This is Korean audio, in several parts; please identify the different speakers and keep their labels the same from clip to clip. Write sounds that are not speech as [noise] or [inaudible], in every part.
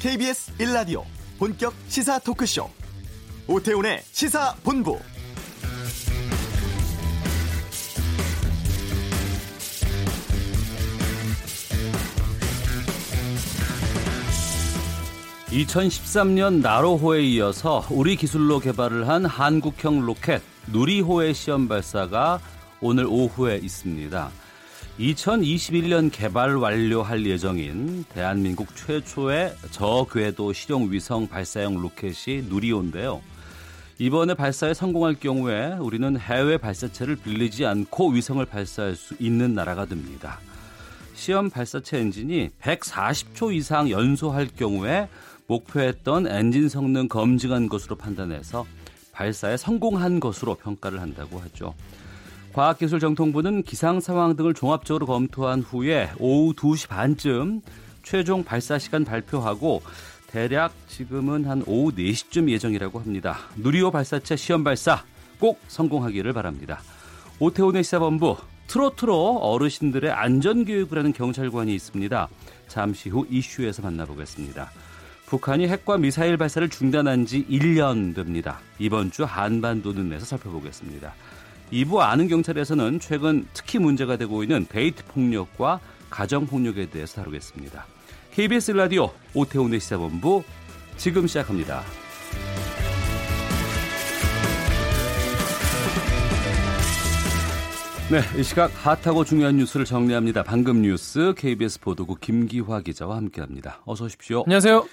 Speaker 1: KBS 1라디오 본격 시사 토크쇼 오태훈의 시사본부
Speaker 2: (2013년) 나로호에 이어서 우리 기술로 개발을 한 한국형 로켓 누리호의 시험 발사가 오늘 오후에 있습니다. 2021년 개발 완료할 예정인 대한민국 최초의 저궤도 실용 위성 발사용 로켓이 누리호인데요. 이번에 발사에 성공할 경우에 우리는 해외 발사체를 빌리지 않고 위성을 발사할 수 있는 나라가 됩니다. 시험 발사체 엔진이 140초 이상 연소할 경우에 목표했던 엔진 성능 검증한 것으로 판단해서 발사에 성공한 것으로 평가를 한다고 하죠. 과학기술정통부는 기상 상황 등을 종합적으로 검토한 후에 오후 2시 반쯤 최종 발사 시간 발표하고 대략 지금은 한 오후 4시쯤 예정이라고 합니다. 누리호 발사체 시험 발사 꼭 성공하기를 바랍니다. 오태훈의 시사본부 트로트로 어르신들의 안전교육을 하는 경찰관이 있습니다. 잠시 후 이슈에서 만나보겠습니다. 북한이 핵과 미사일 발사를 중단한 지 1년 됩니다. 이번 주 한반도 눈에서 살펴보겠습니다. 2부 아는 경찰에서는 최근 특히 문제가 되고 있는 데이트 폭력과 가정 폭력에 대해서 다루겠습니다. KBS 라디오 오태훈의 시사본부 지금 시작합니다. 네, 이 시각 핫하고 중요한 뉴스를 정리합니다. 방금 뉴스 KBS 보도국 김기화 기자와 함께합니다. 어서 오십시오.
Speaker 3: 안녕하세요.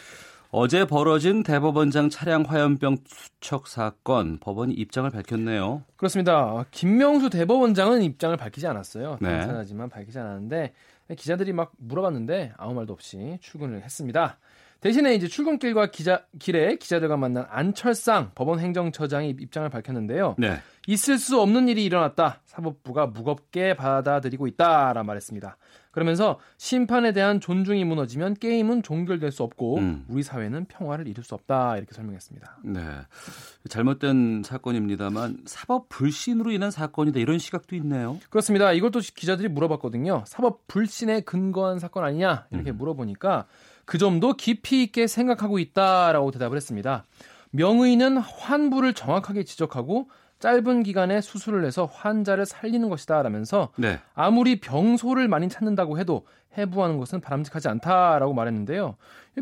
Speaker 2: 어제 벌어진 대법원장 차량 화염병 투척 사건 법원이 입장을 밝혔네요.
Speaker 3: 그렇습니다. 김명수 대법원장은 입장을 밝히지 않았어요.
Speaker 2: 네.
Speaker 3: 당사자지만 밝히지 않았는데 기자들이 막 물어봤는데 아무 말도 없이 출근을 했습니다. 대신에 이제 출근길과 기자 길에 기자들과 만난 안철상 법원 행정처장이 입장을 밝혔는데요.
Speaker 2: 네.
Speaker 3: 있을 수 없는 일이 일어났다. 사법부가 무겁게 받아들이고 있다라 말했습니다. 그러면서 심판에 대한 존중이 무너지면 게임은 종결될 수 없고
Speaker 2: 음.
Speaker 3: 우리 사회는 평화를 이룰 수 없다 이렇게 설명했습니다.
Speaker 2: 네. 잘못된 사건입니다만 사법 불신으로 인한 사건이다 이런 시각도 있네요.
Speaker 3: 그렇습니다. 이것도 기자들이 물어봤거든요. 사법 불신에 근거한 사건 아니냐 이렇게
Speaker 2: 음.
Speaker 3: 물어보니까 그 점도 깊이 있게 생각하고 있다라고 대답을 했습니다. 명의는 환부를 정확하게 지적하고 짧은 기간에 수술을 해서 환자를 살리는 것이다 라면서
Speaker 2: 네.
Speaker 3: 아무리 병소를 많이 찾는다고 해도 해부하는 것은 바람직하지 않다라고 말했는데요.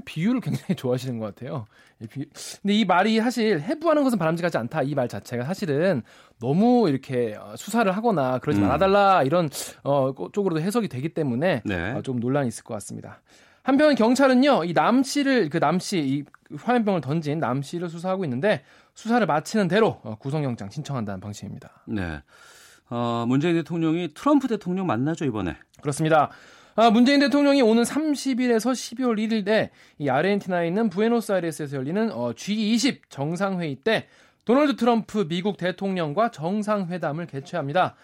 Speaker 3: 비유를 굉장히 [laughs] 좋아하시는 것 같아요. 근데 이 말이 사실 해부하는 것은 바람직하지 않다 이 말 자체가 사실은 너무 이렇게 어, 수사를 하거나 그러지
Speaker 2: 음.
Speaker 3: 말아달라 이런 어, 쪽으로도 해석이 되기 때문에
Speaker 2: 네.
Speaker 3: 어, 좀 논란이 있을 것 같습니다. 한편 경찰은요, 이 남 씨를 그 남 씨 이 화염병을 던진 남 씨를 수사하고 있는데 수사를 마치는 대로 어, 구속영장 신청한다는 방침입니다.
Speaker 2: 네. 어, 문재인 대통령이 트럼프 대통령 만나죠 이번에.
Speaker 3: 그렇습니다. 아, 문재인 대통령이 오는 30일에서 12월 1일에 이 아르헨티나에 있는 부에노스아이레스에서 열리는 어, G20 정상회의 때 도널드 트럼프 미국 대통령과 정상회담을 개최합니다.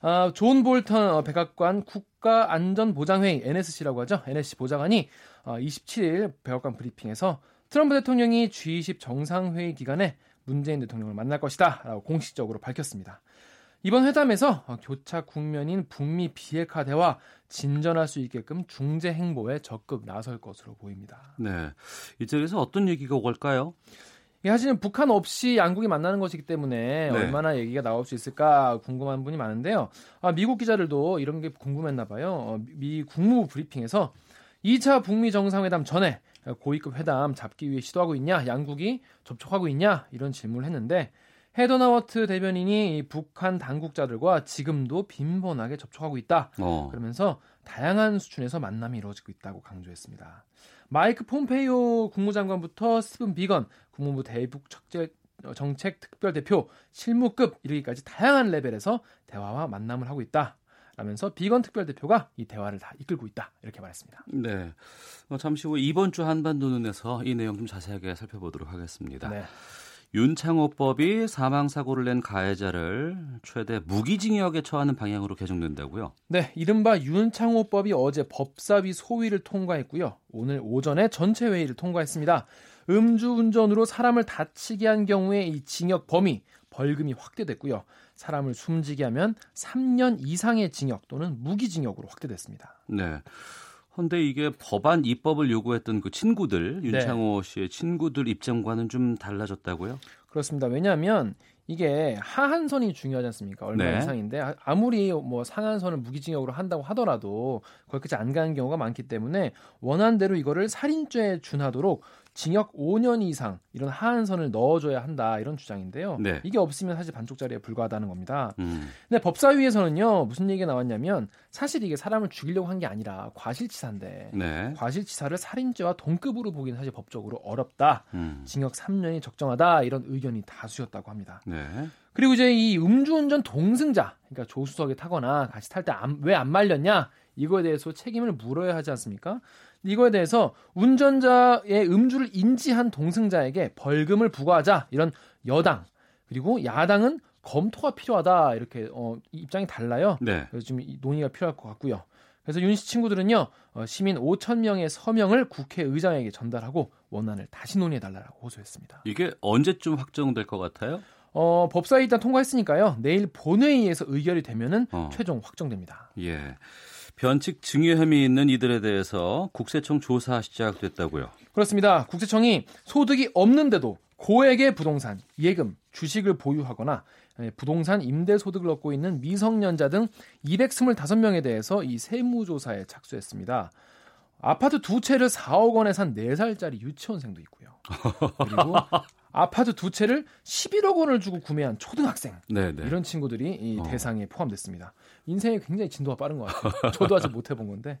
Speaker 3: 아, 존 볼턴 어, 백악관 국가안전보장회의 NSC라고 하죠. NSC 보좌관이 어, 27일 백악관 브리핑에서 트럼프 대통령이 G20 정상회의 기간에 문재인 대통령을 만날 것이다 라고 공식적으로 밝혔습니다. 이번 회담에서 어, 교착 국면인 북미 비핵화 대화 진전할 수 있게끔 중재 행보에 적극 나설 것으로 보입니다.
Speaker 2: 네. 이쪽에서 어떤 얘기가 오갈까요?
Speaker 3: 이게 사실은 북한 없이 양국이 만나는 것이기 때문에
Speaker 2: 네.
Speaker 3: 얼마나 얘기가 나올 수 있을까 궁금한 분이 많은데요. 아, 미국 기자들도 이런 게 궁금했나 봐요. 어, 미 국무부 브리핑에서 2차 북미 정상회담 전에 고위급 회담 잡기 위해 시도하고 있냐, 양국이 접촉하고 있냐 이런 질문을 했는데 헤더나워트 대변인이 이 북한 당국자들과 지금도 빈번하게 접촉하고 있다.
Speaker 2: 어.
Speaker 3: 그러면서 다양한 수준에서 만남이 이루어지고 있다고 강조했습니다. 마이크 폼페이오 국무장관부터 스티븐 비건 국무부 대북 척제 정책 특별 대표 실무급 이르기까지 다양한 레벨에서 대화와 만남을 하고 있다. 라면서 비건 특별 대표가 이 대화를 다 이끌고 있다 이렇게 말했습니다.
Speaker 2: 네. 어, 잠시 후 이번 주 한반도 눈에서 이 내용 좀 자세하게 살펴보도록 하겠습니다.
Speaker 3: 네.
Speaker 2: 윤창호법이 사망 사고를 낸 가해자를 최대 무기징역에 처하는 방향으로 개정된다고요.
Speaker 3: 네, 이른바 윤창호법이 어제 법사위 소위를 통과했고요. 오늘 오전에 전체 회의를 통과했습니다. 음주운전으로 사람을 다치게 한 경우에 이 징역 범위 벌금이 확대됐고요. 사람을 숨지게 하면 3년 이상의 징역 또는 무기징역으로 확대됐습니다.
Speaker 2: 네. 그런데 이게 법안 입법을 요구했던 그 친구들
Speaker 3: 네.
Speaker 2: 윤창호 씨의 친구들 입장과는 좀 달라졌다고요?
Speaker 3: 그렇습니다. 왜냐하면 이게 하한선이 중요하지 않습니까? 얼마
Speaker 2: 네.
Speaker 3: 이상인데 아- 아무리 뭐 상한선을 무기징역으로 한다고 하더라도 거기까지 안 가는 경우가 많기 때문에 원한대로 이거를 살인죄에 준하도록 징역 5년 이상 이런 하한선을 넣어줘야 한다 이런 주장인데요.
Speaker 2: 네.
Speaker 3: 이게 없으면 사실 반쪽짜리에 불과하다는 겁니다.
Speaker 2: 음.
Speaker 3: 근데 법사위에서는요 무슨 얘기가 나왔냐면 사실 이게 사람을 죽이려고 한 게 아니라 과실치사인데
Speaker 2: 네.
Speaker 3: 과실치사를 살인죄와 동급으로 보기는 사실 법적으로 어렵다.
Speaker 2: 음.
Speaker 3: 징역 3년이 적정하다 이런 의견이 다수였다고 합니다.
Speaker 2: 네.
Speaker 3: 그리고 이제 이 음주운전 동승자, 그러니까 조수석에 타거나 같이 탈 때 왜 안 말렸냐 이거에 대해서 책임을 물어야 하지 않습니까? 이거에 대해서 운전자의 음주를 인지한 동승자에게 벌금을 부과하자 이런 여당 그리고 야당은 검토가 필요하다 이렇게 어, 입장이 달라요.
Speaker 2: 네.
Speaker 3: 그래서 좀이 논의가 필요할 것 같고요. 그래서 윤 씨 친구들은요 어, 시민 5천 명의 서명을 국회의장에게 전달하고 원안을 다시 논의해 달라고 호소했습니다.
Speaker 2: 이게 언제쯤 확정될 것 같아요?
Speaker 3: 어, 법사위 일단 통과했으니까요. 내일 본회의에서 의결이 되면은
Speaker 2: 어.
Speaker 3: 최종 확정됩니다.
Speaker 2: 예. 변칙 증여 혐의 있는 이들에 대해서 국세청 조사 시작됐다고요.
Speaker 3: 그렇습니다. 국세청이 소득이 없는데도 고액의 부동산, 예금, 주식을 보유하거나 예, 부동산 임대 소득을 얻고 있는 미성년자 등 225명에 대해서 이 세무조사에 착수했습니다. 아파트 두 채를 4억 원에 산 4살짜리 유치원생도 있고요. 그리고 [laughs] 아파트 두 채를 11억 원을 주고 구매한 초등학생
Speaker 2: 네, 네.
Speaker 3: 이런 친구들이 이
Speaker 2: 어.
Speaker 3: 대상에 포함됐습니다. 인생이 굉장히 진도가 빠른 것 같아요. 저도 아직 못 해본 건데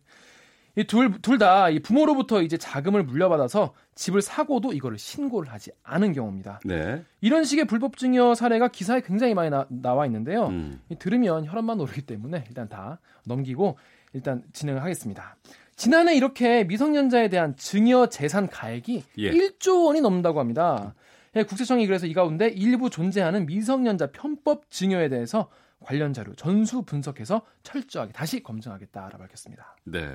Speaker 3: 이 둘 둘 다 이 부모로부터 이제 자금을 물려받아서 집을 사고도 이거를 신고를 하지 않은 경우입니다.
Speaker 2: 네.
Speaker 3: 이런 식의 불법 증여 사례가 기사에 굉장히 많이 나, 나와 있는데요.
Speaker 2: 음.
Speaker 3: 이 들으면 혈압만 오르기 때문에 일단 다 넘기고 일단 진행을 하겠습니다. 지난해 이렇게 미성년자에 대한 증여 재산 가액이
Speaker 2: 예.
Speaker 3: 1조 원이 넘는다고 합니다. 예, 국세청이 그래서 이 가운데 일부 존재하는 미성년자 편법 증여에 대해서 관련 자료 전수 분석해서 철저하게 다시 검증하겠다라고 밝혔습니다.
Speaker 2: 네.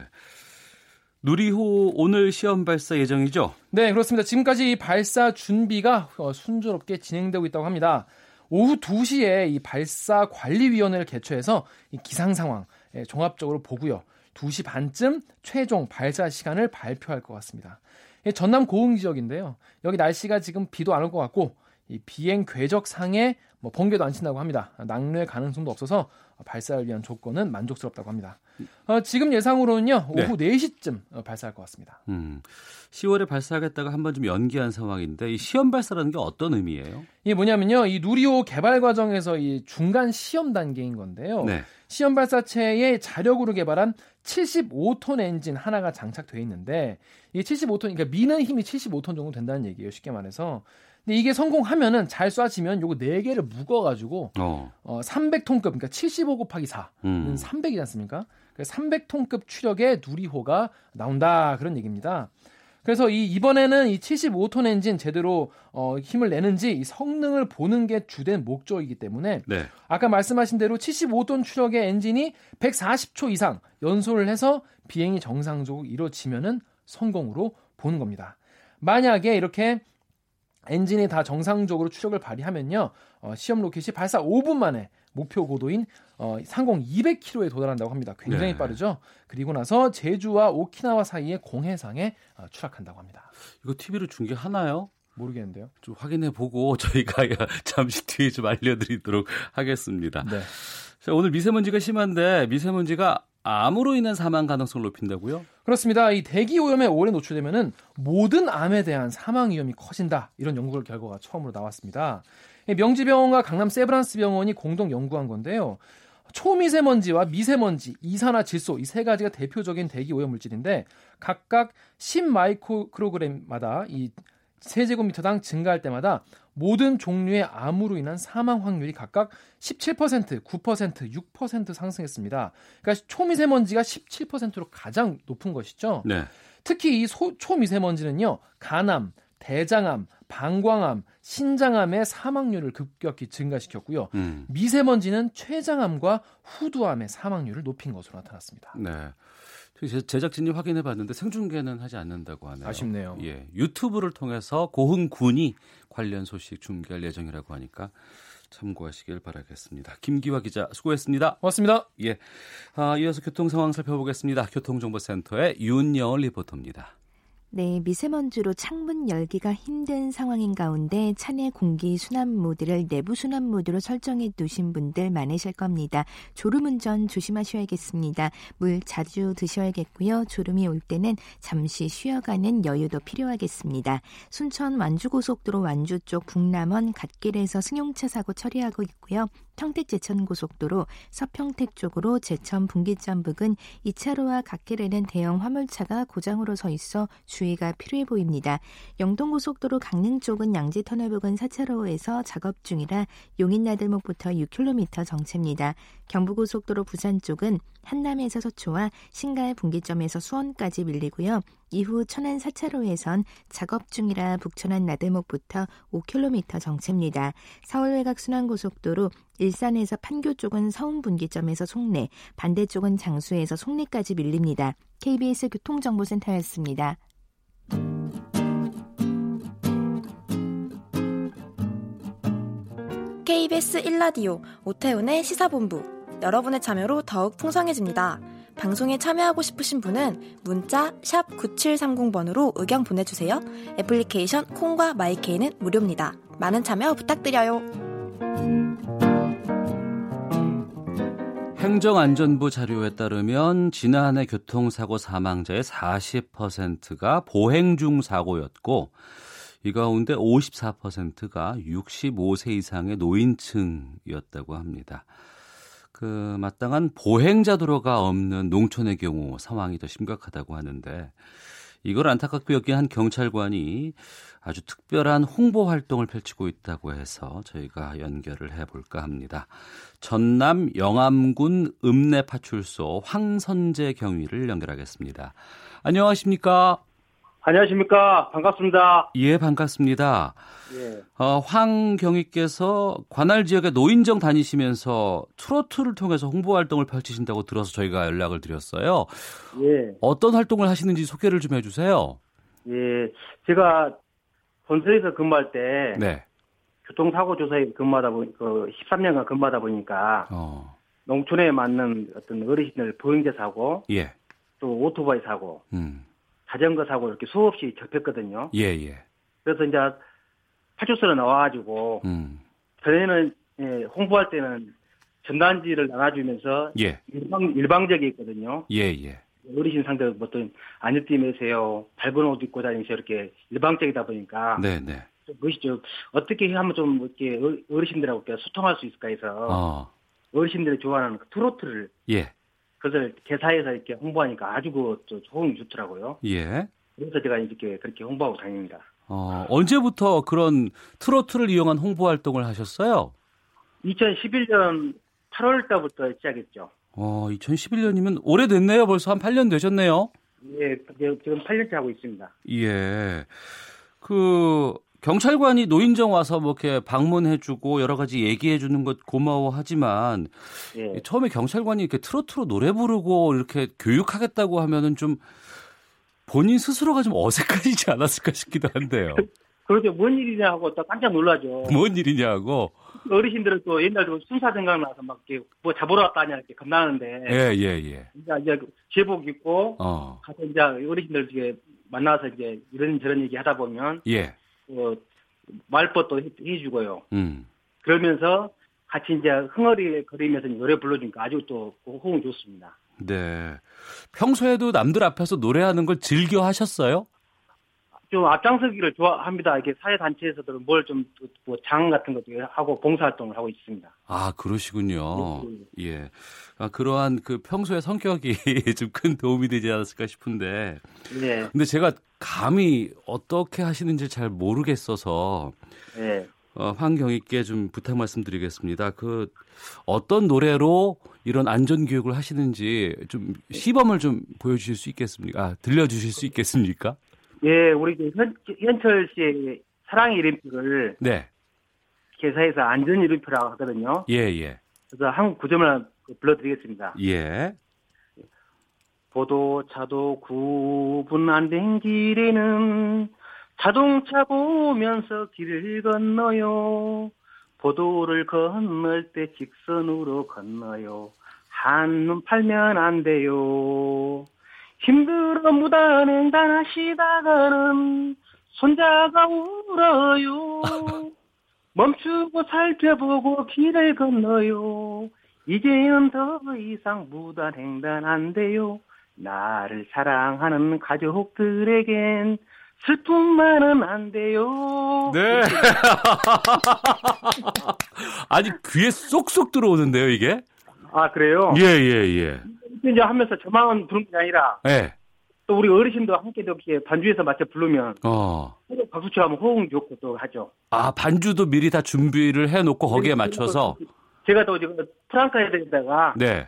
Speaker 2: 누리호 오늘 시험 발사 예정이죠?
Speaker 3: 네, 그렇습니다. 지금까지 이 발사 준비가 어, 순조롭게 진행되고 있다고 합니다. 오후 2시에 이 발사 관리위원회를 개최해서 이 기상 상황 예, 종합적으로 보고요. 2시 반쯤 최종 발사 시간을 발표할 것 같습니다. 예, 전남 고흥 지역인데요. 여기 날씨가 지금 비도 안 올 것 같고 이 비행 궤적 상에 뭐 번개도 안 친다고 합니다. 낙뢰 가능성도 없어서 발사를 위한 조건은 만족스럽다고 합니다. 어, 지금 예상으로는요
Speaker 2: 네.
Speaker 3: 오후 4시쯤 어, 발사할 것 같습니다.
Speaker 2: 음. 10월에 발사하겠다가 한번 좀 연기한 상황인데 이 시험 발사라는 게 어떤 의미예요?
Speaker 3: 이게 뭐냐면요, 이 누리호 개발 과정에서 이 중간 시험 단계인 건데요.
Speaker 2: 네.
Speaker 3: 시험 발사체에 자력으로 개발한 75톤 엔진 하나가 장착돼 있는데 이 75톤, 그러니까 미는 힘이 75톤 정도 된다는 얘기예요, 쉽게 말해서. 근데 이게 성공하면은 잘 쏴지면 요거 4개를 묶어가지고
Speaker 2: 어.
Speaker 3: 어, 300톤급, 그러니까 75 곱하기 4는
Speaker 2: 음.
Speaker 3: 300이지 않습니까? 그래서 300톤급 추력의 누리호가 나온다 그런 얘기입니다. 그래서 이 이번에는 이 75톤 엔진 제대로 어, 힘을 내는지 이 성능을 보는 게 주된 목적이기 때문에
Speaker 2: 네.
Speaker 3: 아까 말씀하신 대로 75톤 추력의 엔진이 140초 이상 연소를 해서 비행이 정상적으로 이루어지면은 성공으로 보는 겁니다. 만약에 이렇게 엔진이 다 정상적으로 추력을 발휘하면요, 어, 시험 로켓이 발사 5분 만에 목표 고도인 어, 상공 200km에 도달한다고 합니다. 굉장히
Speaker 2: 네.
Speaker 3: 빠르죠. 그리고 나서 제주와 오키나와 사이의 공해상에 어, 추락한다고 합니다.
Speaker 2: 이거 TV로 중계하나요?
Speaker 3: 모르겠는데요.
Speaker 2: 좀 확인해 보고 [laughs] 저희가 잠시 뒤에 좀 알려드리도록 하겠습니다.
Speaker 3: 네.
Speaker 2: 자, 오늘 미세먼지가 심한데 미세먼지가 암으로 인한 사망 가능성을 높인다고요?
Speaker 3: 그렇습니다. 이 대기 오염에 오래 노출되면은 모든 암에 대한 사망 위험이 커진다. 이런 연구 결과가 처음으로 나왔습니다. 이 명지병원과 강남 세브란스 병원이 공동 연구한 건데요. 초미세먼지와 미세먼지, 이산화질소 이 세 가지가 대표적인 대기 오염 물질인데 각각 10마이크로그램마다 이 세제곱미터당 증가할 때마다 모든 종류의 암으로 인한 사망 확률이 각각 17%, 9%, 6% 상승했습니다. 그러니까 초미세먼지가 17%로 가장 높은 것이죠.
Speaker 2: 네.
Speaker 3: 특히 이 소- 초미세먼지는요, 간암, 대장암, 방광암, 신장암의 사망률을 급격히 증가시켰고요.
Speaker 2: 음.
Speaker 3: 미세먼지는 췌장암과 후두암의 사망률을 높인 것으로 나타났습니다.
Speaker 2: 네. 제- 제작진이 확인해 봤는데 생중계는 하지 않는다고 하네요.
Speaker 3: 아쉽네요.
Speaker 2: 예. 유튜브를 통해서 고흥 군이 관련 소식 중계할 예정이라고 하니까 참고하시길 바라겠습니다. 김기화 기자 수고했습니다.
Speaker 3: 고맙습니다.
Speaker 2: 예. 아, 이어서 교통 상황 살펴보겠습니다. 교통정보센터의 윤여을 리포터입니다.
Speaker 4: 네, 미세먼지로 창문 열기가 힘든 상황인 가운데 차내 공기 순환 모드를 내부 순환 모드로 설정해 두신 분들 많으실 겁니다. 졸음 운전 조심하셔야겠습니다. 물 자주 드셔야겠고요. 졸음이 올 때는 잠시 쉬어가는 여유도 필요하겠습니다. 순천 완주고속도로 완주 쪽 북남원 갓길에서 승용차 사고 처리하고 있고요. 평택 제천 고속도로 서평택 쪽으로 제천 분기점 부근 2차로와 갓길에는 대형 화물차가 고장으로 서 있어 주의가 필요해 보입니다. 영동 고속도로 강릉 쪽은 양지 터널 부근 4차로에서 작업 중이라 용인 나들목부터 6km 정체입니다. 경부고속도로 부산 쪽은 한남에서 서초와 신갈 분기점에서 수원까지 밀리고요. 이후 천안 4차로에선 작업 중이라 북천안 나들목부터 5km 정체입니다. 서울 외곽 순환고속도로 일산에서 판교 쪽은 서운 분기점에서 송내, 반대쪽은 장수에서 송내까지 밀립니다. KBS 교통정보센터였습니다.
Speaker 5: KBS 1라디오 오태훈의 시사본부 여러분의 참여로 더욱 풍성해집니다. 방송에 참여하고 싶으신 분은 문자 9730번으로 의견 보내주세요. 애플리케이션 콩과 마이케이는 무료입니다. 많은 참여 부탁드려요.
Speaker 2: 행정안전부 자료에 따르면 지난해 교통사고 사망자의 40%가 보행 중 사고였고 이 가운데 54%가 65세 이상의 노인층이었다고 합니다. 그 마땅한 보행자 도로가 없는 농촌의 경우 상황이 더 심각하다고 하는데 이걸 안타깝게 여긴 한 경찰관이 아주 특별한 홍보 활동을 펼치고 있다고 해서 저희가 연결을 해볼까 합니다. 전남 영암군 읍내파출소 황선재 경위를 연결하겠습니다. 안녕하십니까?
Speaker 6: 안녕하십니까. 반갑습니다.
Speaker 2: 예, 반갑습니다.
Speaker 6: 예.
Speaker 2: 어, 황 경위께서 관할 지역에 노인정 다니시면서 트로트를 통해서 홍보 활동을 펼치신다고 들어서 저희가 연락을 드렸어요.
Speaker 6: 예.
Speaker 2: 어떤 활동을 하시는지 소개를 좀 해주세요.
Speaker 6: 예. 제가 본서에서 근무할 때
Speaker 2: 네.
Speaker 6: 교통사고 조사에 근무하다 보니 그 13년간 근무하다 보니까
Speaker 2: 어,
Speaker 6: 농촌에 맞는 어떤 어르신들 보행자 사고
Speaker 2: 예.
Speaker 6: 또 오토바이 사고
Speaker 2: 음.
Speaker 6: 자전거 사고 이렇게 수없이 접했거든요.
Speaker 2: 예, 예.
Speaker 6: 그래서 이제 파출소에 나와가지고
Speaker 2: 음.
Speaker 6: 전에는 예, 홍보할 때는 전단지를 나눠주면서
Speaker 2: 예.
Speaker 6: 일방 일방적이었거든요.
Speaker 2: 예, 예.
Speaker 6: 어르신 상대로 뭐 어떤 안전띠 매세요, 밝은 옷 입고 다니세요 이렇게 일방적이다 보니까
Speaker 2: 네, 네.
Speaker 6: 그것이 좀 어떻게 하면 좀 이렇게 어- 어르신들하고 이렇게 소통할 수 있을까 해서
Speaker 2: 어.
Speaker 6: 어르신들이 좋아하는 그 트로트를
Speaker 2: 예.
Speaker 6: 그것을 개사해서 이렇게 홍보하니까 아주 그또 호응이 좋더라고요.
Speaker 2: 예.
Speaker 6: 그래서 제가 이렇게 그렇게 홍보하고 다닙니다.
Speaker 2: 어, 언제부터 그런 트로트를 이용한 홍보 활동을 하셨어요?
Speaker 6: 2011년 8월 달부터 시작했죠.
Speaker 2: 어, 2011년이면 오래됐네요. 벌써 한 8년 되셨네요.
Speaker 6: 예, 지금 8년째 하고 있습니다.
Speaker 2: 예. 그 경찰관이 노인정 와서 뭐 이렇게 방문해주고 여러 가지 얘기해주는 것 고마워하지만
Speaker 6: 예.
Speaker 2: 처음에 경찰관이 이렇게 트로트로 노래 부르고 이렇게 교육하겠다고 하면은 좀 본인 스스로가 좀 어색하지 않았을까 싶기도 한데요. [laughs]
Speaker 6: 그렇죠. 뭔 일이냐 하고 또 깜짝 놀라죠.
Speaker 2: 뭔 일이냐고.
Speaker 6: 어르신들은 또 옛날 에 순사 생각나서 막 이렇게 뭐 잡으러 왔다냐 이렇게 겁나는데
Speaker 2: 예, 예, 예.
Speaker 6: 이제 이제 제복 입고
Speaker 2: 어,
Speaker 6: 가서 이제 어르신들 중에 만나서 이제 이런저런 얘기 하다 보면
Speaker 2: 예.
Speaker 6: 뭐 말벗도 해- 해주고요.
Speaker 2: 음.
Speaker 6: 그러면서 같이 이제 흥얼이 거리면서 노래 불러주니까 아주 또 호응 좋습니다.
Speaker 2: 네. 평소에도 남들 앞에서 노래하는 걸 즐겨 하셨어요?
Speaker 6: 좀 앞장서기를 좋아합니다. 이렇게 사회 단체에서도 뭘 좀 뭐 장 같은 것도 하고 봉사활동을 하고 있습니다.
Speaker 2: 아, 그러시군요.
Speaker 6: 네,
Speaker 2: 예. 아, 그러한 그 평소의 성격이 [laughs] 좀 큰 도움이 되지 않았을까 싶은데.
Speaker 6: 네,
Speaker 2: 근데 제가 감히 어떻게 하시는지 잘 모르겠어서
Speaker 6: 네.
Speaker 2: 어, 황경익께 좀 부탁 말씀드리겠습니다. 그 어떤 노래로 이런 안전 교육을 하시는지 좀 시범을 좀 보여주실 수 있겠습니까? 아, 들려주실 수 있겠습니까?
Speaker 6: 예, 우리 그 현, 현철 씨의 사랑의 이름표를
Speaker 2: 네,
Speaker 6: 개사해서 안전 이름표라고 하거든요.
Speaker 2: 예, 예,
Speaker 6: 그래서 한 구절만 불러드리겠습니다.
Speaker 2: 예,
Speaker 6: 보도 차도 구분 안 된 길에는 자동차 보면서 길을 건너요. 보도를 건널 때 직선으로 건너요. 한눈 팔면 안 돼요. 힘들어 무단횡 단하시다가는 손자가 울어요. [laughs] 멈추고 살펴보고 길을 건너요. 이제는 더 이상 무단횡단 안 돼요. 나를 사랑하는 가족들에겐 슬픔만은 안 돼요.
Speaker 2: 네. [laughs] 아니 귀에 쏙쏙 들어오는데요, 이게?
Speaker 6: 아 그래요?
Speaker 2: 예, 예, 예.
Speaker 6: 이제 하면서 저만 부르는 게 아니라
Speaker 2: 예.
Speaker 6: 또 우리 어르신도 함께 이렇게 반주에서 맞춰 부르면
Speaker 2: 어.
Speaker 6: 박수 치하면 호응 좋고 또 하죠.
Speaker 2: 아, 반주도 미리 다 준비를 해 놓고 거기에 맞춰서
Speaker 6: 제가 또 지금 프랑카에다가
Speaker 2: 네.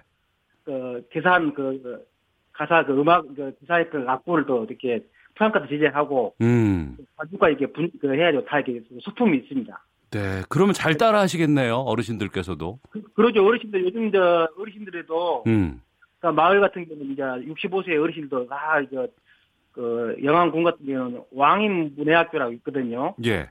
Speaker 6: 그 계산 그, 그 가사 그 음악 그 기사의 그 악보를 또 이렇게 프랑카도 제작하고
Speaker 2: 음.
Speaker 6: 반주가 이렇게 분, 그 해야죠. 다 이렇게 소품이 있습니다.
Speaker 2: 네. 그러면 잘 따라 하시겠네요, 어르신들께서도.
Speaker 6: 그, 그러죠. 어르신들 요즘 저 어르신들에도
Speaker 2: 음.
Speaker 6: 그러니까 마을 같은 경우는 이제 65세 어르신들 다 이제 그 영암군 같은 경우는 왕인 문예학교라고 있거든요.
Speaker 2: 예.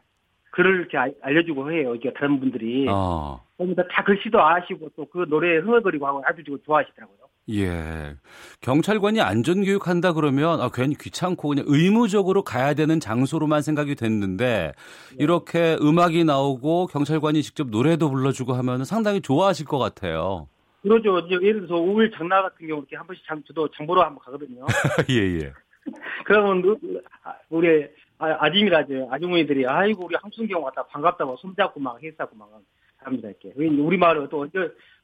Speaker 6: 글을 이렇게 알- 알려주고 해요. 이게 다른 분들이.
Speaker 2: 어.
Speaker 6: 거기다 다 글씨도 아시고 또 그 노래 흥얼거리고 하고 아주 좀 좋아하시더라고요.
Speaker 2: 예. 경찰관이 안전교육 한다 그러면 아, 괜히 귀찮고 그냥 의무적으로 가야 되는 장소로만 생각이 됐는데 이렇게 음악이 나오고 경찰관이 직접 노래도 불러주고 하면 상당히 좋아하실 것 같아요.
Speaker 6: 그러죠. 예를 들어서 5일 장날 같은 경우 이렇게 한 번씩 장, 저도 장보러 한 번 가거든요. [laughs]
Speaker 2: 예, 예. [laughs]
Speaker 6: 그러면 그- 아, 우리 아- 아줌이라죠. 아주머니들이 아이고 우리 함순경 왔다 반갑다고 손잡고 막 했다고 막 합니다. 이렇게. 우리 마을에 또 언제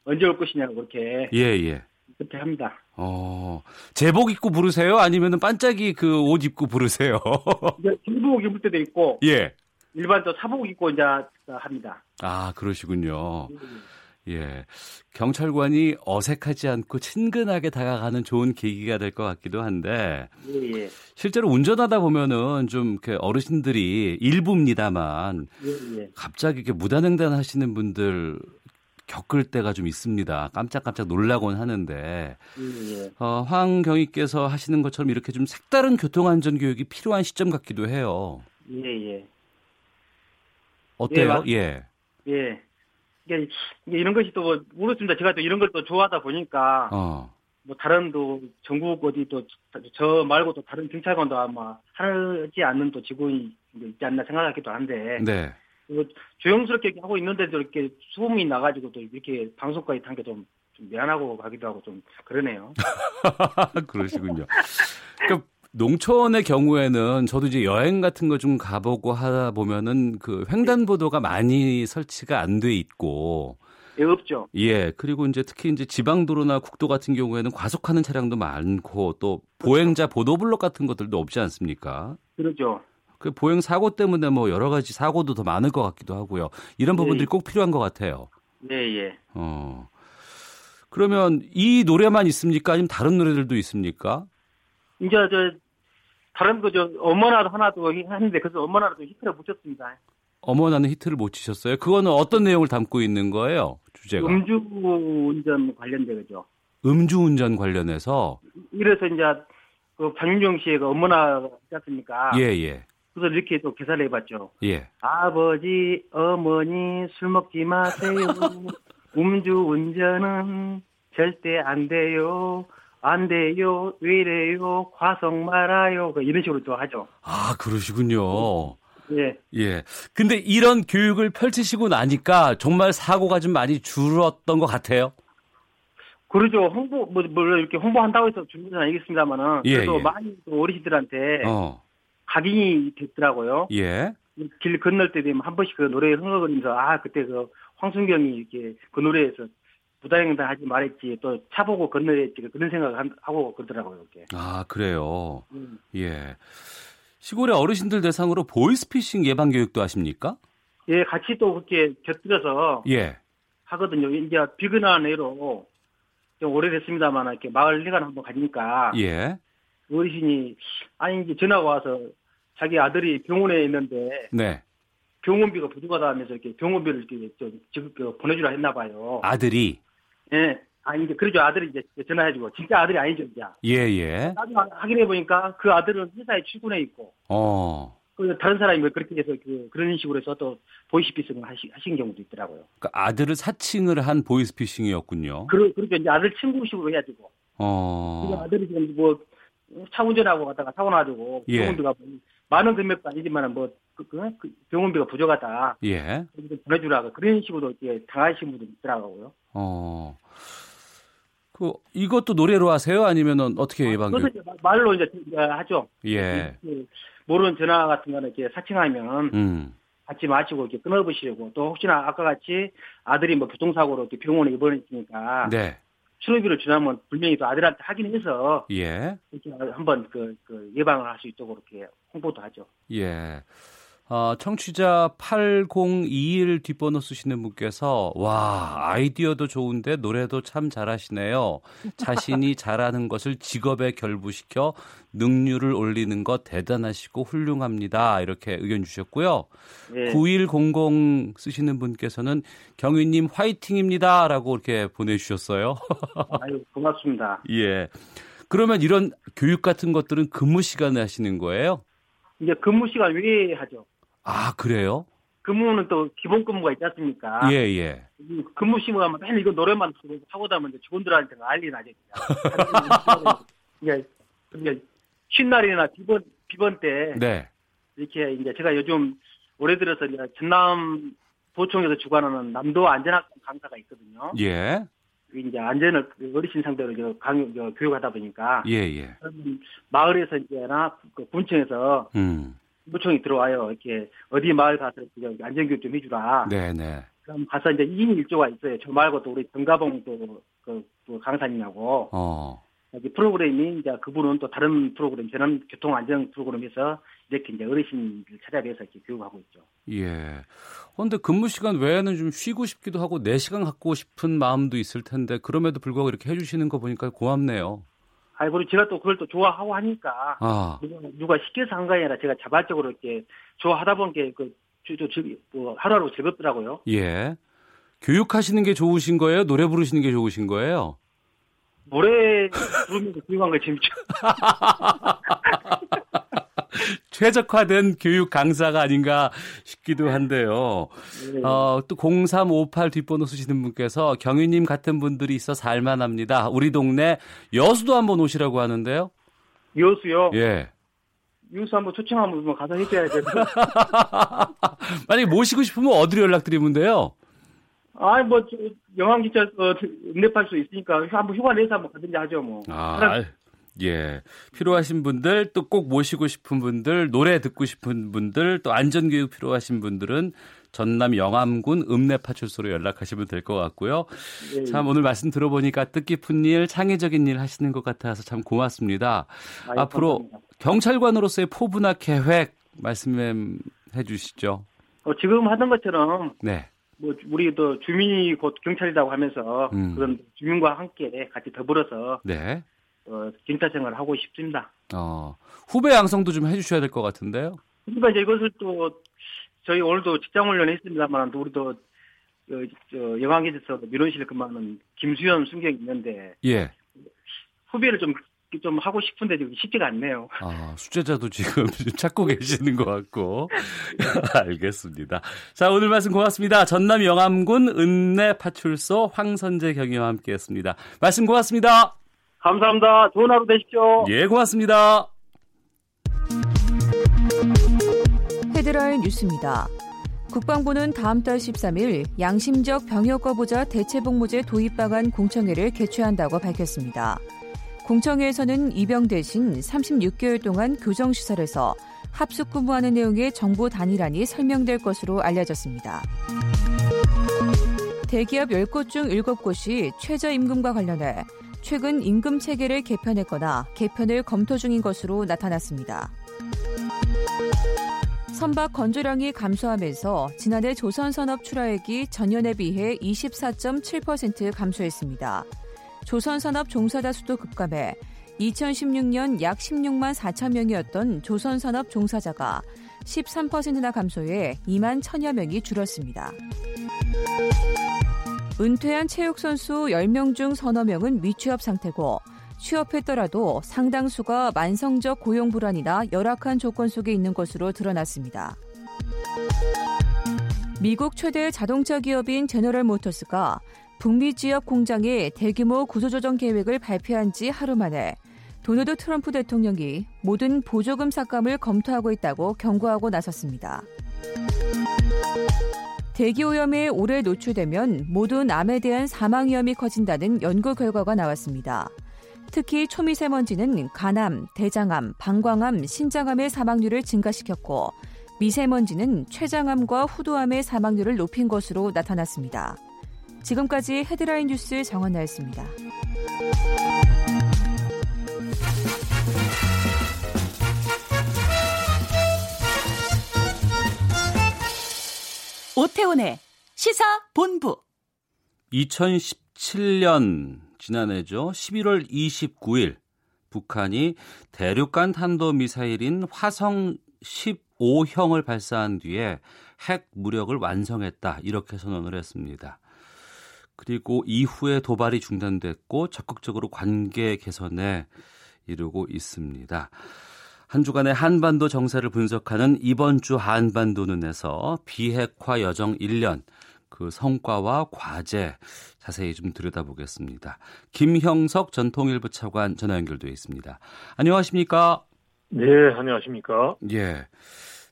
Speaker 6: 언제 올 것이냐고 그렇게
Speaker 2: 예, 예.
Speaker 6: 그렇게 합니다.
Speaker 2: 어, 제복 입고 부르세요? 아니면은 반짝이 그 옷 입고 부르세요? [laughs]
Speaker 6: 이제 길복 입을 때도 있고
Speaker 2: 예.
Speaker 6: 일반 또 사복 입고 이제 합니다.
Speaker 2: 아, 그러시군요. 예. 경찰관이 어색하지 않고 친근하게 다가가는 좋은 계기가 될 것 같기도 한데,
Speaker 6: 예, 예.
Speaker 2: 실제로 운전하다 보면은 좀 이렇게 어르신들이 일부입니다만,
Speaker 6: 예, 예.
Speaker 2: 갑자기 이렇게 무단횡단 하시는 분들 겪을 때가 좀 있습니다. 깜짝깜짝 놀라곤 하는데,
Speaker 6: 예, 예.
Speaker 2: 어, 황경희께서 하시는 것처럼 이렇게 좀 색다른 교통안전 교육이 필요한 시점 같기도 해요.
Speaker 6: 예, 예.
Speaker 2: 어때요?
Speaker 6: 예, 맞-
Speaker 2: 예.
Speaker 6: 예. 이게, 이게 이런 것이 또 뭐, 모르겠습니다. 제가 또 이런 걸 또 좋아하다 보니까,
Speaker 2: 어.
Speaker 6: 뭐, 다른 또, 전국 어디 또, 저 말고 또 다른 경찰관도 아마 하지 않는 또 직원이 있지 않나 생각하기도 한데,
Speaker 2: 네.
Speaker 6: 뭐 조용스럽게 하고 있는데도 이렇게 소음이 나가지고 또 이렇게 방송까지 탄 게 좀, 좀 미안하고 가기도 하고 좀 그러네요. [laughs]
Speaker 2: 그러시군요. 그러니까 농촌의 경우에는 저도 이제 여행 같은 거 좀 가보고 하다 보면은 그 횡단보도가 많이 설치가 안 돼 있고
Speaker 6: 예, 없죠.
Speaker 2: 예 그리고 이제 특히 이제 지방도로나 국도 같은 경우에는 과속하는 차량도 많고 또 보행자 보도블록 같은 것들도 없지 않습니까?
Speaker 6: 그러죠.
Speaker 2: 그 보행 사고 때문에 뭐 여러 가지 사고도 더 많을 것 같기도 하고요. 이런 부분들이 꼭 필요한 것 같아요.
Speaker 6: 예, 예.
Speaker 2: 어. 그러면 이 노래만 있습니까? 아니면 다른 노래들도 있습니까?
Speaker 6: 이제 저, 다른 거 저, 어머나도 하나도 하는데, 그래서 어머나도 히트를 붙였습니다.
Speaker 2: 어머나는 히트를 못 치셨어요. 그거는 어떤 내용을 담고 있는 거예요? 주제가
Speaker 6: 음주 운전 관련된 거죠.
Speaker 2: 음주운전 관련해서
Speaker 6: 이래서 이제 그 장윤정 씨의 그 어머나 있지 않습니까?
Speaker 2: 예 예.
Speaker 6: 그래서 이렇게 또 계산을 해봤죠.
Speaker 2: 예.
Speaker 6: 아버지, 어머니 술 먹지 마세요. [laughs] 음주 운전은 절대 안 돼요. 안 돼요. 왜 이래요? 과속 말아요. 그 이런 식으로 또 하죠.
Speaker 2: 아 그러시군요.
Speaker 6: 예.
Speaker 2: 예. 근데 이런 교육을 펼치시고 나니까 정말 사고가 좀 많이 줄었던 것 같아요.
Speaker 6: 그러죠. 홍보, 뭐, 물론 이렇게 홍보한다고 해서 준비는 아니겠습니다만은.
Speaker 2: 예,
Speaker 6: 그래도
Speaker 2: 예.
Speaker 6: 많이 또 어르신들한테
Speaker 2: 어.
Speaker 6: 각인이 됐더라고요.
Speaker 2: 예.
Speaker 6: 길 건널 때 되면 한 번씩 그 노래 흥얼거리면서 아 그때 그 황순경이 이렇게 그 노래에서 부다행단 하지 말했지 또 차 보고 건너야지 그런 생각을 하고 그러더라고요 이렇게.
Speaker 2: 아 그래요.
Speaker 6: 음.
Speaker 2: 예. 시골의 어르신들 대상으로 보이스피싱 예방 교육도 하십니까?
Speaker 6: 예 같이 또 그렇게 곁들여서
Speaker 2: 예.
Speaker 6: 하거든요. 이제 비근한 애로 좀 오래됐습니다만 이렇게 마을 회관 한번 가니까
Speaker 2: 예.
Speaker 6: 어르신이 아니 이제 전화가 와서 자기 아들이 병원에 있는데
Speaker 2: 네.
Speaker 6: 병원비가 부족하다 하면서 이렇게 병원비를 이렇게 지금 보내주라 했나 봐요.
Speaker 2: 아들이
Speaker 6: 예. 아, 이제, 그러죠. 아들이 이제 전화해주고. 진짜 아들이 아니죠, 이제.
Speaker 2: 예 예.
Speaker 6: 나중에 확인해 보니까 그 아들은 회사에 출근해 있고,
Speaker 2: 어.
Speaker 6: 그 다른 사람이 뭐 그렇게 해서 그 그런 식으로 해서 또 보이스피싱을 하시, 하신 경우도 있더라고요.
Speaker 2: 그러니까 아들을 사칭을 한 보이스피싱이었군요.
Speaker 6: 그, 그러니까 이제 아들 친구식으로 해가지고.
Speaker 2: 어.
Speaker 6: 그 아들이 지금 뭐, 차 운전하고 갔다가 사고 나가지고,
Speaker 2: 예.
Speaker 6: 병원비가 뭐 많은 금액도 아니지만 뭐, 그, 그, 그 병원비가 부족하다.
Speaker 2: 예.
Speaker 6: 좀 보내주라고. 그런 식으로 이제 당하신 분들이 있더라고요.
Speaker 2: 어. 그 이것도 노래로 하세요? 아니면은 어떻게 예방 교육?
Speaker 6: 이제 말로 이제 하죠.
Speaker 2: 예.
Speaker 6: 그 모르는 전화 같은 거는 이렇게 사칭하면
Speaker 2: 음.
Speaker 6: 받지 마시고 이렇게 끊어보시려고. 또 혹시나 아까 같이 아들이 뭐 교통사고로 이렇게 병원에 입원했으니까.
Speaker 2: 네.
Speaker 6: 치료비를 주냐면 분명히 또 아들한테 확인해서
Speaker 2: 예.
Speaker 6: 이렇게 한번 그, 그 예방을 할 수 있도록 이렇게 홍보도 하죠.
Speaker 2: 예. 어, 청취자 8021 뒷번호 쓰시는 분께서 와 아이디어도 좋은데 노래도 참 잘하시네요. 자신이 [laughs] 잘하는 것을 직업에 결부시켜 능률을 올리는 것 대단하시고 훌륭합니다. 이렇게 의견 주셨고요.
Speaker 6: 예.
Speaker 2: 9100 쓰시는 분께서는 경위님 화이팅입니다라고 이렇게 보내주셨어요. [laughs]
Speaker 6: 아유 고맙습니다.
Speaker 2: 예. 그러면 이런 교육 같은 것들은 근무 시간에 하시는 거예요?
Speaker 6: 이제 근무 시간 외에 하죠.
Speaker 2: 아 그래요?
Speaker 6: 근무는 또 기본 근무가 있지 않습니까?
Speaker 2: 예 예.
Speaker 6: 이 근무 시간만 맨날 이거 노래만 부르고 하고 다면 직원들한테 난리 나죠. 이게 [laughs] 이게 쉰 날이나 비번 비번 때
Speaker 2: 네.
Speaker 6: 이렇게 이제 제가 요즘 올해 들어서 이제 전남 도청에서 주관하는 남도 안전학교 강사가 있거든요.
Speaker 2: 예.
Speaker 6: 그 이제 안전을 어르신 상대로 이제 교육하다 보니까
Speaker 2: 예 예.
Speaker 6: 마을에서 이제나 그 군청에서
Speaker 2: 음.
Speaker 6: 무청이 들어와요. 이렇게 어디 마을 가서 안전교육 좀 해주라.
Speaker 2: 네 네.
Speaker 6: 그럼 가서 이제 2인 1조가 있어요. 저 말고도 우리 정가봉 또, 그, 그 강사님하고
Speaker 2: 어.
Speaker 6: 여기 프로그램이 이제 그분은 또 다른 프로그램, 저는 교통안전 프로그램에서 이렇게 이제 어르신들 찾아뵈서 이렇게 교육하고 있죠.
Speaker 2: 예. 그런데 근무 시간 외에는 좀 쉬고 싶기도 하고 4시간 갖고 싶은 마음도 있을 텐데 그럼에도 불구하고 이렇게 해주시는 거 보니까 고맙네요.
Speaker 6: 아이, 그리고 제가 또 그걸 또 좋아하고 하니까
Speaker 2: 아.
Speaker 6: 누가, 시켜서 한거 아니라 제가 자발적으로 이렇게 좋아하다 보니까 그, 뭐, 하루하루 즐겁더라고요.
Speaker 2: 예. 교육하시는 게 좋으신 거예요? 노래 부르시는 게 좋으신 거예요?
Speaker 6: 노래 부르면서 교육한 거 재밌죠. [laughs] [laughs]
Speaker 2: 최적화된 교육 강사가 아닌가 싶기도 한데요.
Speaker 6: 네.
Speaker 2: 어, 또 0358 뒷번호 쓰시는 분께서 경위님 같은 분들이 있어 살만합니다. 우리 동네 여수도 한번 오시라고 하는데요.
Speaker 6: 여수요.
Speaker 2: 예.
Speaker 6: 여수 한번 초청하면 뭐 가서 해줘야 돼. [laughs]
Speaker 2: 만약에 모시고 싶으면 어디로 연락드리면 돼요?
Speaker 6: 아이, 뭐, 저, 영암 기차, 어, 응대할 수 있으니까, 한번 휴가 내서 한번 가든지 하죠, 뭐.
Speaker 2: 아, 예. 필요하신 분들, 또 꼭 모시고 싶은 분들, 노래 듣고 싶은 분들, 또 안전교육 필요하신 분들은 전남 영암군 읍내파출소로 연락하시면 될 것 같고요.
Speaker 6: 예,
Speaker 2: 참 오늘 말씀 들어보니까 뜻깊은 일, 창의적인 일 하시는 것 같아서 참 고맙습니다.
Speaker 6: 아이,
Speaker 2: 앞으로
Speaker 6: 감사합니다.
Speaker 2: 경찰관으로서의 포부나 계획 말씀해 주시죠.
Speaker 6: 어, 지금 하던 것처럼,
Speaker 2: 네.
Speaker 6: 뭐, 우리 또 주민이 곧 경찰이라고 하면서,
Speaker 2: 음.
Speaker 6: 그런 주민과 함께 같이 더불어서,
Speaker 2: 네.
Speaker 6: 어, 경찰 생활을 하고 싶습니다.
Speaker 2: 어, 후배 양성도 좀 해주셔야 될 것 같은데요.
Speaker 6: 그러니까 이제 이것을 또, 저희 오늘도 직장 훈련 했습니다만, 또 우리도, 어, 저, 영암기에서 민원실에 근무하는 김수현 순경이 있는데,
Speaker 2: 예.
Speaker 6: 후배를 좀, 좀 하고 싶은데 지금 쉽지가 않네요.
Speaker 2: 아, 수제자도 지금 [laughs] 찾고 계시는 것 같고. [laughs] 알겠습니다. 자, 오늘 말씀 고맙습니다. 전남 영암군 읍내 파출소 황선재 경위와 함께 했습니다. 말씀 고맙습니다.
Speaker 6: 감사합니다. 좋은 하루 되십시오.
Speaker 2: 예, 고맙습니다.
Speaker 7: 헤드라인 뉴스입니다. 국방부는 다음 달 13일 양심적 병역 거부자 대체 복무제 도입 방안 공청회를 개최한다고 밝혔습니다. 공청회에서는 입영 대신 36개월 동안 교정 시설에서 합숙 근무하는 내용의 정보 단일안이 설명될 것으로 알려졌습니다. 대기업 10곳 중 7곳이 최저임금과 관련해 최근 임금 체계를 개편했거나 개편을 검토 중인 것으로 나타났습니다. 선박 건조량이 감소하면서 지난해 조선산업 출하액이 전년에 비해 24.7% 감소했습니다. 조선산업 종사자 수도 급감해 2016년 약 16만 4천 명이었던 조선산업 종사자가 13%나 감소해 2만 천여 명이 줄었습니다. 은퇴한 체육선수 10명 중 서너 명은 미취업 상태고 취업했더라도 상당수가 만성적 고용 불안이나 열악한 조건 속에 있는 것으로 드러났습니다. 미국 최대 자동차 기업인 제너럴 모터스가 북미 지역 공장의 대규모 구조조정 계획을 발표한 지 하루 만에 도널드 트럼프 대통령이 모든 보조금 삭감을 검토하고 있다고 경고하고 나섰습니다. 대기오염에 오래 노출되면 모든 암에 대한 사망 위험이 커진다는 연구 결과가 나왔습니다. 특히 초미세먼지는 간암, 대장암, 방광암, 신장암의 사망률을 증가시켰고 미세먼지는 췌장암과 후두암의 사망률을 높인 것으로 나타났습니다. 지금까지 헤드라인 뉴스 정원나였습니다.
Speaker 8: 오태훈의 시사 본부.
Speaker 2: 2017년 지난해죠. 11월 29일 북한이 대륙간 탄도 미사일인 화성 15형을 발사한 뒤에 핵 무력을 완성했다. 이렇게 선언을 했습니다. 그리고 이후에 도발이 중단됐고 적극적으로 관계 개선에 이르고 있습니다. 한 주간의 한반도 정세를 분석하는 이번 주 한반도 눈에서 비핵화 여정 1년 그 성과와 과제 자세히 좀 들여다보겠습니다. 김형석 전 통일부 차관 전화 연결돼 있습니다. 안녕하십니까?
Speaker 9: 네, 안녕하십니까?
Speaker 2: 예.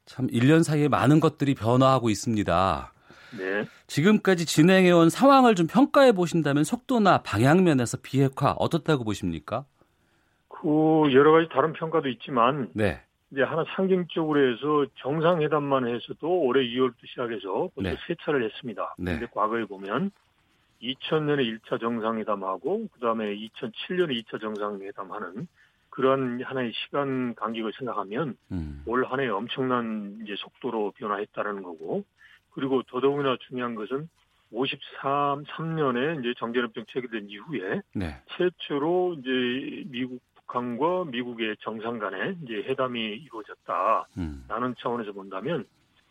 Speaker 2: 참 1년 사이에 많은 것들이 변화하고 있습니다.
Speaker 9: 네.
Speaker 2: 지금까지 진행해온 상황을 좀 평가해 보신다면 속도나 방향면에서 비핵화 어떻다고 보십니까?
Speaker 9: 그 여러 가지 다른 평가도 있지만
Speaker 2: 네.
Speaker 9: 이제 하나 상징적으로 해서 정상회담만 해서도 올해 2월부터 시작해서 벌써
Speaker 2: 네.
Speaker 9: 세 차례를 했습니다.
Speaker 2: 네.
Speaker 9: 근데 과거에 보면 2000년에 1차 정상회담하고 그다음에 2007년에 2차 정상회담하는 그런 하나의 시간 간격을 생각하면
Speaker 2: 음.
Speaker 9: 올 한해 엄청난 이제 속도로 변화했다는 거고 그리고 더더욱이나 중요한 것은 53, 3년에 이제 정전협정 체결된 이후에
Speaker 2: 네.
Speaker 9: 최초로 이제 미국 북한과 미국의 정상 간에 이제 회담이 이루어졌다.
Speaker 2: 음.
Speaker 9: 라는 차원에서 본다면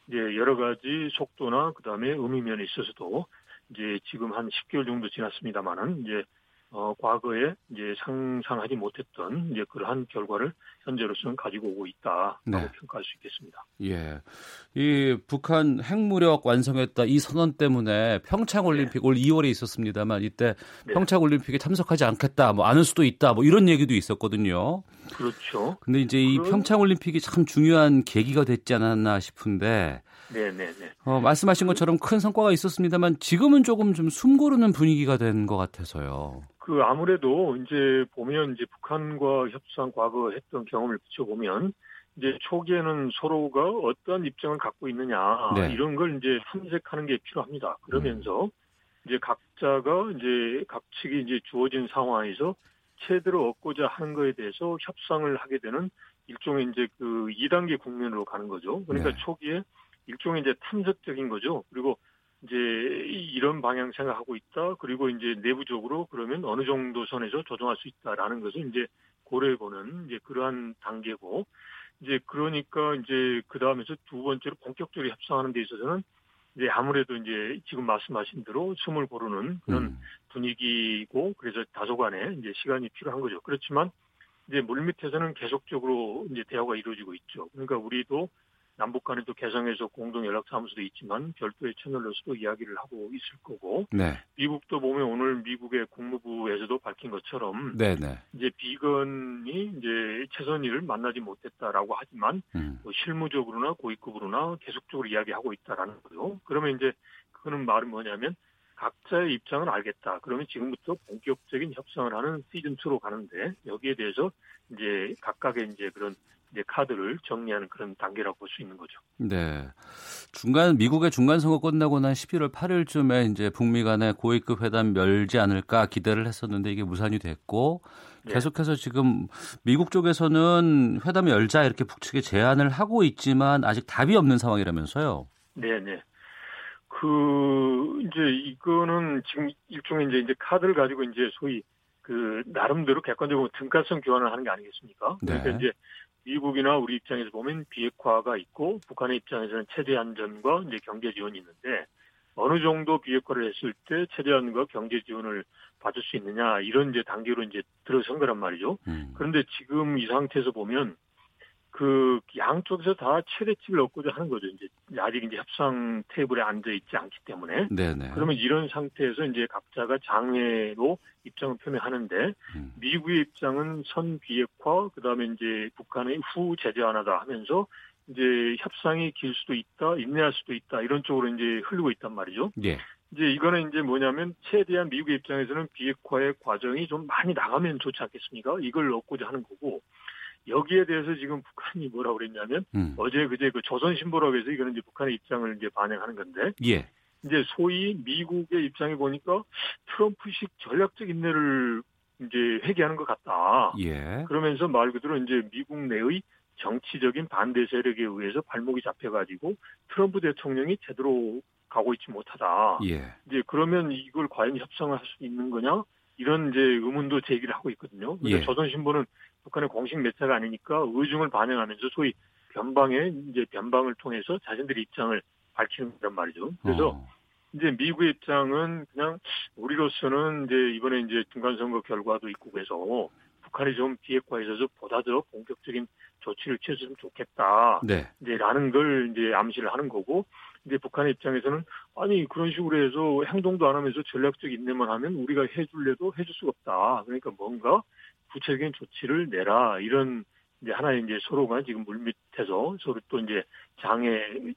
Speaker 9: 이제 여러 가지 속도나 그다음에 의미면에 있어서도 이제 지금 한 10개월 정도 지났습니다만은 이제 어 과거에 이제 상상하지 못했던 이제 그러한 결과를 현재로서는 가지고 오고 있다라고
Speaker 2: 네.
Speaker 9: 평가할 수 있겠습니다.
Speaker 2: 예. 이 북한 핵무력 완성했다 이 선언 때문에 평창 올림픽 올 2월에 있었습니다만 이때
Speaker 9: 네.
Speaker 2: 평창 올림픽에 참석하지 않겠다. 뭐안할 수도 있다. 뭐 이런 얘기도 있었거든요.
Speaker 9: 그렇죠.
Speaker 2: 근데 이제 이
Speaker 9: 그런-
Speaker 2: 평창 올림픽이 참 중요한 계기가 됐지 않았나 싶은데
Speaker 9: 네네네.
Speaker 2: 어, 말씀하신 것처럼 큰 성과가 있었습니다만 지금은 조금 좀 숨고르는 분위기가 된 것 같아서요.
Speaker 9: 그 아무래도 이제 보면 이제 북한과 협상 과거 했던 경험을 비춰보면 이제 초기에는 서로가 어떠한 입장을 갖고 있느냐
Speaker 2: 네.
Speaker 9: 이런 걸 이제 탐색하는 게 필요합니다. 그러면서 이제 각자가 이제 각 측이 이제 주어진 상황에서 체대를 얻고자 하는 거에 대해서 협상을 하게 되는 일종의 이제 그 2단계 국면으로 가는 거죠. 그러니까
Speaker 2: 네.
Speaker 9: 초기에 일종의 이제 탐색적인 거죠. 그리고 이제 이- 이런 방향 생각하고 있다. 그리고 이제 내부적으로 그러면 어느 정도 선에서 조정할 수 있다라는 것을 이제 고려해보는 이제 그러한 단계고 이제 그러니까 이제 그 다음에서 두 번째로 본격적으로 협상하는 데 있어서는 이제 아무래도 이제 지금 말씀하신 대로 숨을 고르는 그런
Speaker 2: 음.
Speaker 9: 분위기고 그래서 다소간에 이제 시간이 필요한 거죠. 그렇지만 이제 물밑에서는 계속적으로 이제 대화가 이루어지고 있죠. 그러니까 우리도 남북 간에도 개성에서 공동 연락사무소도 있지만 별도의 채널로서도 이야기를 하고 있을 거고
Speaker 2: 네.
Speaker 9: 미국도 보면 오늘 미국의 국무부에서도 밝힌 것처럼
Speaker 2: 네, 네.
Speaker 9: 이제 비건이 이제 최선희를 만나지 못했다라고 하지만
Speaker 2: 음.
Speaker 9: 뭐 실무적으로나 고위급으로나 계속적으로 이야기하고 있다라는 거죠. 그러면 이제 그거는 말은 뭐냐면 각자의 입장은 알겠다. 그러면 지금부터 본격적인 협상을 하는 시즌 2로 가는데 여기에 대해서 이제 각각의 이제 그런 이제 카드를 정리하는 그런 단계라고 볼 수 있는 거죠.
Speaker 2: 네. 중간 미국의 중간 선거 끝나고 난 11월 8일쯤에 이제 북미 간의 고위급 회담 열지 않을까 기대를 했었는데 이게 무산이 됐고
Speaker 9: 네.
Speaker 2: 계속해서 지금 미국 쪽에서는 회담 열자 이렇게 북측에 제안을 하고 있지만 아직 답이 없는 상황이라면서요.
Speaker 9: 네 네. 그 이제 이거는 지금 일종의 이제 이제 카드를 가지고 이제 소위 그 나름대로 객관적으로 등가성 교환을 하는 게 아니겠습니까? 그러니까
Speaker 2: 네.
Speaker 9: 이제 미국이나 우리 입장에서 보면 비핵화가 있고 북한의 입장에서는 체제 안전과 이제 경제 지원이 있는데 어느 정도 비핵화를 했을 때 체제 안과 경제 지원을 받을 수 있느냐 이런 이제 단계로 이제 들어선 거란 말이죠.
Speaker 2: 음.
Speaker 9: 그런데 지금 이 상태에서 보면 그 양쪽에서 다 최대치를 얻고자 하는 거죠. 이제 아직 이제 협상 테이블에 앉아 있지 않기 때문에.
Speaker 2: 네네.
Speaker 9: 그러면 이런 상태에서 이제 각자가 장외로 입장을 표명하는데
Speaker 2: 음.
Speaker 9: 미국의 입장은 선 비핵화 그다음에 이제 북한의 후 제재 완화다 하면서 이제 협상이 길 수도 있다, 인내할 수도 있다 이런 쪽으로 이제 흘리고 있단 말이죠.
Speaker 2: 예.
Speaker 9: 이제 이거는 이제 뭐냐면 최대한 미국의 입장에서는 비핵화의 과정이 좀 많이 나가면 좋지 않겠습니까? 이걸 얻고자 하는 거고 여기에 대해서 지금 북한이 뭐라고 그랬냐면
Speaker 2: 음.
Speaker 9: 어제 그제 그 조선신보라고 해서 이거는 이제 북한의 입장을 이제 반영하는 건데
Speaker 2: 예.
Speaker 9: 이제 소위 미국의 입장에 보니까 트럼프식 전략적 인내를 이제 회개하는 것 같다.
Speaker 2: 예.
Speaker 9: 그러면서 말 그대로 이제 미국 내의 정치적인 반대 세력에 의해서 발목이 잡혀가지고 트럼프 대통령이 제대로 가고 있지 못하다.
Speaker 2: 예.
Speaker 9: 이제 그러면 이걸 과연 협상을 할 수 있는 거냐? 이런 이제 의문도 제기를 하고 있거든요. 그런데
Speaker 2: 예.
Speaker 9: 조선신보는 북한의 공식 매체가 아니니까 의중을 반영하면서 소위 변방의 이제 변방을 통해서 자신들의 입장을 밝히는 거란 말이죠. 그래서
Speaker 2: 어.
Speaker 9: 이제 미국의 입장은 그냥 우리로서는 이제 이번에 이제 중간선거 결과도 있고 그래서 북한이 좀 비핵화에 있어서 보다 더 본격적인 조치를 취했으면 좋겠다.
Speaker 2: 네.
Speaker 9: 이제 라는 걸 이제 암시를 하는 거고 이제 북한의 입장에서는 아니 그런 식으로 해서 행동도 안 하면서 전략적 인내만 하면 우리가 해줄래도 해줄 수가 없다. 그러니까 뭔가 구체적인 조치를 내라 이런 이제 하나의 이제 서로가 지금 물밑에서 서로 또 이제 장애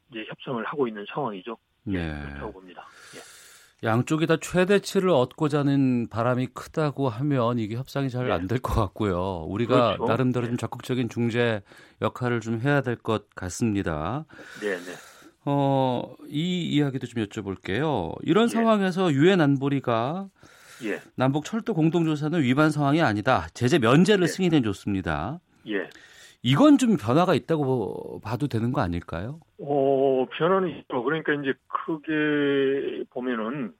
Speaker 9: 이제 협상을 하고 있는 상황이죠.
Speaker 2: 네.
Speaker 9: 그렇다고 봅니다. 예.
Speaker 2: 양쪽이 다 최대치를 얻고자 하는 바람이 크다고 하면 이게 협상이 잘
Speaker 9: 네.
Speaker 2: 안될것 같고요. 우리가
Speaker 9: 그렇죠.
Speaker 2: 나름대로
Speaker 9: 네.
Speaker 2: 좀 적극적인 중재 역할을 좀 해야 될 것 같습니다.
Speaker 9: 네, 네.
Speaker 2: 어, 이 이야기도 좀 여쭤볼게요. 이런
Speaker 9: 예.
Speaker 2: 상황에서 유엔 안보리가
Speaker 9: 예.
Speaker 2: 남북 철도 공동조사는 위반 상황이 아니다. 제재 면제를
Speaker 9: 예.
Speaker 2: 승인해 줬습니다.
Speaker 9: 예.
Speaker 2: 이건 좀 변화가 있다고 봐도 되는 거 아닐까요?
Speaker 9: 어, 변화는 있죠. 그러니까 이제 크게 보면은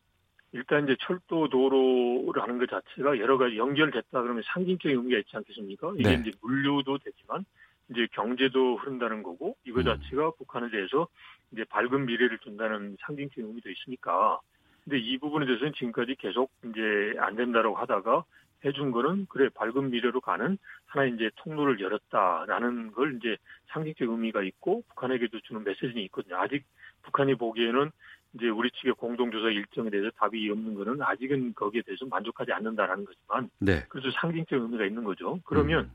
Speaker 9: 일단 이제 철도 도로를 하는 것 자체가 여러 가지 연결됐다 그러면 상징적인 의미가 있지 않겠습니까? 이게
Speaker 2: 네.
Speaker 9: 이제 물류도 되지만 이제 경제도 흐른다는 거고 이거
Speaker 2: 음.
Speaker 9: 자체가 북한에 대해서 이제 밝은 미래를 준다는 상징적인 의미도 있으니까 근데 이 부분에 대해서는 지금까지 계속 이제 안 된다라고 하다가 해준 거는 그래 밝은 미래로 가는 하나의 이제 통로를 열었다라는 걸 이제 상징적 의미가 있고 북한에게도 주는 메시지는 있거든요. 아직 북한이 보기에는 이제 우리 측의 공동조사 일정에 대해서 답이 없는 거는 아직은 거기에 대해서 만족하지 않는다라는 거지만
Speaker 2: 네.
Speaker 9: 그래서 상징적 의미가 있는 거죠. 그러면
Speaker 2: 음.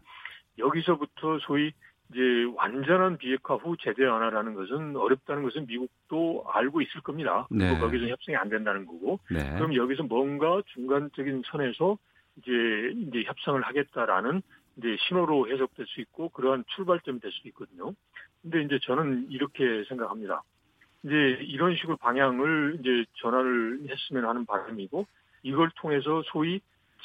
Speaker 9: 여기서부터 소위 이제 완전한 비핵화 후 제재 완화라는 것은 어렵다는 것은 미국도 알고 있을 겁니다. 그리고
Speaker 2: 네.
Speaker 9: 거기서 협상이 안 된다는 거고
Speaker 2: 네.
Speaker 9: 그럼 여기서 뭔가 중간적인 선에서 이제 이제 협상을 하겠다라는 이제 신호로 해석될 수 있고 그러한 출발점이 될 수 있거든요. 근데 이제 저는 이렇게 생각합니다. 이제 이런 식으로 방향을 이제 전환을 했으면 하는 바람이고 이걸 통해서 소위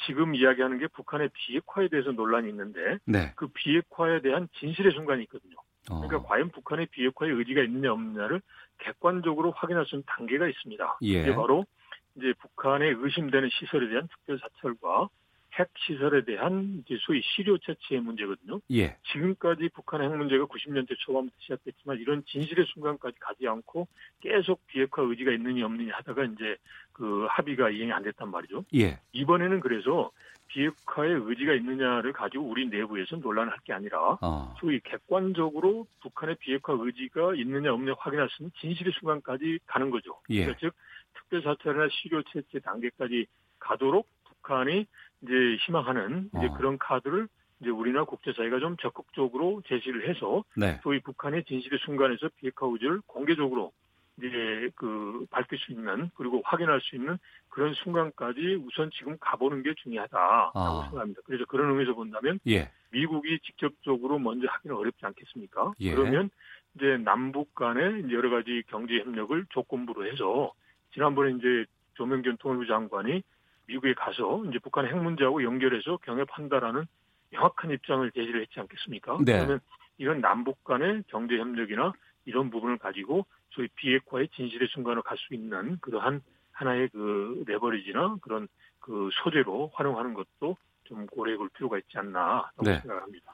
Speaker 9: 지금 이야기하는 게 북한의 비핵화에 대해서 논란이 있는데
Speaker 2: 네.
Speaker 9: 그 비핵화에 대한 진실의 순간이 있거든요.
Speaker 2: 어.
Speaker 9: 그러니까 과연 북한의 비핵화의 의지가 있느냐 없느냐를 객관적으로 확인할 수 있는 단계가 있습니다.
Speaker 2: 예.
Speaker 9: 이게 바로 이제 북한의 의심되는 시설에 대한 특별 사찰과 핵 시설에 대한 이제 소위 시료 채취의 문제거든요.
Speaker 2: 예.
Speaker 9: 지금까지 북한의 핵 문제가 90년대 초반부터 시작됐지만 이런 진실의 순간까지 가지 않고 계속 비핵화 의지가 있느냐 없느냐 하다가 이제 그 합의가 이행이 안 됐단 말이죠.
Speaker 2: 예.
Speaker 9: 이번에는 그래서 비핵화의 의지가 있느냐를 가지고 우리 내부에서 논란을 할 게 아니라
Speaker 2: 어.
Speaker 9: 소위 객관적으로 북한의 비핵화 의지가 있느냐 없느냐 확인할 수 있는 진실의 순간까지 가는 거죠.
Speaker 2: 예.
Speaker 9: 그러니까 즉 특별 사찰이나 시료 채취 단계까지 가도록 북한이 이제 희망하는 이제
Speaker 2: 어.
Speaker 9: 그런 카드를 이제 우리나 국제사회가 좀 적극적으로 제시를 해서
Speaker 2: 네.
Speaker 9: 소위 북한의 진실의 순간에서 비핵화 의지를 공개적으로 이제 그 밝힐 수 있는 그리고 확인할 수 있는 그런 순간까지 우선 지금 가보는 게 중요하다라고
Speaker 2: 아.
Speaker 9: 생각합니다. 그래서 그런 의미에서 본다면
Speaker 2: 예.
Speaker 9: 미국이 직접적으로 먼저 하기는 어렵지 않겠습니까?
Speaker 2: 예.
Speaker 9: 그러면 이제 남북 간의 여러 가지 경제 협력을 조건부로 해서 지난번에 이제 조명균 통일부 장관이 미국에 가서 이제 북한 핵 문제하고 연결해서 경협한다라는 명확한 입장을 제시를 했지 않겠습니까?
Speaker 2: 네.
Speaker 9: 그러면 이런 남북 간의 경제 협력이나 이런 부분을 가지고 소위 비핵화의 진실의 순간을 갈 수 있는 그러한 하나의 그 레버리지나 그런 그 소재로 활용하는 것도 좀 고려해 볼 필요가 있지 않나라고
Speaker 2: 네.
Speaker 9: 생각합니다.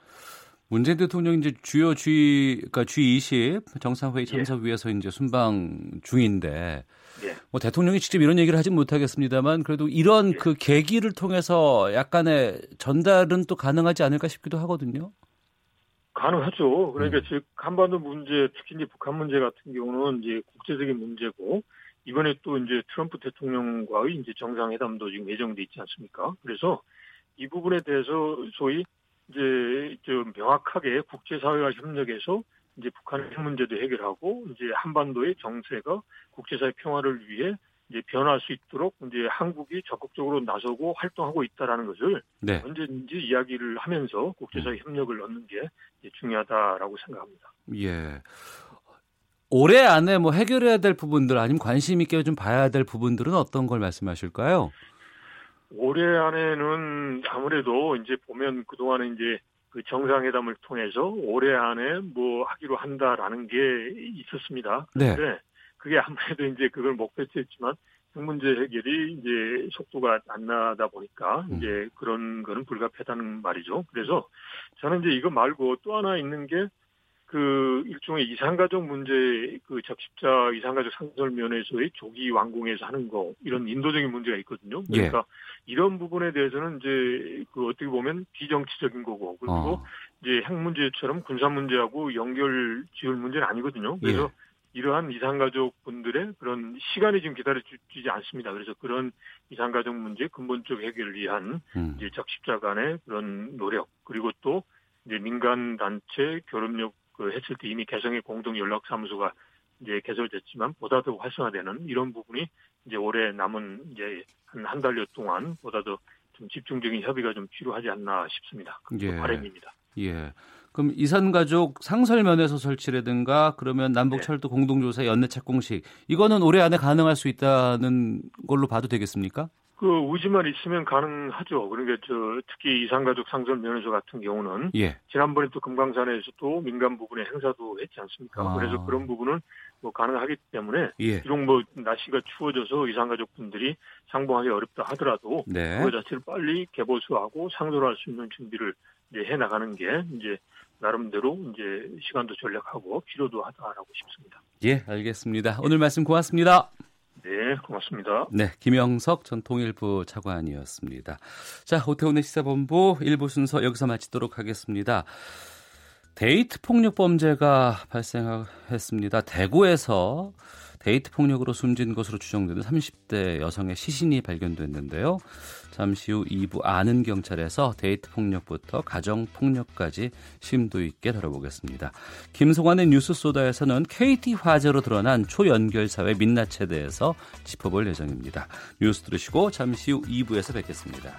Speaker 2: 문재인 대통령이 이제 주요 G 그러니까 G20 정상회의 참석 예. 위해서 이제 순방 중인데 예. 뭐 대통령이 직접 이런 얘기를 하진 못하겠습니다만 그래도 이런 예. 그 계기를 통해서 약간의 전달은 또 가능하지 않을까 싶기도 하거든요.
Speaker 9: 가능하죠. 그러니까 음. 즉 한반도 문제, 특히 이제 북한 문제 같은 경우는 이제 국제적인 문제고 이번에 또 이제 트럼프 대통령과의 이제 정상회담도 지금 예정돼 있지 않습니까? 그래서 이 부분에 대해서 소위 이제 좀 명확하게 국제사회와 협력해서 이제 북한의 핵 문제도 해결하고 이제 한반도의 정세가 국제사회 평화를 위해 이제 변화할 수 있도록 이제 한국이 적극적으로 나서고 활동하고 있다라는 것을 네. 언제든지 이야기를 하면서 국제사회 음. 협력을 얻는 게 중요하다라고 생각합니다.
Speaker 2: 예. 올해 안에 뭐 해결해야 될 부분들 아니면 관심 있게 좀 봐야 될 부분들은 어떤 걸 말씀하실까요?
Speaker 9: 올해 안에는 아무래도 이제 보면 그동안에 이제 그 정상회담을 통해서 올해 안에 뭐 하기로 한다라는 게 있었습니다. 네. 그런데 그게 아무래도 이제 그걸 목표치 했지만 핵 문제 해결이 이제 속도가 안 나다 보니까 음. 이제 그런 거는 불가피하다는 말이죠. 그래서 저는 이제 이거 말고 또 하나 있는 게 그 일종의 이산가족 문제 그 적십자 이산가족 상설면에서의 조기 완공해서 하는 거 이런 인도적인 문제가 있거든요. 예. 그러니까 예. 이런 부분에 대해서는 이제 그 어떻게 보면 비정치적인 거고 그리고 어. 이제 핵 문제처럼 군사 문제하고 연결 지을 문제는 아니거든요. 그래서 예. 이러한 이산가족 분들의 그런 시간이 지금 기다려주지 않습니다. 그래서 그런 이산가족 문제 근본적 해결을 위한 음. 이제 적십자 간의 그런 노력 그리고 또 이제 민간 단체 결합력 그 했을 때 이미 개성의 공동 연락 사무소가 이제 개설됐지만 보다 더 활성화되는 이런 부분이 이제 올해 남은 이제 한 한 달여 동안 보다 더 좀 집중적인 협의가 좀 필요하지 않나 싶습니다. 그 예. 바람입니다.
Speaker 2: 예. 그럼 이산가족 상설면에서 설치라든가 그러면 남북철도 네. 공동조사 연내 착공식 이거는 올해 안에 가능할 수 있다는 걸로 봐도 되겠습니까?
Speaker 9: 그 의지만 있으면 가능하죠. 그러니까 저 특히 이산가족 상설 면에서 같은 경우는 예. 지난번에 또 금강산에서도 민간 부분에 행사도 했지 않습니까? 아. 그래서 그런 부분은 뭐 가능하기 때문에 예. 비록 뭐 날씨가 추워져서 이산가족 분들이 상봉하기 어렵다 하더라도 네. 그거 자체를 빨리 개보수하고 상도할 수 있는 준비를 이제 해 나가는 게 이제 나름대로 이제 시간도 전략하고 필요도 하다라고 싶습니다.
Speaker 2: 예, 알겠습니다. 오늘 말씀 고맙습니다.
Speaker 9: 네, 고맙습니다.
Speaker 2: 네, 김영석 전 통일부 차관이었습니다. 자, 오태훈의 시사본부 1부 순서 여기서 마치도록 하겠습니다. 데이트 폭력 범죄가 발생했습니다. 대구에서 데이트 폭력으로 숨진 것으로 추정되는 30대 여성의 시신이 발견됐는데요. 잠시 후 2부 아는 경찰에서 데이트 폭력부터 가정 폭력까지 심도 있게 다뤄보겠습니다. 김성환의 뉴스 소다에서는 KT 화재로 드러난 초연결 사회 민낯에 대해서 짚어볼 예정입니다. 뉴스 들으시고 잠시 후 2부에서 뵙겠습니다.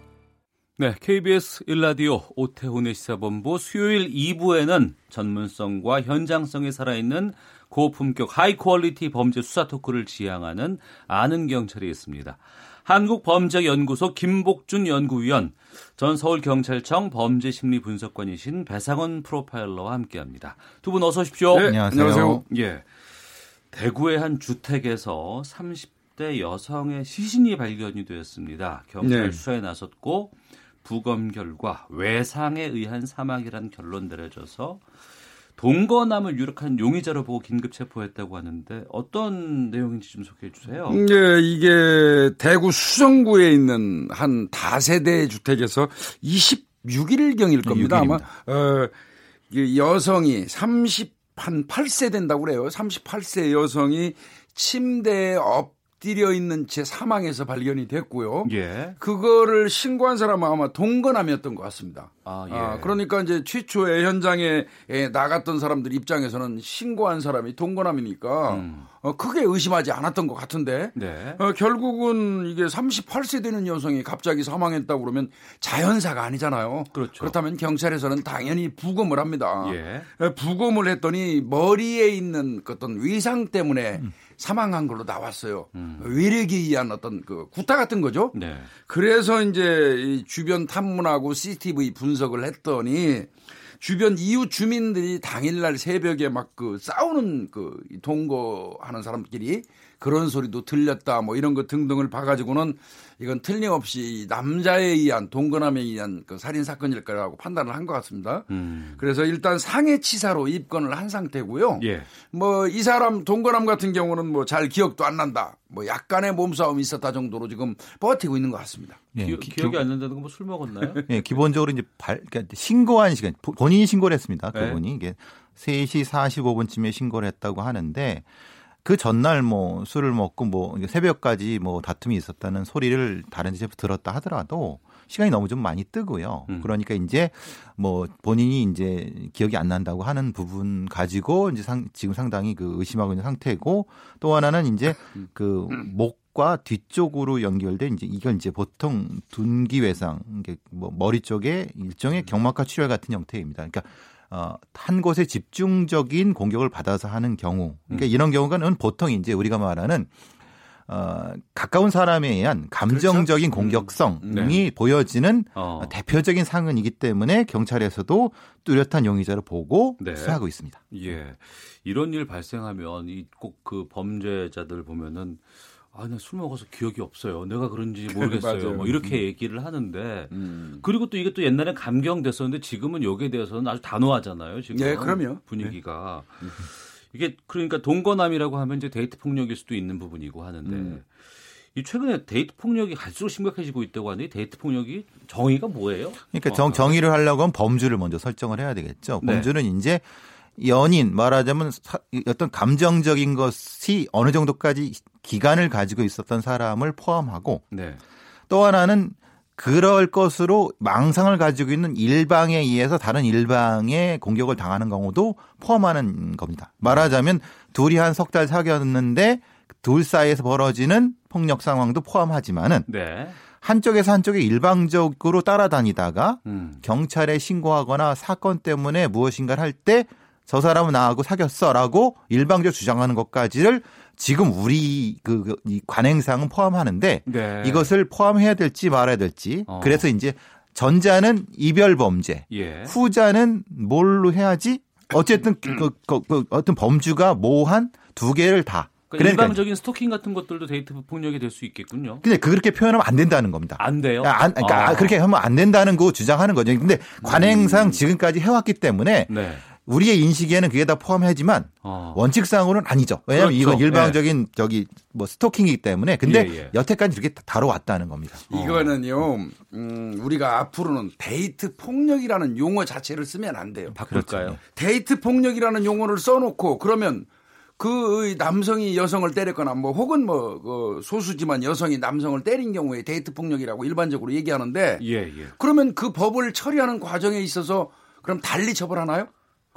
Speaker 2: 네, KBS 1라디오 오태훈의 시사본부 수요일 2부에는 전문성과 현장성이 살아있는 고품격 high quality 범죄 수사 토크를 지향하는 아는 경찰이 있습니다. 한국범죄연구소 김복준 연구위원, 전 서울경찰청 범죄심리분석관이신 배상원 프로파일러와 함께합니다. 두 분 어서 오십시오.
Speaker 10: 네, 안녕하세요.
Speaker 2: 예. 대구의 한 주택에서 30대 여성의 시신이 발견이 되었습니다. 경찰 네. 수사에 나섰고 부검 결과 외상에 의한 사망이란 결론 내려져서 동거남을 유력한 용의자로 보고 긴급 체포했다고 하는데 어떤 내용인지 좀 소개해 주세요.
Speaker 10: 네, 이게 대구 수성구에 있는 한 다세대 주택에서 26일 경일 겁니다. 6일입니다. 아마 어, 여성이 30 한 8세 된다고 그래요. 38세 여성이 침대에 엎 엎드려 있는 채 사망해서 발견이 됐고요.
Speaker 2: 예.
Speaker 10: 그거를 신고한 사람은 아마 동거남이었던 것 같습니다.
Speaker 2: 아, 예.
Speaker 10: 아, 그러니까 이제 최초에 현장에 에 나갔던 사람들 입장에서는 신고한 사람이 동거남이니까
Speaker 2: 음.
Speaker 10: 어, 크게 의심하지 않았던 것 같은데
Speaker 2: 네.
Speaker 10: 어, 결국은 이게 38세 되는 여성이 갑자기 사망했다고 그러면 자연사가 아니잖아요.
Speaker 2: 그렇죠.
Speaker 10: 그렇다면 경찰에서는 당연히 부검을 합니다.
Speaker 2: 예.
Speaker 10: 에, 부검을 했더니 머리에 있는 그 어떤 위상 때문에 사망한 걸로 나왔어요. 외력에 의한 어떤 그 구타 같은 거죠.
Speaker 2: 네.
Speaker 10: 그래서 이제 이 주변 탐문하고 CCTV 분석을 했더니 주변 이웃 주민들이 당일날 새벽에 막 그 싸우는 그 동거하는 사람끼리 그런 소리도 들렸다 뭐 이런 거 등등을 봐가지고는 이건 틀림없이 남자에 의한 동거남에 의한 그 살인 사건일 거라고 판단을 한 것 같습니다.
Speaker 2: 음.
Speaker 10: 그래서 일단 상해치사로 입건을 한 상태고요.
Speaker 2: 예.
Speaker 10: 뭐이 사람 동거남 같은 경우는 뭐 잘 기억도 안 난다. 뭐 약간의 몸싸움이 있었다 정도로 지금 버티고 있는 것 같습니다.
Speaker 11: 예,
Speaker 2: 기,
Speaker 11: 기-
Speaker 2: 기억이 안 난다는 건 뭐 술 먹었나요?
Speaker 11: 예, 기본적으로 이제 발, 그러니까 신고한 시간, 보- 본인이 신고를 했습니다.
Speaker 2: 네.
Speaker 11: 그분이. 이게 3시 45분쯤에 신고를 했다고 하는데 그 전날 뭐 술을 먹고 뭐 새벽까지 뭐 다툼이 있었다는 소리를 다른 집에서 들었다 하더라도 시간이 너무 좀 많이 뜨고요.
Speaker 2: 음.
Speaker 11: 그러니까 이제 뭐 본인이 이제 기억이 안 난다고 하는 부분 가지고 이제 상, 지금 상당히 그 의심하고 있는 상태고 또 하나는 이제 그 목과 뒤쪽으로 연결된 이제 이건 이제 보통 둔기 외상 이게 뭐 머리 쪽에 일종의 경막하 출혈 같은 형태입니다. 그러니까 어, 한 곳에 집중적인 공격을 받아서 하는 경우. 그러니까 이런 경우는 보통 이제 우리가 말하는 어, 가까운 사람에 의한 감정적인 공격성이
Speaker 2: 네.
Speaker 11: 보여지는
Speaker 2: 어.
Speaker 11: 대표적인 상흔이기 때문에 경찰에서도 뚜렷한 용의자를 보고
Speaker 2: 네.
Speaker 11: 수사하고 있습니다.
Speaker 2: 예. 이런 일 발생하면 이 꼭 그 범죄자들 보면은 아, 나 술 먹어서 기억이 없어요. 내가 그런지 [laughs] 모르겠어요. 뭐 이렇게 얘기를 하는데
Speaker 10: 음.
Speaker 2: 그리고 또 이게 또 옛날에 감경됐었는데 지금은 여기에 대해서는 아주 단호하잖아요. 지금
Speaker 10: 네, 그럼요.
Speaker 2: 분위기가 [laughs] 이게 그러니까 동거남이라고 하면 이제 데이트 폭력일 수도 있는 부분이고 하는데
Speaker 10: 음.
Speaker 2: 이 최근에 데이트 폭력이 갈수록 심각해지고 있다고 하는데 데이트 폭력이 정의가 뭐예요?
Speaker 11: 그러니까 정, 정의를 하려고 하면 범주를 먼저 설정을 해야 되겠죠.
Speaker 2: 네.
Speaker 11: 범주는 이제 연인 말하자면 사- 어떤 감정적인 것이 어느 정도까지 기간을 가지고 있었던 사람을 포함하고
Speaker 2: 네.
Speaker 11: 또 하나는 그럴 것으로 망상을 가지고 있는 일방에 의해서 다른 일방에 공격을 당하는 경우도 포함하는 겁니다. 말하자면 둘이 한 석 달 사귀었는데 둘 사이에서 벌어지는 폭력 상황도 포함하지만은
Speaker 2: 네.
Speaker 11: 한쪽에서 한쪽에 일방적으로 따라다니다가
Speaker 2: 음.
Speaker 11: 경찰에 신고하거나 사건 때문에 무엇인가를 할 때 저 사람은 나하고 사귀었어라고 일방적으로 주장하는 것까지를 지금 우리 그, 그, 이 관행상은 포함하는데
Speaker 2: 네.
Speaker 11: 이것을 포함해야 될지 말아야 될지
Speaker 2: 어.
Speaker 11: 그래서 이제 전자는 이별 범죄,
Speaker 2: 예.
Speaker 11: 후자는 뭘로 해야지 어쨌든 그, 그, 그 어떤 범주가 모호한 두 개를 다
Speaker 2: 그러니까
Speaker 11: 그러니까
Speaker 2: 일방적인 스토킹 같은 것들도 데이트 폭력이 될 수 있겠군요.
Speaker 11: 근데 그렇게 표현하면 안 된다는 겁니다.
Speaker 2: 안 돼요?
Speaker 11: 안, 그러니까
Speaker 2: 아.
Speaker 11: 그렇게 하면 안 된다는 거 주장하는 거죠. 근데 관행상 지금까지 해왔기 때문에
Speaker 2: 네.
Speaker 11: 우리의 인식에는 그게 다 포함하지만
Speaker 2: 어.
Speaker 11: 원칙상으로는 아니죠. 왜냐하면
Speaker 2: 그렇죠.
Speaker 11: 이건 일방적인 저기 뭐 스토킹이기 때문에 근데
Speaker 2: 예, 예.
Speaker 11: 여태까지 이렇게 다뤄왔다는 겁니다.
Speaker 10: 이거는요, 음, 우리가 앞으로는 데이트 폭력이라는 용어 자체를 쓰면 안 돼요.
Speaker 2: 바꿀까요?
Speaker 10: 데이트 폭력이라는 용어를 써놓고 그러면 그 남성이 여성을 때렸거나 뭐 혹은 뭐 그 소수지만 여성이 남성을 때린 경우에 데이트 폭력이라고 일반적으로 얘기하는데
Speaker 2: 예, 예.
Speaker 10: 그러면 그 법을 처리하는 과정에 있어서 그럼 달리 처벌하나요?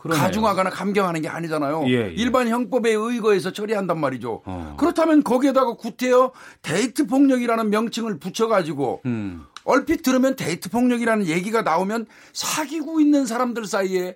Speaker 2: 그러네요.
Speaker 10: 가중하거나 감경하는 게 아니잖아요.
Speaker 2: 예, 예.
Speaker 10: 일반 형법에 의거해서 처리한단 말이죠.
Speaker 2: 어.
Speaker 10: 그렇다면 거기에다가 구태여 데이트 폭력이라는 명칭을 붙여가지고
Speaker 2: 음.
Speaker 10: 얼핏 들으면 데이트 폭력이라는 얘기가 나오면 사귀고 있는 사람들 사이에서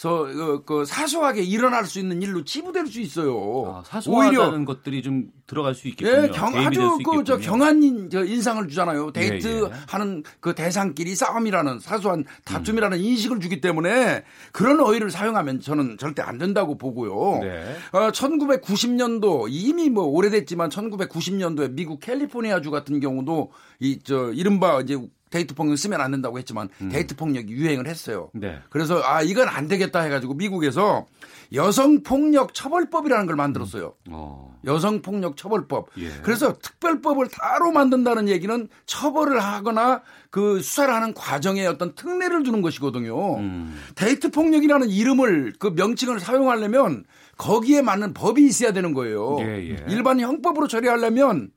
Speaker 10: 그, 그 사소하게 일어날 수 있는 일로 치부될 수 있어요.
Speaker 2: 아, 사소하다는 것들이 좀 들어갈 수 있겠군요.
Speaker 10: 예, 경, 아주 그저
Speaker 2: 있겠군요.
Speaker 10: 경한 인, 저 인상을 주잖아요. 데이트
Speaker 2: 예, 예.
Speaker 10: 하는 그 대상끼리 싸움이라는 사소한 다툼이라는 인식을 주기 때문에 그런 어휘를 사용하면 저는 절대 안 된다고 보고요.
Speaker 2: 네.
Speaker 10: 어, 1990년도 이미 뭐 오래됐지만 1990년도에 미국 캘리포니아주 같은 경우도 이 저 이른바 이제 데이트 폭력 쓰면 안 된다고 했지만 데이트 폭력이 유행을 했어요.
Speaker 2: 네.
Speaker 10: 그래서 아 이건 안 되겠다 해가지고 미국에서 여성 폭력 처벌법이라는 걸 만들었어요.
Speaker 2: 어.
Speaker 10: 여성 폭력 처벌법.
Speaker 2: 예.
Speaker 10: 그래서 특별법을 따로 만든다는 얘기는 처벌을 하거나 그 수사를 하는 과정에 어떤 특례를 주는 것이거든요.
Speaker 2: 음.
Speaker 10: 데이트 폭력이라는 이름을 그 명칭을 사용하려면 거기에 맞는 법이 있어야 되는 거예요.
Speaker 2: 예, 예.
Speaker 10: 일반 형법으로 처리하려면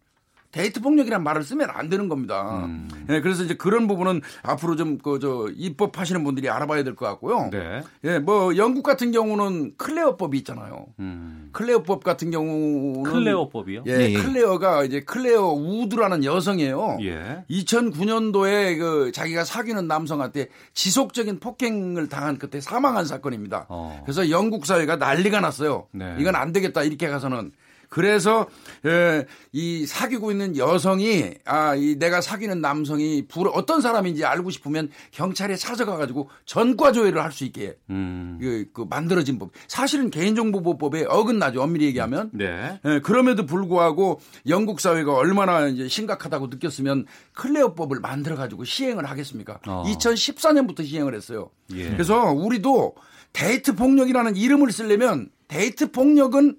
Speaker 10: 데이트 폭력이란 말을 쓰면 안 되는 겁니다.
Speaker 2: 음.
Speaker 10: 예, 그래서 이제 그런 부분은 앞으로 좀 그 저 입법하시는 분들이 알아봐야 될 것 같고요.
Speaker 2: 네.
Speaker 10: 예, 뭐 영국 같은 경우는 클레어법이 있잖아요.
Speaker 2: 음.
Speaker 10: 클레어법 같은 경우는
Speaker 2: 클레어법이요?
Speaker 10: 예,
Speaker 11: 예, 예.
Speaker 10: 클레어가 이제 클레어 우드라는 여성이에요.
Speaker 2: 예.
Speaker 10: 2009년도에 그 자기가 사귀는 남성한테 지속적인 폭행을 당한 그때 사망한 사건입니다.
Speaker 2: 어.
Speaker 10: 그래서 영국 사회가 난리가 났어요.
Speaker 2: 네.
Speaker 10: 이건 안 되겠다 이렇게 가서는 그래서 예, 이 사귀고 있는 여성이 아, 이 내가 사귀는 남성이 불 어떤 사람인지 알고 싶으면 경찰에 찾아가 가지고 전과 조회를 할 수 있게
Speaker 2: 음.
Speaker 10: 그, 그 만들어진 법. 사실은 개인정보보호법에 어긋나죠. 엄밀히 얘기하면.
Speaker 2: 네.
Speaker 10: 예, 그럼에도 불구하고 영국 사회가 얼마나 이제 심각하다고 느꼈으면 클레어법을 만들어 가지고 시행을 하겠습니까?
Speaker 2: 어.
Speaker 10: 2014년부터 시행을 했어요.
Speaker 2: 예.
Speaker 10: 그래서 우리도 데이트 폭력이라는 이름을 쓰려면 데이트 폭력은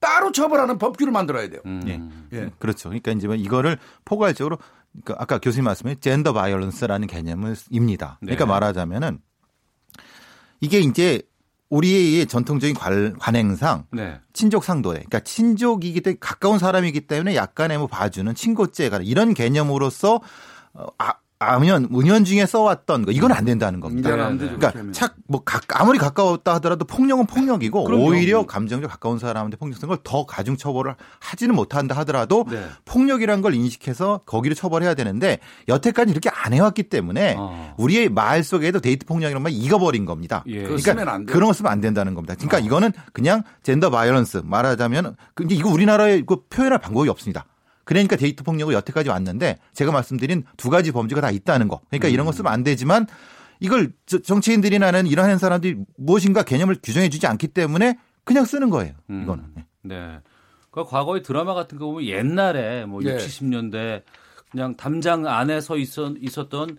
Speaker 10: 따로 처벌하는 법규를 만들어야 돼요.
Speaker 2: 음.
Speaker 11: 예.
Speaker 10: 예.
Speaker 11: 그렇죠. 그러니까 이제 뭐 이거를 포괄적으로 그러니까 아까 교수님 말씀에 gender violence라는 개념입니다. 그러니까
Speaker 2: 네.
Speaker 11: 말하자면은 이게 이제 우리의 전통적인 관, 관행상
Speaker 2: 네.
Speaker 11: 친족 상도례 그러니까 친족이기 때문에 가까운 사람이기 때문에 약간의 뭐 봐주는 친고죄가 이런 개념으로서 어, 아, 아면 은연 중에 써왔던 거 이건 안 된다는 겁니다.
Speaker 10: 안 되죠.
Speaker 11: 그러니까. 착뭐 아무리 가까웠다 하더라도 폭력은 폭력이고
Speaker 2: 그럼요.
Speaker 11: 오히려 감정적 가까운 사람한테 폭력 쓴걸더 가중 처벌을 하지는 못한다 하더라도
Speaker 2: 네.
Speaker 11: 폭력이란 걸 인식해서 거기를 처벌해야 되는데 여태까지 이렇게 안 해왔기 때문에
Speaker 2: 어.
Speaker 11: 우리의 말 속에도 데이트 폭력이란 말 익어버린 겁니다.
Speaker 2: 예.
Speaker 11: 그러니까. 그런 거 쓰면 안 된다는 겁니다. 그러니까 이거는 그냥 gender violence 말하자면 근데 이거 우리나라에 그 표현할 방법이 없습니다. 그러니까 데이트 폭력을 여태까지 왔는데 제가 말씀드린 두 가지 범죄가 다 있다는 거. 그러니까 이런 거 쓰면 안 되지만 이걸 저- 정치인들이나 는 이러한 사람들이 무엇인가 개념을 규정해 주지 않기 때문에 그냥 쓰는 거예요.
Speaker 2: 음.
Speaker 11: 이거는.
Speaker 2: 네. 그 과거의 드라마 같은 거 보면 옛날에 뭐
Speaker 10: 예.
Speaker 2: 60, 70년대 그냥 담장 안에 서 있었, 있었던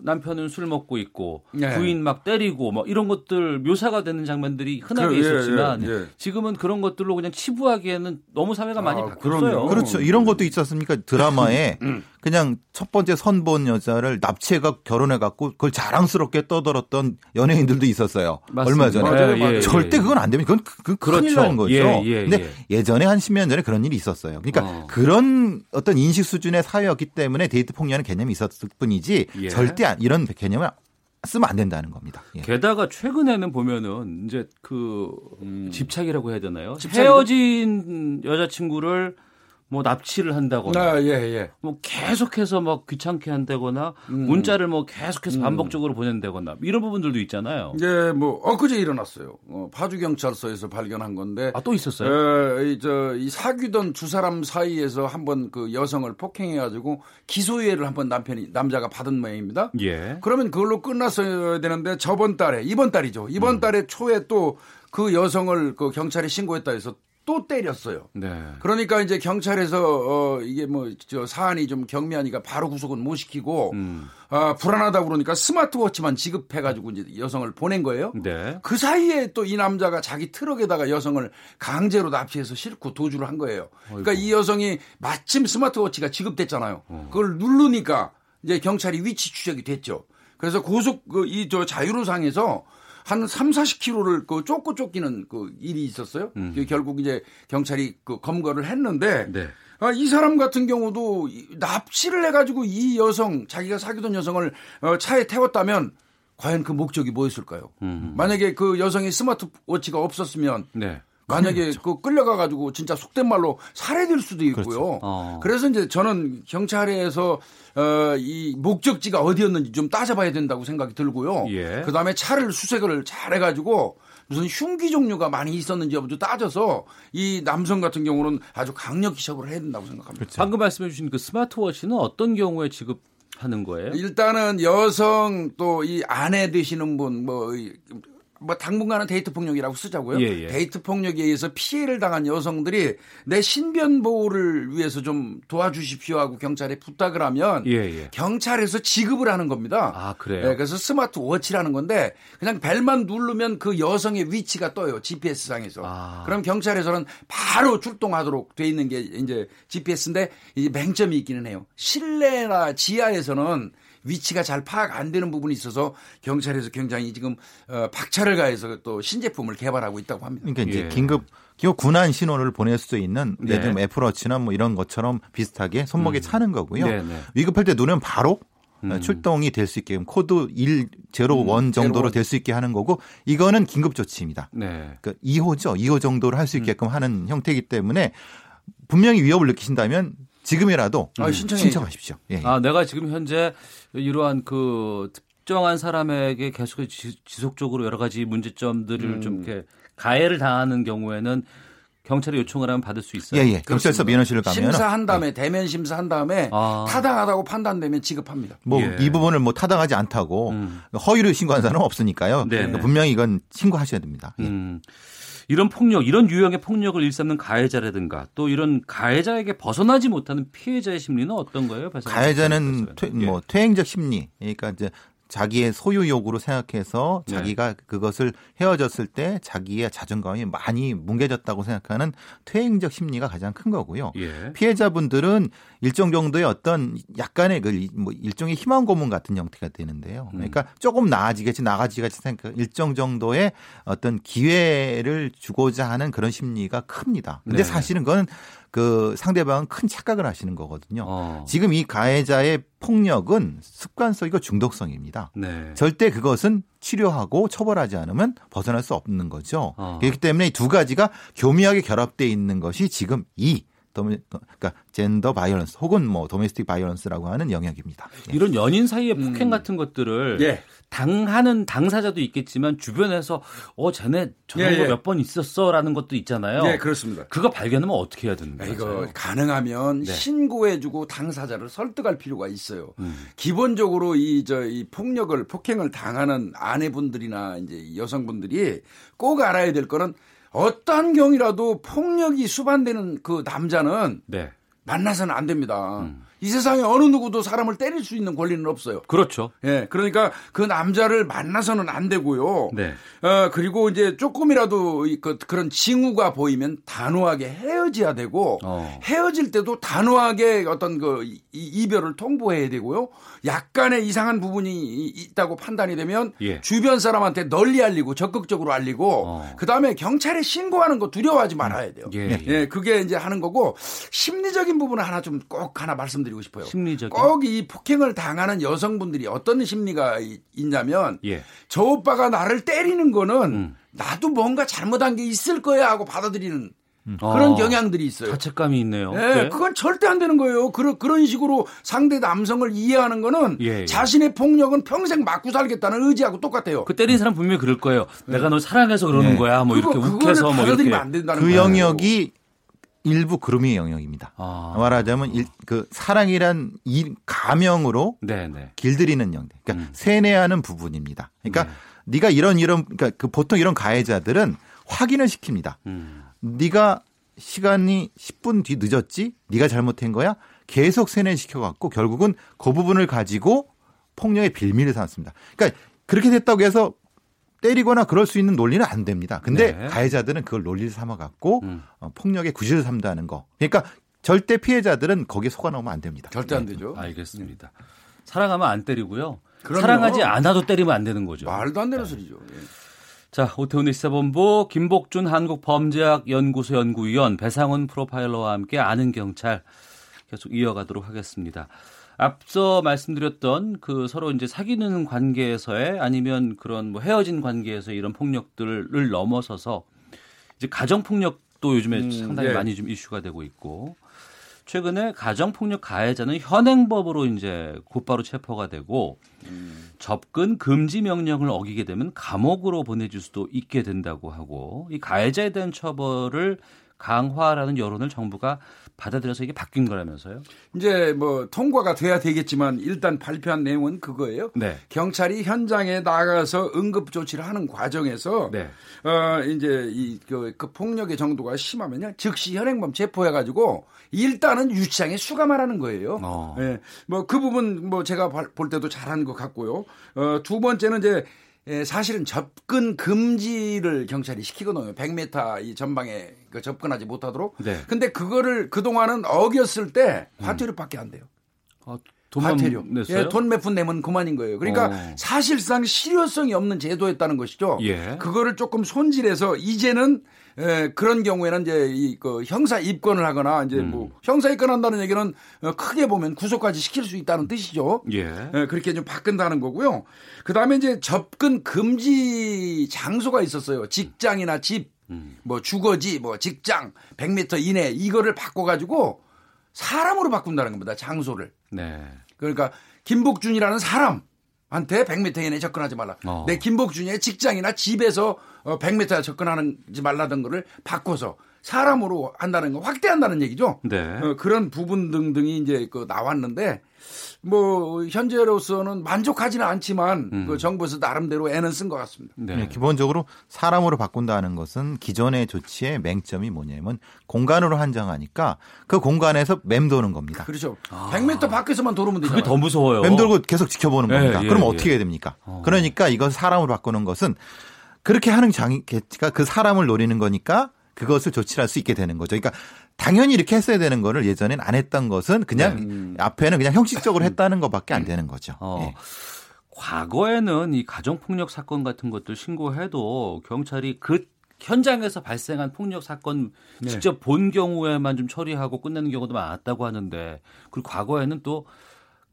Speaker 2: 남편은 술 먹고 있고
Speaker 10: 예.
Speaker 2: 부인 막 때리고 뭐 이런 것들 묘사가 되는 장면들이 흔하게
Speaker 10: 그, 예,
Speaker 2: 있었지만
Speaker 10: 예, 예.
Speaker 2: 지금은 그런 것들로 그냥 치부하기에는 너무 사회가 많이
Speaker 10: 아,
Speaker 2: 바뀌었어요.
Speaker 10: 그럼요.
Speaker 11: 그렇죠. 이런 것도 있었습니까? 드라마에
Speaker 10: 음.
Speaker 11: 그냥 첫 번째 선본 여자를 납치해가 결혼해 갖고 그걸 자랑스럽게 떠들었던 연예인들도 있었어요.
Speaker 2: 맞습니다.
Speaker 11: 얼마 전에.
Speaker 2: 맞아요, 예, 예,
Speaker 11: 절대
Speaker 2: 예.
Speaker 11: 그건 안 됩니다. 그건, 그건
Speaker 2: 그렇죠.
Speaker 11: 큰일 나는 거죠.
Speaker 2: 예, 예,
Speaker 11: 근데 예. 전에 한 10년 전에 그런 일이 있었어요. 그러니까
Speaker 2: 어.
Speaker 11: 그런 어떤 인식 수준의 사회였기 때문에 데이트 폭력이라는 개념이 있었을 뿐이지
Speaker 2: 예.
Speaker 11: 절대 안- 이런 개념을 쓰면 안 된다는 겁니다. 예.
Speaker 2: 게다가 최근에는 보면은 이제 그
Speaker 10: 음.
Speaker 2: 집착이라고 해야 되나요?
Speaker 10: 집착이죠?
Speaker 2: 헤어진 여자친구를 뭐 납치를 한다거나
Speaker 10: 아, 예, 예.
Speaker 2: 뭐 계속해서 막 귀찮게 한다거나
Speaker 10: 음.
Speaker 2: 문자를 뭐 계속해서 반복적으로 보낸다거나 이런 부분들도 있잖아요.
Speaker 10: 이제 뭐 엊그제 일어났어요. 어, 파주 경찰서에서 발견한 건데.
Speaker 2: 아 또 있었어요?
Speaker 10: 어, 이, 저, 이 사귀던 두 사람 사이에서 한번 그 여성을 폭행해 가지고 기소유예를 한번 남편이, 남자가 받은 모양입니다.
Speaker 2: 예.
Speaker 10: 그러면 그걸로 끝났어야 되는데 저번 달에, 이번 달이죠.
Speaker 2: 음.
Speaker 10: 이번 달에 초에 또 그 여성을 그 경찰에 신고했다 해서 또 때렸어요.
Speaker 2: 네.
Speaker 10: 그러니까 이제 경찰에서 어 이게 뭐 저 사안이 좀 경미하니까 바로 구속은 못 시키고
Speaker 2: 음.
Speaker 10: 아 불안하다 그러니까 스마트워치만 지급해 가지고 이제 여성을 보낸 거예요.
Speaker 2: 네.
Speaker 10: 그 사이에 또 이 남자가 자기 트럭에다가 여성을 강제로 납치해서 싣고 도주를 한 거예요. 그러니까 이 여성이 마침 스마트워치가 지급됐잖아요.
Speaker 2: 어.
Speaker 10: 그걸 누르니까 이제 경찰이 위치 추적이 됐죠. 그래서 고속 그 이 저 자유로상에서 한 3, 40km를 그 쫓고 쫓기는 그 일이 있었어요.
Speaker 2: 음.
Speaker 10: 그 결국 이제 경찰이 그 검거를 했는데
Speaker 2: 네.
Speaker 10: 아, 이 사람 같은 경우도 이- 납치를 해가지고 이 여성 자기가 사귀던 여성을 어, 차에 태웠다면 과연 그 목적이 뭐였을까요?
Speaker 2: 음.
Speaker 10: 만약에 그 여성이 스마트워치가 없었으면
Speaker 2: 네.
Speaker 10: 만약에 그 끌려가 가지고 진짜 속된 말로 살해될 수도 있고요.
Speaker 11: 그렇죠.
Speaker 2: 어.
Speaker 10: 그래서 이제 저는 경찰에서 어, 이 목적지가 어디였는지 좀 따져봐야 된다고 생각이 들고요.
Speaker 2: 예.
Speaker 10: 그 다음에 차를 수색을 잘 해가지고 무슨 흉기 종류가 많이 있었는지 여부도 따져서 이 남성 같은 경우는 아주 강력히 처벌을 해야 된다고 생각합니다.
Speaker 2: 방금 말씀해 주신 그 스마트워치는 어떤 경우에 지급 하는 거예요?
Speaker 10: 일단은 여성 또 이 아내 되시는 분 뭐 뭐 당분간은 데이트 폭력이라고 쓰자고요.
Speaker 2: 예, 예.
Speaker 10: 데이트 폭력에 의해서 피해를 당한 여성들이 내 신변 보호를 위해서 좀 도와주십시오 하고 경찰에 부탁을 하면
Speaker 2: 예, 예.
Speaker 10: 경찰에서 지급을 하는 겁니다.
Speaker 2: 아, 그래요?
Speaker 10: 예, 그래서 스마트 워치라는 건데 그냥 벨만 누르면 그 여성의 위치가 떠요. GPS 상에서.
Speaker 2: 아.
Speaker 10: 그럼 경찰에서는 바로 출동하도록 돼 있는 게 이제 GPS인데 이제 맹점이 있기는 해요. 실내나 지하에서는 위치가 잘 파악 안 되는 부분이 있어서 경찰에서 굉장히 지금 어, 박차를 가해서 또 신제품을 개발하고 있다고 합니다.
Speaker 11: 그러니까 이제
Speaker 2: 예.
Speaker 11: 긴급 긴급 구난 신호를 보낼 수 있는
Speaker 2: 네.
Speaker 11: 예를 들면 애플워치나 뭐 이런 것처럼 비슷하게 손목에 차는 거고요.
Speaker 2: 네, 네.
Speaker 11: 위급할 때 누르면 바로
Speaker 2: 음.
Speaker 11: 출동이 될 수 있게 코드 101 정도로
Speaker 10: zero one.
Speaker 11: 될수 있게 하는 거고 이거는 긴급 조치입니다.
Speaker 2: 네.
Speaker 11: 그러니까 2호죠. 2호 정도를
Speaker 2: 음.
Speaker 11: 할수 있게끔 하는 형태이기 때문에 분명히 위협을 느끼신다면 지금이라도
Speaker 10: 아, 신청해야죠.
Speaker 11: 신청하십시오. 예.
Speaker 2: 아, 내가 지금 현재 이러한 그 특정한 사람에게 계속 지- 지속적으로 여러 가지 문제점들을
Speaker 10: 음.
Speaker 2: 좀 이렇게 가해를 당하는 경우에는 경찰에 요청을 하면 받을 수 있어요.
Speaker 11: 예, 예. 경찰서 민원실을 가면
Speaker 10: 심사한 다음에 대면 심사한 다음에
Speaker 2: 아.
Speaker 10: 타당하다고 판단되면 지급합니다.
Speaker 11: 뭐
Speaker 2: 예.
Speaker 11: 이 부분을 뭐 타당하지 않다고
Speaker 2: 음.
Speaker 11: 허위를 신고한 사람은 없으니까요.
Speaker 2: 네,
Speaker 11: 그러니까
Speaker 2: 네.
Speaker 11: 분명히 이건 신고하셔야 됩니다. 예.
Speaker 2: 음. 이런 폭력, 이런 유형의 폭력을 일삼는 가해자라든가 또 이런 가해자에게 벗어나지 못하는 피해자의 심리는 어떤 거예요?
Speaker 11: 가해자는? 퇴,
Speaker 2: 예.
Speaker 11: 뭐 퇴행적 심리, 그러니까 이제 자기의 소유욕으로 생각해서
Speaker 2: 네.
Speaker 11: 자기가 그것을 헤어졌을 때 자기의 자존감이 많이 뭉개졌다고 생각하는 퇴행적 심리가 가장 큰 거고요.
Speaker 2: 예.
Speaker 11: 피해자분들은 일정 정도의 어떤 약간의 그 뭐 일종의 희망 고문 같은 형태가 되는데요.
Speaker 2: 음.
Speaker 11: 그러니까 조금 나아지겠지 나아지겠지 생각 일정 정도의 어떤 기회를 주고자 하는 그런 심리가 큽니다. 근데
Speaker 2: 네.
Speaker 11: 사실은 그건 그 상대방은 큰 착각을 하시는 거거든요.
Speaker 2: 어.
Speaker 11: 지금 이 가해자의 폭력은 습관성이고 중독성입니다.
Speaker 2: 네.
Speaker 11: 절대 그것은 치료하고 처벌하지 않으면 벗어날 수 없는 거죠.
Speaker 2: 어.
Speaker 11: 그렇기 때문에 이 두 가지가 교묘하게 결합되어 있는 것이 지금 이 dome, 그러니까 gender violence 혹은 뭐 domestic violence라고 하는 영역입니다. 예.
Speaker 2: 이런 연인 사이의 폭행 같은 것들을
Speaker 10: 예.
Speaker 2: 당하는 당사자도 있겠지만 주변에서 어 쟤네 저런
Speaker 10: 예,
Speaker 2: 거
Speaker 10: 예.
Speaker 2: 몇번 있었어라는 것도 있잖아요.
Speaker 10: 네, 그렇습니다.
Speaker 2: 그거 발견하면 어떻게 해야 되는 거예요?
Speaker 10: 이거 가능하면
Speaker 2: 네.
Speaker 10: 신고해주고 당사자를 설득할 필요가 있어요.
Speaker 2: 음.
Speaker 10: 기본적으로 이제 이 폭력을 폭행을 당하는 아내분들이나 이제 여성분들이 꼭 알아야 될 거는 어떠한 경이라도 폭력이 수반되는 그 남자는
Speaker 2: 네.
Speaker 10: 만나서는 안 됩니다.
Speaker 2: 음.
Speaker 10: 이 세상에 어느 누구도 사람을 때릴 수 있는 권리는 없어요.
Speaker 2: 그렇죠.
Speaker 10: 예, 그러니까 그 남자를 만나서는 안 되고요.
Speaker 2: 네.
Speaker 10: 어, 그리고 이제 조금이라도 이- 그, 그런 징후가 보이면 단호하게 헤어져야 되고,
Speaker 2: 어.
Speaker 10: 헤어질 때도 단호하게 어떤 그 이- 이별을 통보해야 되고요. 약간의 이상한 부분이 이- 있다고 판단이 되면
Speaker 2: 예.
Speaker 10: 주변 사람한테 널리 알리고 적극적으로 알리고,
Speaker 2: 어.
Speaker 10: 그 다음에 경찰에 신고하는 거 두려워하지 말아야 돼요.
Speaker 2: 예,
Speaker 10: 예, 그게 이제 하는 거고, 심리적인 부분은 하나 좀 꼭 하나 말씀 드리고 싶어요.
Speaker 2: 심리적인.
Speaker 10: 꼭이 폭행을 당하는 여성분들이 어떤 심리가 이- 있냐면
Speaker 2: 예.
Speaker 10: 저 오빠가 나를 때리는 거는
Speaker 2: 음.
Speaker 10: 나도 뭔가 잘못한 게 있을 거야 하고 받아들이는
Speaker 2: 어.
Speaker 10: 그런 경향들이 있어요.
Speaker 2: 자책감이 있네요.
Speaker 10: 예,
Speaker 2: 네.
Speaker 10: 그건 절대 안 되는 거예요. 그런 그런 식으로 상대 남성을 이해하는 거는
Speaker 2: 예, 예.
Speaker 10: 자신의 폭력은 평생 맞고 살겠다는 의지하고 똑같아요.
Speaker 2: 그 때린 사람 분명히 그럴 거예요. 내가 널 사랑해서 그러는
Speaker 11: 네.
Speaker 2: 거야. 뭐
Speaker 10: 그거-
Speaker 2: 이렇게 욱해서 뭐 이렇게.
Speaker 10: 안 된다는
Speaker 11: 그
Speaker 10: 거예요.
Speaker 11: 영역이 일부 그루밍의 영역입니다.
Speaker 2: 아.
Speaker 11: 말하자면 일, 그 사랑이란 이 가명으로
Speaker 2: 네, 네.
Speaker 11: 길들이는 영역. 그러니까
Speaker 2: 음.
Speaker 11: 세뇌하는 부분입니다. 그러니까
Speaker 2: 네.
Speaker 11: 네가 이런 이런 그러니까 그 보통 이런 가해자들은 확인을 시킵니다.
Speaker 2: 음.
Speaker 11: 네가 시간이 10분 뒤 늦었지? 네가 잘못한 거야? 계속 세뇌시켜 갖고 결국은 그 부분을 가지고 폭력의 빌미를 삼습니다. 그러니까 그렇게 됐다고 해서 때리거나 그럴 수 있는 논리는 안 됩니다. 근데
Speaker 2: 네.
Speaker 11: 가해자들은 그걸 논리를 삼아 갖고
Speaker 2: 음.
Speaker 11: 어, 폭력의 구실을 삼다는 거. 그러니까 절대 피해자들은 거기에 속아 넣으면 안 됩니다.
Speaker 10: 절대 안
Speaker 11: 네.
Speaker 10: 되죠.
Speaker 2: 알겠습니다. 사랑하면 안 때리고요.
Speaker 10: 그럼요.
Speaker 2: 사랑하지 않아도 때리면 안 되는 거죠.
Speaker 10: 말도 안 되는 소리죠. 예.
Speaker 2: 자, 오태훈의 시사본부 김복준 한국범죄학연구소 연구위원 배상훈 프로파일러와 함께 아는 경찰 계속 이어가도록 하겠습니다. 앞서 말씀드렸던 그 서로 이제 사귀는 관계에서의 아니면 그런 뭐 헤어진 관계에서 이런 폭력들을 넘어서서 이제 가정 폭력도 요즘에
Speaker 10: 음,
Speaker 2: 상당히
Speaker 10: 예.
Speaker 2: 많이 좀 이슈가 되고 있고 최근에 가정 폭력 가해자는 현행법으로 이제 곧바로 체포가 되고 접근 금지 명령을 어기게 되면 감옥으로 보내줄 수도 있게 된다고 하고 이 가해자에 대한 처벌을 강화하라는 여론을 정부가 받아들여서 이게 바뀐 거라면서요?
Speaker 10: 이제 뭐 통과가 돼야 되겠지만 일단 발표한 내용은 그거예요.
Speaker 2: 네.
Speaker 10: 경찰이 현장에 나가서 응급 조치를 하는 과정에서
Speaker 2: 네.
Speaker 10: 어 이제 이그 그 폭력의 정도가 심하면요 즉시 현행범 체포해 가지고 일단은 유치장에 수감하라는 거예요.
Speaker 2: 어.
Speaker 10: 예. 뭐 그 부분 뭐 제가 발- 볼 때도 잘한 것 같고요. 어두 번째는 이제 예, 사실은 접근 금지를 경찰이 시키거든요. 100m 이 전방에 그 접근하지 못하도록.
Speaker 2: 네.
Speaker 10: 근데 그거를 그동안은 어겼을 때 과태료밖에 안 돼요.
Speaker 2: 아,
Speaker 10: 과태료. 예, 돈 몇 푼 내면 그만인 거예요. 그러니까
Speaker 2: 어.
Speaker 10: 사실상 실효성이 없는 제도였다는 것이죠.
Speaker 2: 예.
Speaker 10: 그거를 조금 손질해서 이제는 에, 그런 경우에는 이제 이 그 형사 입건을 하거나 이제
Speaker 2: 음.
Speaker 10: 뭐 형사 입건한다는 얘기는 어, 크게 보면 구속까지 시킬 수 있다는 뜻이죠.
Speaker 2: 예.
Speaker 10: 예, 그렇게 좀 바꾼다는 거고요. 그 다음에 이제 접근 금지 장소가 있었어요. 직장이나 집,
Speaker 2: 음.
Speaker 10: 뭐 주거지, 뭐 직장, 100m 이내 이거를 바꿔 가지고 사람으로 바꾼다는 겁니다. 장소를.
Speaker 2: 네.
Speaker 10: 그러니까 김복준이라는 사람한테 100m 이내에 접근하지 말라.
Speaker 2: 어.
Speaker 10: 내 김복준의 직장이나 집에서 어, 100m 접근하지 말라던 거를 바꿔서 사람으로 한다는 거 확대한다는 얘기죠.
Speaker 2: 네.
Speaker 10: 어, 그런 부분 등등이 이제 그 나왔는데 뭐 현재로서는 만족하지는 않지만
Speaker 2: 음.
Speaker 10: 그 정부에서 나름대로 애는 쓴 것 같습니다.
Speaker 11: 네, 기본적으로 사람으로 바꾼다는 것은 기존의 조치의 맹점이 뭐냐면 공간으로 한정하니까 그 공간에서 맴도는 겁니다.
Speaker 10: 그렇죠. 100m 밖에서만 돌으면 되잖아요.
Speaker 2: 그게 더 무서워요.
Speaker 11: 맴돌고 계속 지켜보는
Speaker 2: 예,
Speaker 11: 겁니다.
Speaker 2: 예,
Speaker 11: 그럼
Speaker 2: 예.
Speaker 11: 어떻게 해야 됩니까? 그러니까 이걸 사람으로 바꾸는 것은 그렇게 하는 장이가 그 사람을 노리는 거니까 그것을 조치할 수 있게 되는 거죠. 그러니까 당연히 이렇게 했어야 되는 거를 예전엔 안 했던 것은 그냥 앞에는 그냥 형식적으로 [laughs] 했다는 것밖에 안 되는 거죠.
Speaker 2: 어,
Speaker 11: 예.
Speaker 2: 과거에는 이 가정폭력 사건 같은 것들 신고해도 경찰이 그 현장에서 발생한 폭력 사건
Speaker 10: 네.
Speaker 2: 직접 본 경우에만 좀 처리하고 끝내는 경우도 많았다고 하는데 그리고 과거에는 또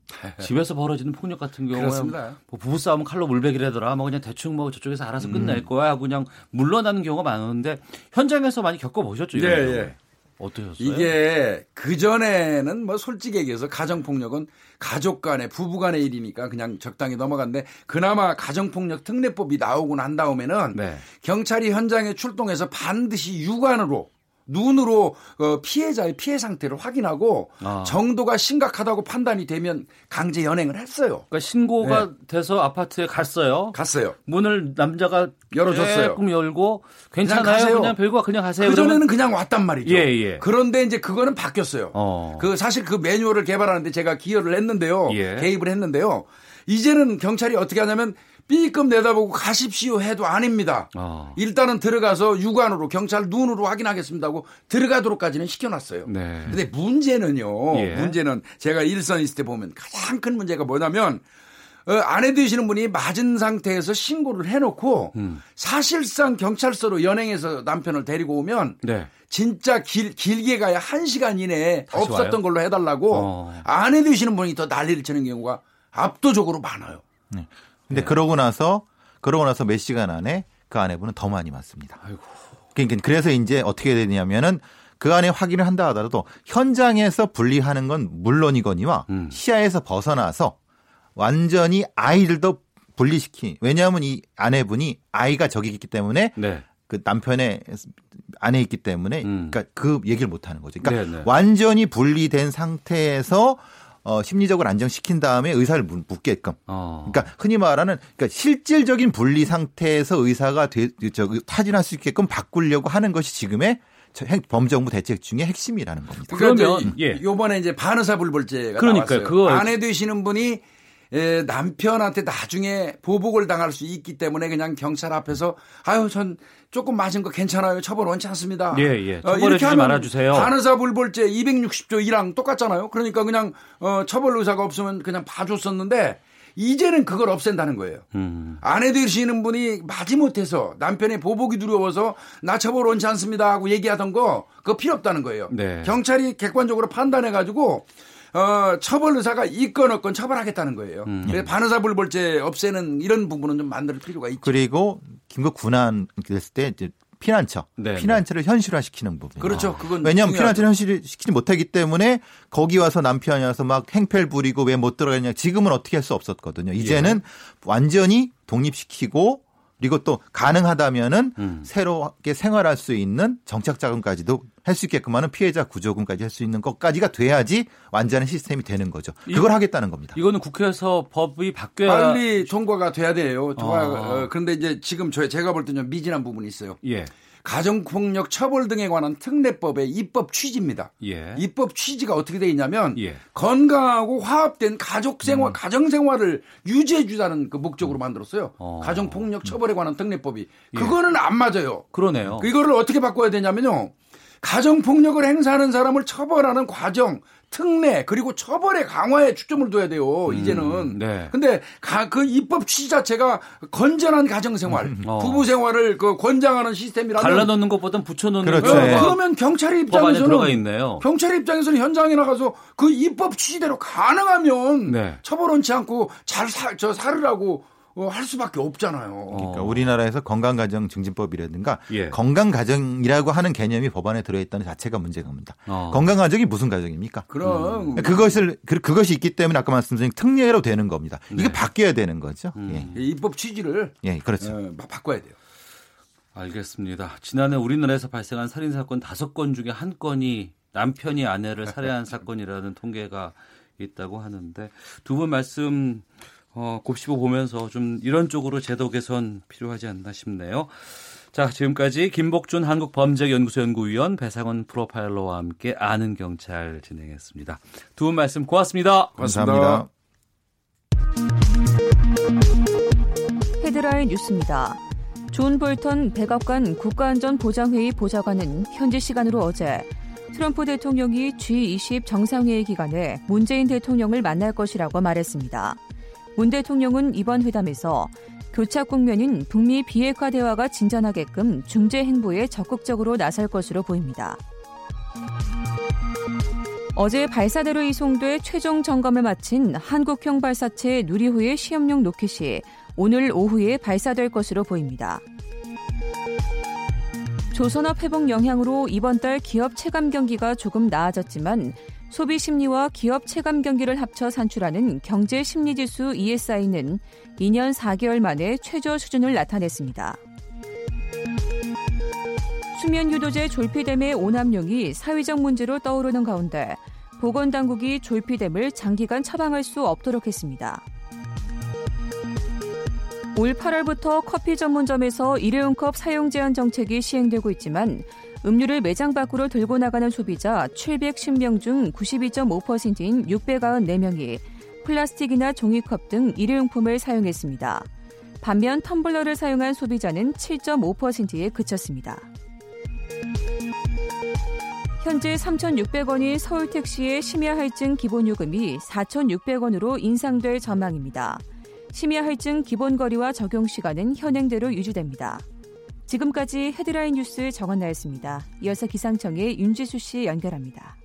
Speaker 2: [laughs] 집에서 벌어지는 폭력 같은 경우에
Speaker 10: 그렇습니다.
Speaker 2: 뭐 부부싸움은 칼로 물베기라더라 뭐 그냥 대충 뭐 저쪽에서 알아서
Speaker 10: 음.
Speaker 2: 끝낼 거야 하고 그냥 물러나는 경우가 많은데 현장에서 많이 겪어보셨죠? 이런
Speaker 10: 예. 예.
Speaker 2: 어떠셨어요?
Speaker 10: 이게 그전에는 뭐 솔직히 얘기해서 가정폭력은 가족 간의 부부 간의 일이니까 그냥 적당히 넘어갔는데 그나마 가정폭력 특례법이 나오고 난 다음에는
Speaker 2: 네.
Speaker 10: 경찰이 현장에 출동해서 반드시 육안으로 눈으로 어, 피해자의 피해 상태를 확인하고
Speaker 2: 아.
Speaker 10: 정도가 심각하다고 판단이 되면 강제 연행을 했어요.
Speaker 2: 그러니까 신고가 돼서 아파트에 갔어요.
Speaker 10: 갔어요.
Speaker 2: 문을 남자가
Speaker 10: 열어줬어요.
Speaker 2: 조금 열고 괜찮아요.
Speaker 10: 가세요.
Speaker 2: 그냥, 별거 그냥 하세요.
Speaker 10: 그 전에는 그냥 왔단 말이죠.
Speaker 2: 예, 예.
Speaker 10: 그런데 이제 그거는 바뀌었어요.
Speaker 2: 어.
Speaker 10: 그 사실 그 매뉴얼을 개발하는데 제가 기여를 했는데요.
Speaker 2: 예.
Speaker 10: 개입을 했는데요. 이제는 경찰이 어떻게 하냐면 B급 내다보고 가십시오 해도 아닙니다.
Speaker 2: 어.
Speaker 10: 일단은 들어가서 육안으로 경찰 눈으로 확인하겠습니다 하고 들어가도록까지는 시켜놨어요.
Speaker 2: 네.
Speaker 10: 근데 문제는요.
Speaker 2: 예.
Speaker 10: 문제는 제가 일선 있을 때 보면 가장 큰 문제가 뭐냐면 어, 아내 되시는 분이 맞은 상태에서 신고를 해놓고
Speaker 2: 음.
Speaker 10: 사실상 경찰서로 연행해서 남편을 데리고 오면
Speaker 2: 네.
Speaker 10: 진짜 길, 길게 가야 한 시간 이내에
Speaker 2: 다시
Speaker 10: 없었던
Speaker 2: 와요?
Speaker 10: 걸로 해달라고
Speaker 2: 어.
Speaker 10: 아내 되시는 분이 더 난리를 치는 경우가 압도적으로 많아요.
Speaker 11: 네. 근데 그러고 나서 그러고 나서 몇 시간 안에 그 아내분은 더 많이 맞습니다. 그러니까 그래서 이제 어떻게 되냐면은 그 안에 확인을 한다 하더라도 현장에서 분리하는 건 물론이거니와
Speaker 2: 음.
Speaker 11: 시야에서 벗어나서 완전히 아이들도 분리시키. 왜냐하면 이 아내분이 아이가 저기 있기 때문에
Speaker 2: 네.
Speaker 11: 그 남편의 안에 있기 때문에
Speaker 2: 음.
Speaker 11: 그러니까 그 얘기를 못 하는 거죠. 그러니까
Speaker 2: 네, 네.
Speaker 11: 완전히 분리된 상태에서 어, 심리적으로 안정시킨 다음에 의사를 묻- 묻게끔.
Speaker 2: 어.
Speaker 11: 그러니까 흔히 말하는 그러니까 실질적인 분리 상태에서 의사가 되, 저, 타진할 수 있게끔 바꾸려고 하는 것이 지금의 범정부 대책 중에 핵심이라는 겁니다.
Speaker 2: 그러면,
Speaker 10: 그러니까
Speaker 2: 예.
Speaker 10: 이제 요번에 이제 반의사 불벌죄가
Speaker 2: 그러니까요.
Speaker 10: 나왔어요.
Speaker 2: 그거-
Speaker 10: 아내 되시는 분이 에, 남편한테 나중에 보복을 당할 수 있기 때문에 그냥 경찰 앞에서 아유 전 조금 맞은 거 괜찮아요. 처벌 원치 않습니다.
Speaker 2: 예, 예.
Speaker 10: 어,
Speaker 2: 처벌해
Speaker 10: 이렇게
Speaker 2: 주지
Speaker 10: 하면
Speaker 2: 말아 주세요.
Speaker 10: 반의사 불벌죄 260조 1항 똑같잖아요. 그러니까 그냥 어, 처벌 의사가 없으면 그냥 봐 줬었는데 이제는 그걸 없앤다는 거예요.
Speaker 2: 음.
Speaker 10: 아내 되시는 분이 마지못해서 남편의 보복이 두려워서 나 처벌 원치 않습니다 하고 얘기하던 거 그거 필요 없다는 거예요.
Speaker 2: 네.
Speaker 10: 경찰이 객관적으로 판단해 가지고 어, 처벌 의사가 있건 없건 처벌하겠다는 거예요.
Speaker 2: 음.
Speaker 10: 그래서 반의사 불벌죄 없애는 이런 부분은 좀 만들 필요가 있죠.
Speaker 11: 그리고 긴급 군안 됐을 때 이제 피난처,
Speaker 2: 네,
Speaker 11: 피난처를 현실화시키는 부분.
Speaker 10: 그렇죠. 그건
Speaker 11: 왜냐하면. 피난처를 현실시키지 못하기 때문에 거기 와서 남편이 와서 막 행패를 부리고 왜 못 들어가냐. 지금은 어떻게 할 수 없었거든요. 이제는
Speaker 2: 예.
Speaker 11: 완전히 독립시키고 그리고 또 가능하다면은
Speaker 2: 음.
Speaker 11: 새롭게 생활할 수 있는 정착 자금까지도 할 수 있게끔 하는 피해자 구조금까지 할 수 있는 것까지가 돼야지 완전한 시스템이 되는 거죠. 그걸
Speaker 2: 이-
Speaker 11: 하겠다는 겁니다.
Speaker 2: 이거는 국회에서 법이 바뀌어야
Speaker 10: 빨리 통과가 돼야 돼요. 통과.
Speaker 2: 아.
Speaker 10: 어, 그런데 이제 지금 저 제가 볼 때는 미진한 부분이 있어요.
Speaker 2: 예.
Speaker 10: 가정폭력 처벌 등에 관한 특례법의 입법 취지입니다.
Speaker 2: 예.
Speaker 10: 입법 취지가 어떻게 돼 있냐면
Speaker 2: 예.
Speaker 10: 건강하고 화합된 가족 생활,
Speaker 2: 음.
Speaker 10: 가정 생활을 유지해 주자는 그 목적으로 만들었어요.
Speaker 2: 어.
Speaker 10: 가정 폭력 처벌에 관한 특례법이 그거는 안 맞아요.
Speaker 2: 그러네요.
Speaker 10: 이거를 어떻게 바꿔야 되냐면요. 가정 폭력을 행사하는 사람을 처벌하는 과정, 특례 그리고 처벌의 강화에 초점을 둬야 돼요. 이제는.
Speaker 2: 네.
Speaker 10: 근데 가, 그 입법 취지 자체가 건전한 가정 생활,
Speaker 2: 어.
Speaker 10: 부부 생활을 그 권장하는 시스템이라면
Speaker 2: 갈라 놓는 것보단 붙여 놓는
Speaker 11: 그렇죠.
Speaker 2: 게
Speaker 11: 예.
Speaker 10: 그러면
Speaker 2: 안에
Speaker 10: 입장에서는. 경찰 입장에서는 현장에 나가서 그 입법 취지대로 가능하면
Speaker 2: 네.
Speaker 10: 처벌 원치 않고 잘 사, 저 살으라고 어, 할 수밖에 없잖아요.
Speaker 11: 그러니까 우리나라에서 건강가정증진법이라든가
Speaker 2: 예.
Speaker 11: 건강가정이라고 하는 개념이 법안에 들어있다는 자체가 문제가 옵니다.
Speaker 2: 어.
Speaker 11: 건강가정이 무슨 가정입니까?
Speaker 10: 그럼
Speaker 11: 그것을 그- 그것이 있기 때문에 아까 말씀드린 특례로 되는 겁니다. 이게
Speaker 2: 네.
Speaker 11: 바뀌어야 되는 거죠.
Speaker 2: 음.
Speaker 10: 이 입법 취지를
Speaker 11: 예, 예, 그렇죠.
Speaker 10: 어, 바- 바꿔야 돼요.
Speaker 2: 알겠습니다. 지난해 우리나라에서 발생한 살인 사건 다섯 건 중에 한 건이 남편이 아내를 살해한 [laughs] 사건이라는 통계가 있다고 하는데 두 분 말씀 어, 곱씹어 보면서 좀 이런 쪽으로 제도 개선 필요하지 않나 싶네요. 자, 지금까지 김복준 한국범죄연구소 연구위원 배상원 프로파일러와 함께 아는 경찰 진행했습니다. 두 분 말씀 고맙습니다.
Speaker 11: 감사합니다.
Speaker 7: 헤드라인 뉴스입니다. 존 볼턴 백악관 국가안전보장회의 보좌관은 현지 시간으로 어제 트럼프 대통령이 G20 정상회의 기간에 문재인 대통령을 만날 것이라고 말했습니다. 문 대통령은 이번 회담에서 교착 국면인 북미 비핵화 대화가 진전하게끔 중재 행보에 적극적으로 나설 것으로 보입니다. 어제 발사대로 이송돼 최종 점검을 마친 한국형 발사체 누리호의 시험용 로켓이 오늘 오후에 발사될 것으로 보입니다. 조선업 회복 영향으로 이번 달 기업 체감 경기가 조금 나아졌지만 소비 심리와 기업 체감 경기를 합쳐 산출하는 경제 심리 지수 ESI는 2년 4개월 만에 최저 수준을 나타냈습니다. 수면 유도제 졸피뎀의 오남용이 사회적 문제로 떠오르는 가운데 보건 당국이 졸피뎀을 장기간 처방할 수 없도록 했습니다. 올 8월부터 커피 전문점에서 일회용 컵 사용 제한 정책이 시행되고 있지만 음료를 매장 밖으로 들고 나가는 소비자 710명 중 92.5%인 694명이 플라스틱이나 종이컵 등 일회용품을 사용했습니다. 반면 텀블러를 사용한 소비자는 7.5%에 그쳤습니다. 현재 3,600원인 서울 택시의 심야 할증 기본 요금이 4,600원으로 인상될 전망입니다. 심야 할증 기본 거리와 적용 시간은 현행대로 유지됩니다. 지금까지 헤드라인 뉴스 정원나였습니다. 이어서 기상청의 윤지수 씨 연결합니다.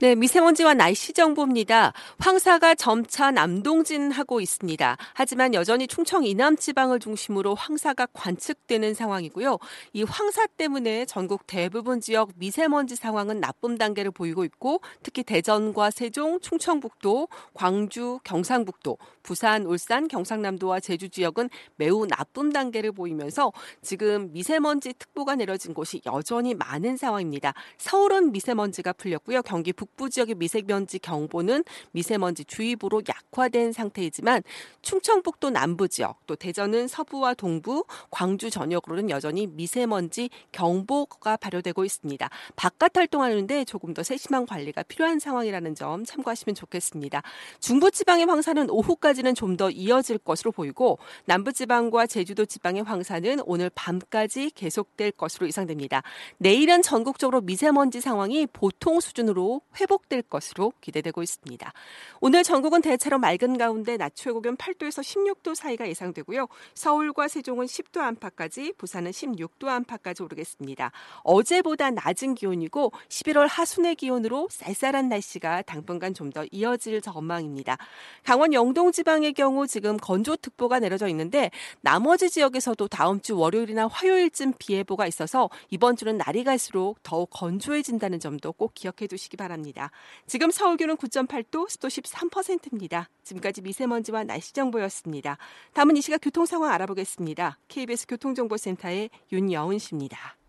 Speaker 12: 네, 미세먼지와 날씨 정보입니다. 황사가 점차 남동진하고 있습니다. 하지만 여전히 충청 이남 지방을 중심으로 황사가 관측되는 상황이고요. 이 황사 때문에 전국 대부분 지역 미세먼지 상황은 나쁨 단계를 보이고 있고 특히 대전과 세종, 충청북도, 광주, 경상북도, 부산, 울산, 경상남도와 제주 지역은 매우 나쁨 단계를 보이면서 지금 미세먼지 특보가 내려진 곳이 여전히 많은 상황입니다. 서울은 미세먼지가 풀렸고요. 경기 북부 지역의 미세먼지 경보는 미세먼지 주의보로 약화된 상태이지만 충청북도 남부 지역 또 대전은 서부와 동부, 광주 전역으로는 여전히 미세먼지 경보가 발효되고 있습니다. 바깥 활동하는데 조금 더 세심한 관리가 필요한 상황이라는 점 참고하시면 좋겠습니다. 중부 지방의 황사는 오후까지는 좀 더 이어질 것으로 보이고 남부 지방과 제주도 지방의 황사는 오늘 밤까지 계속될 것으로 예상됩니다. 내일은 전국적으로 미세먼지 상황이 보통 수준으로 회복될 것으로 기대되고 있습니다. 오늘 전국은 대체로 맑은 가운데 낮 최고 기온 8도에서 16도 사이가 예상되고요. 서울과 세종은 10도 안팎까지, 부산은 16도 안팎까지 오르겠습니다. 어제보다 낮은 기온이고 11월 하순의 기온으로 쌀쌀한 날씨가 당분간 좀 더 이어질 전망입니다. 강원 영동 지방의 경우 지금 건조특보가 내려져 있는데 나머지 지역에서도 다음 주 월요일이나 화요일쯤 비 예보가 있어서 이번 주는 날이 갈수록 더욱 건조해진다는 점도 꼭 기억해 두시기 바랍니다. 있습니다. 지금 서울 기온 9.8도, 습도 13%입니다. 지금까지 미세먼지와 날씨 정보였습니다. 다음은 이 시각 교통 상황 알아보겠습니다. KBS 교통정보센터의 윤여은 씨입니다.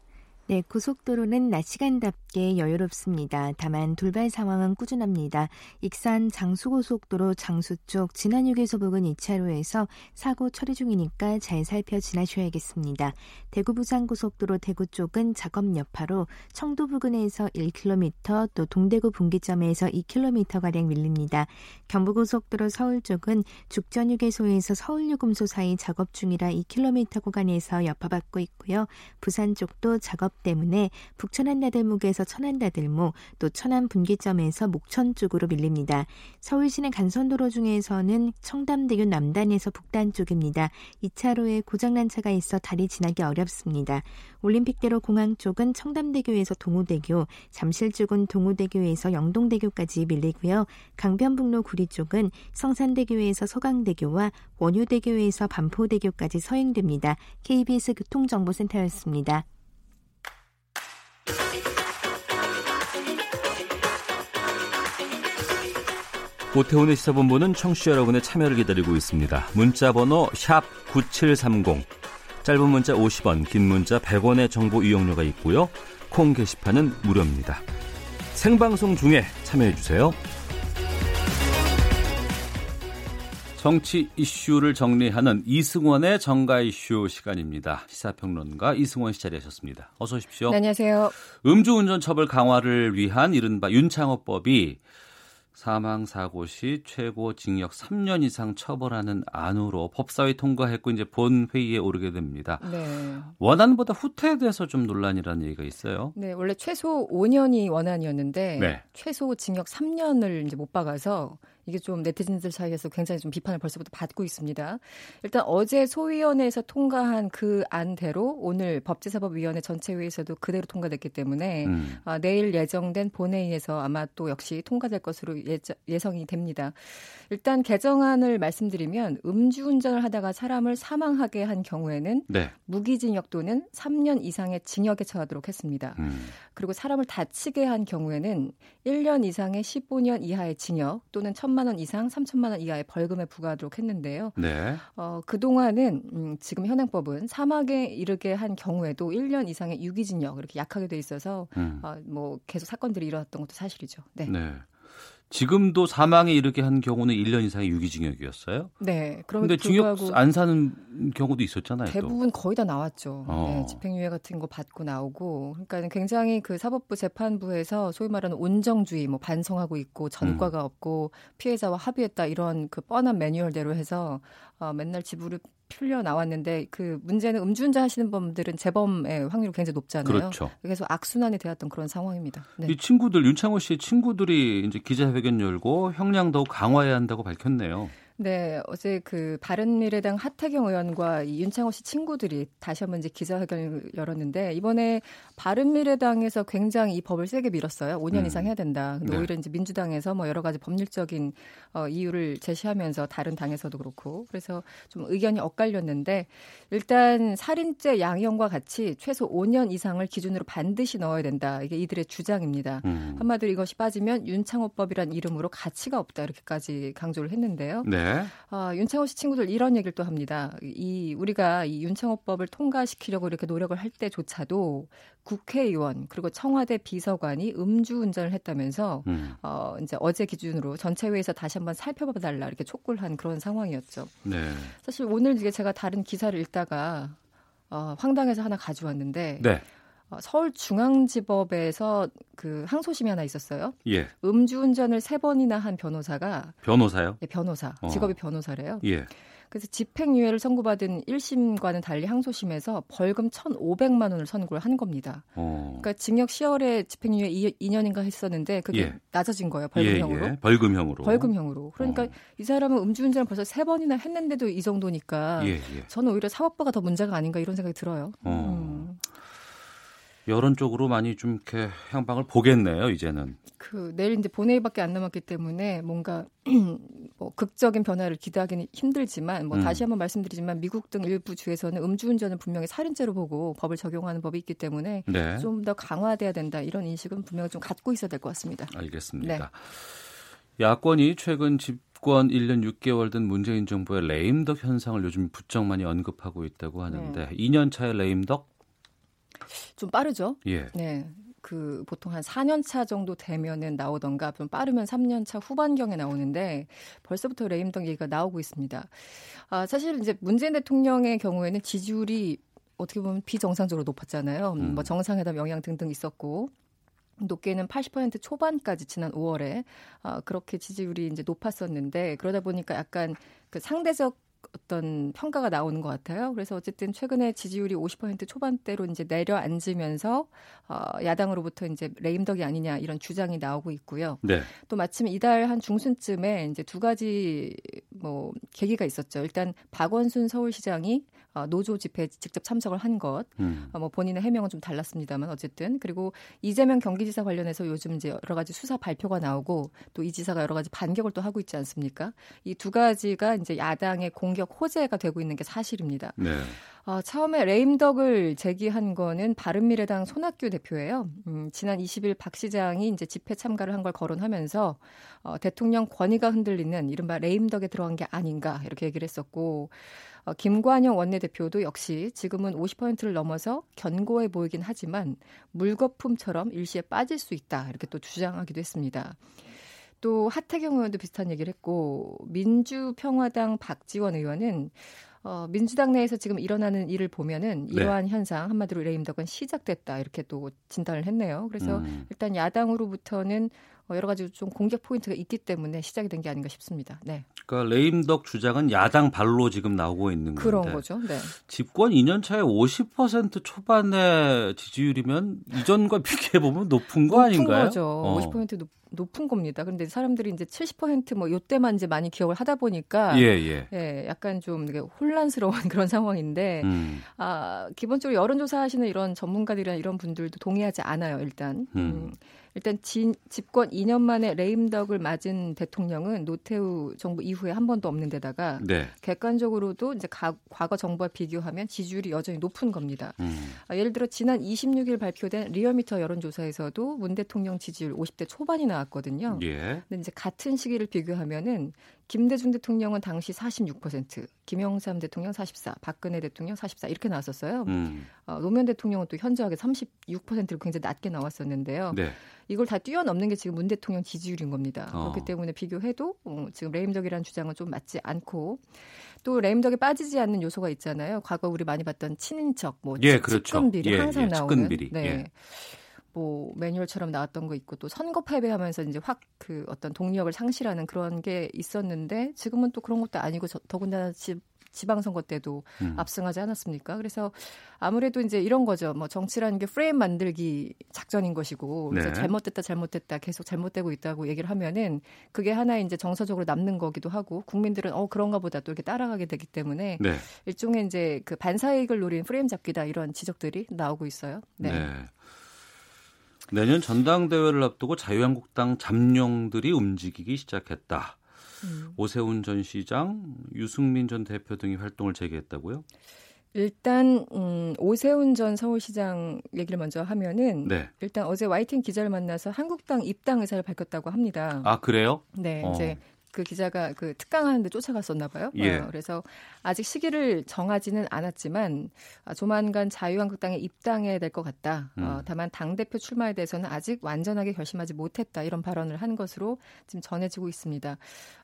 Speaker 4: 네, 고속도로는 낮 시간답게 여유롭습니다. 다만 돌발 상황은 꾸준합니다. 익산 장수고속도로 장수 쪽 진안휴게소 부근 2차로에서 사고 처리 중이니까 잘 살펴 지나셔야겠습니다. 대구 부산 고속도로 대구 쪽은 작업 여파로 청도 부근에서 1km 또 동대구 분기점에서 2km가량 밀립니다. 경부고속도로 서울 쪽은 죽전휴게소에서 서울유금소 사이 작업 중이라 2km 구간에서 여파받고 있고요. 부산 쪽도 작업 때문에 북천 한나들목에서 천안다들목 또 천안 분기점에서 목천 쪽으로 밀립니다. 서울시내 간선도로 중에서는 청담대교 남단에서 북단 쪽입니다. 2차로에 고장난 차가 있어 다리 지나기 어렵습니다. 올림픽대로 공항 쪽은 청담대교에서 동호대교, 잠실 쪽은 동호대교에서 영동대교까지 밀리고요. 강변북로 구리 쪽은 성산대교에서 서강대교와 원효대교에서 반포대교까지 서행됩니다. KBS 교통정보센터였습니다.
Speaker 2: 오태훈의 시사본부는 청취자 여러분의 참여를 기다리고 있습니다. 문자 번호 9730. 짧은 문자 50원, 긴 문자 100원의 정보 이용료가 있고요. 콩 게시판은 무료입니다. 생방송 중에 참여해 주세요. 정치 이슈를 정리하는 이승원의 정가 이슈 시간입니다. 시사평론가 이승원 씨 자리하셨습니다. 어서 오십시오.
Speaker 13: 네, 안녕하세요.
Speaker 2: 음주운전 처벌 강화를 위한 이른바 윤창호법이 사망 사고 시 최고 징역 3년 이상 처벌하는 안으로 법사위 통과했고 이제 본 회의에 오르게 됩니다.
Speaker 13: 네.
Speaker 2: 원안보다 후퇴돼서 좀 논란이라는 얘기가 있어요.
Speaker 13: 네, 원래 최소 5년이 원안이었는데
Speaker 2: 네.
Speaker 13: 최소 징역 3년을 이제 못 박아서 이게 좀 네티즌들 사이에서 굉장히 좀 비판을 벌써부터 받고 있습니다. 일단 어제 소위원회에서 통과한 그 안대로 오늘 법제사법위원회 전체 회의에서도 그대로 통과됐기 때문에
Speaker 2: 음.
Speaker 13: 아, 내일 예정된 본회의에서 아마 또 역시 통과될 것으로 예, 성이 됩니다. 일단 개정안을 말씀드리면 음주운전을 하다가 사람을 사망하게 한 경우에는
Speaker 2: 네.
Speaker 13: 무기징역 또는 3년 이상의 징역에 처하도록 했습니다.
Speaker 2: 음.
Speaker 13: 그리고 사람을 다치게 한 경우에는 1년 이상의 15년 이하의 징역 또는 1 천만 원 이상 3천만 원 이하의 벌금에 부과하도록 했는데요.
Speaker 2: 네.
Speaker 13: 어, 그동안은 음, 지금 현행법은 사망에 이르게 한 경우에도 1년 이상의 유기징역 이렇게 약하게 돼 있어서
Speaker 2: 음.
Speaker 13: 어, 뭐 계속 사건들이 일어났던 것도 사실이죠. 네.
Speaker 2: 네. 지금도 사망에 이르게 한 경우는 1년 이상의 유기징역이었어요.
Speaker 13: 네. 그런데
Speaker 2: 징역 안 사는 경우도 있었잖아요. 또.
Speaker 13: 대부분 거의 다 나왔죠.
Speaker 2: 어.
Speaker 13: 네, 집행유예 같은 거 받고 나오고, 그러니까 굉장히 그 사법부 재판부에서 소위 말하는 온정주의, 뭐 반성하고 있고 전과가
Speaker 2: 음.
Speaker 13: 없고 피해자와 합의했다 이런 그 뻔한 매뉴얼대로 해서 어, 맨날 지불을 풀려 나왔는데 그 문제는 음주운전 하시는 분들은 재범의 확률이 굉장히 높잖아요.
Speaker 2: 그렇죠.
Speaker 13: 그래서 악순환이 되었던 그런 상황입니다. 네.
Speaker 2: 이 친구들 윤창호 씨의 친구들이 이제 기자회견 열고 형량 더욱 강화해야 한다고 밝혔네요.
Speaker 13: 네, 어제 그 바른미래당 하태경 의원과 이 윤창호 씨 친구들이 다시 한번 이제 기자회견을 열었는데 이번에 바른미래당에서 굉장히 이 법을 세게 밀었어요. 5년
Speaker 14: 음.
Speaker 13: 이상 해야 된다. 근데
Speaker 14: 네.
Speaker 13: 오히려 이제 민주당에서 뭐 여러 가지 법률적인 어, 이유를 제시하면서 다른 당에서도 그렇고 그래서 좀 의견이 엇갈렸는데 일단 살인죄 양형과 같이 최소 5년 이상을 기준으로 반드시 넣어야 된다. 이게 이들의 주장입니다.
Speaker 2: 음.
Speaker 13: 한마디로 이것이 빠지면 윤창호법이란 이름으로 가치가 없다 이렇게까지 강조를 했는데요.
Speaker 2: 네.
Speaker 13: 아, 윤창호 씨 친구들 이런 얘기를 또 합니다. 이 우리가 이 윤창호법을 통과시키려고 이렇게 노력을 할 때조차도 국회의원 그리고 청와대 비서관이 음주운전을 했다면서
Speaker 2: 음.
Speaker 13: 어 이제 어제 기준으로 전체 회의에서 다시 한번 살펴봐 달라 이렇게 촉구를 한 그런 상황이었죠.
Speaker 2: 네.
Speaker 13: 사실 오늘 이게 제가 다른 기사를 읽다가 어, 황당해서 하나 가져왔는데
Speaker 2: 네.
Speaker 13: 어, 서울중앙지법에서 그 항소심이 하나 있었어요.
Speaker 2: 예.
Speaker 13: 음주운전을 세 번이나 한 변호사가
Speaker 2: 변호사요?
Speaker 13: 네, 변호사.
Speaker 2: 어.
Speaker 13: 직업이 변호사래요.
Speaker 2: 예.
Speaker 13: 그래서 집행유예를 선고받은 1심과는 달리 항소심에서 벌금 1,500만 원을 선고를 한 겁니다.
Speaker 2: 어.
Speaker 13: 그러니까 징역 10월에 집행유예 2 년인가 했었는데 그게
Speaker 2: 예.
Speaker 13: 낮아진 거예요. 벌금형으로.
Speaker 2: 예, 예. 벌금형으로.
Speaker 13: 벌금형으로. 그러니까 이 사람은 음주운전을 벌써 세 번이나 했는데도 이 정도니까
Speaker 2: 예, 예.
Speaker 13: 저는 오히려 사법부가 더 문제가 아닌가 이런 생각이 들어요.
Speaker 2: 어.
Speaker 13: 음.
Speaker 2: 여론 쪽으로 많이 좀 이렇게 향방을 보겠네요, 이제는.
Speaker 13: 그 내일 이제 본회의밖에 안 남았기 때문에 뭔가 [clears throat] 뭐 극적인 변화를 기대하기는 힘들지만 뭐
Speaker 2: 음.
Speaker 13: 다시 한번 말씀드리지만 미국 등 일부 주에서는 음주운전을 분명히 살인죄로 보고 법을 적용하는 법이 있기 때문에
Speaker 2: 네.
Speaker 13: 좀더 강화돼야 된다 이런 인식은 분명히 좀 갖고 있어야 될 것 같습니다.
Speaker 2: 알겠습니다.
Speaker 13: 네.
Speaker 2: 야권이 최근 집권 1년 6개월 된 문재인 정부의 레임덕 현상을 요즘 부쩍 많이 언급하고 있다고 하는데
Speaker 13: 네.
Speaker 2: 2년 차의 레임덕?
Speaker 13: 좀 빠르죠?
Speaker 2: 예.
Speaker 13: 네. 그 보통 한 4년 차 정도 되면은 나오던가 좀 빠르면 3년 차 후반경에 나오는데 벌써부터 레임덕 얘기가 나오고 있습니다. 아, 사실 이제 문재인 대통령의 경우에는 지지율이 어떻게 보면 비정상적으로 높았잖아요.
Speaker 2: 음.
Speaker 13: 뭐 정상회담 영향 등등 있었고 높게는 80% 초반까지 지난 5월에 아, 그렇게 지지율이 이제 높았었는데 그러다 보니까 약간 그 상대적 어떤 평가가 나오는 것 같아요. 그래서 어쨌든 최근에 지지율이 50% 초반대로 이제 내려앉으면서 어, 야당으로부터 이제 레임덕이 아니냐 이런 주장이 나오고 있고요.
Speaker 2: 네.
Speaker 13: 또 마침 이달 한 중순쯤에 이제 두 가지 뭐 계기가 있었죠. 일단 박원순 서울시장이 어, 노조 집회에 직접 참석을 한 것.
Speaker 2: 음.
Speaker 13: 어, 뭐 본인의 해명은 좀 달랐습니다만 어쨌든 그리고 이재명 경기지사 관련해서 요즘 이제 여러 가지 수사 발표가 나오고 또 이 지사가 여러 가지 반격을 또 하고 있지 않습니까? 이 두 가지가 이제 야당의 공격 호재가 되고 있는 게 사실입니다.
Speaker 2: 네.
Speaker 13: 어, 처음에 레임덕을 제기한 거는 바른미래당 손학규 대표예요. 음, 지난 20일 박 시장이 이제 집회 참가를 한 걸 거론하면서 어, 대통령 권위가 흔들리는 이른바 레임덕에 들어간 게 아닌가 이렇게 얘기를 했었고 어, 김관영 원내대표도 역시 지금은 50%를 넘어서 견고해 보이긴 하지만 물거품처럼 일시에 빠질 수 있다 이렇게 또 주장하기도 했습니다. 또 하태경 의원도 비슷한 얘기를 했고 민주평화당 박지원 의원은 어, 민주당 내에서 지금 일어나는 일을 보면은
Speaker 2: 네.
Speaker 13: 이러한 현상 한마디로 레임덕은 시작됐다 이렇게 또 진단을 했네요. 그래서
Speaker 2: 음.
Speaker 13: 일단 야당으로부터는 어, 여러 가지 좀 공격 포인트가 있기 때문에 시작이 된 게 아닌가 싶습니다. 네,
Speaker 2: 그러니까 레임덕 주장은 야당 발로 지금 나오고 있는 건데
Speaker 13: 그런 거죠. 네.
Speaker 2: 집권 2년 차에 50% 초반의 지지율이면 이전과 비교해 보면 높은 거
Speaker 13: 높은
Speaker 2: 아닌가요?
Speaker 13: 거죠.
Speaker 2: 어.
Speaker 13: 50% 높, 높은 겁니다. 그런데 사람들이 이제 70%뭐 요때만 이제 많이 기억을 하다 보니까
Speaker 2: 예, 예.
Speaker 13: 예, 약간 좀 혼란스러운 [laughs] 그런 상황인데
Speaker 2: 음.
Speaker 13: 아, 기본적으로 여론조사 하시는 이런 전문가들이나 이런 분들도 동의하지 않아요, 일단.
Speaker 2: 음.
Speaker 13: 일단 진, 집권 2년 만에 레임덕을 맞은 대통령은 노태우 정부 이후에 한 번도 없는 데다가
Speaker 2: 네.
Speaker 13: 객관적으로도 이제 가, 과거 정부와 비교하면 지지율이 여전히 높은 겁니다.
Speaker 2: 음.
Speaker 13: 아, 예를 들어 지난 26일 발표된 리얼미터 여론조사에서도 문 대통령 지지율 50대 초반이 나왔거든요.
Speaker 2: 예.
Speaker 13: 근데 이제 같은 시기를 비교하면은 김대중 대통령은 당시 46%, 김영삼 대통령 44, 박근혜 대통령 44 이렇게 나왔었어요.
Speaker 2: 음.
Speaker 13: 어, 노무현 대통령은 또 현저하게 36%로 굉장히 낮게 나왔었는데요.
Speaker 2: 네.
Speaker 13: 이걸 다 뛰어넘는 게 지금 문 대통령 지지율인 겁니다.
Speaker 2: 어.
Speaker 13: 그렇기 때문에 비교해도 어, 지금 레임덕이라는 주장은 좀 맞지 않고 또 레임덕에 빠지지 않는 요소가 있잖아요. 과거 우리 많이 봤던 친인척, 뭐
Speaker 2: 예,
Speaker 13: 치-
Speaker 2: 그렇죠.
Speaker 13: 측근 비리
Speaker 2: 예,
Speaker 13: 항상
Speaker 2: 예,
Speaker 13: 나오는
Speaker 2: 측근 비리.
Speaker 13: 네.
Speaker 2: 예.
Speaker 13: 뭐 매뉴얼처럼 나왔던 거 있고 또 선거 패배하면서 이제 확 그 어떤 동력을 상실하는 그런 게 있었는데 지금은 또 그런 것도 아니고 저, 더군다나 지, 지방선거 때도
Speaker 2: 음.
Speaker 13: 압승하지 않았습니까? 그래서 아무래도 이제 이런 거죠. 뭐 정치라는 게 프레임 만들기 작전인 것이고 그래서
Speaker 2: 네.
Speaker 13: 잘못됐다 잘못됐다 계속 잘못되고 있다고 얘기를 하면은 그게 하나의 이제 정서적으로 남는 거기도 하고 국민들은 어 그런가 보다 또 이렇게 따라가게 되기 때문에
Speaker 2: 네.
Speaker 13: 일종의 이제 그 반사이익을 노린 프레임 잡기다 이런 지적들이 나오고 있어요. 네.
Speaker 2: 네. 내년 전당대회를 앞두고 자유한국당 잠룡들이 움직이기 시작했다.
Speaker 13: 음.
Speaker 2: 오세훈 전 시장, 유승민 전 대표 등이 활동을 재개했다고요?
Speaker 13: 일단 음, 오세훈 전 서울시장 얘기를 먼저 하면은
Speaker 2: 네.
Speaker 13: 일단 어제 YTN 기자를 만나서 한국당 입당 의사를 밝혔다고 합니다.
Speaker 2: 아 그래요?
Speaker 13: 네,
Speaker 2: 어.
Speaker 13: 이제 그 기자가 그 특강하는데 쫓아갔었나 봐요.
Speaker 2: 예.
Speaker 13: 어, 그래서 아직 시기를 정하지는 않았지만 아, 조만간 자유한국당에 입당해야 될 것 같다. 어,
Speaker 2: 음.
Speaker 13: 다만 당 대표 출마에 대해서는 아직 완전하게 결심하지 못했다 이런 발언을 한 것으로 지금 전해지고 있습니다.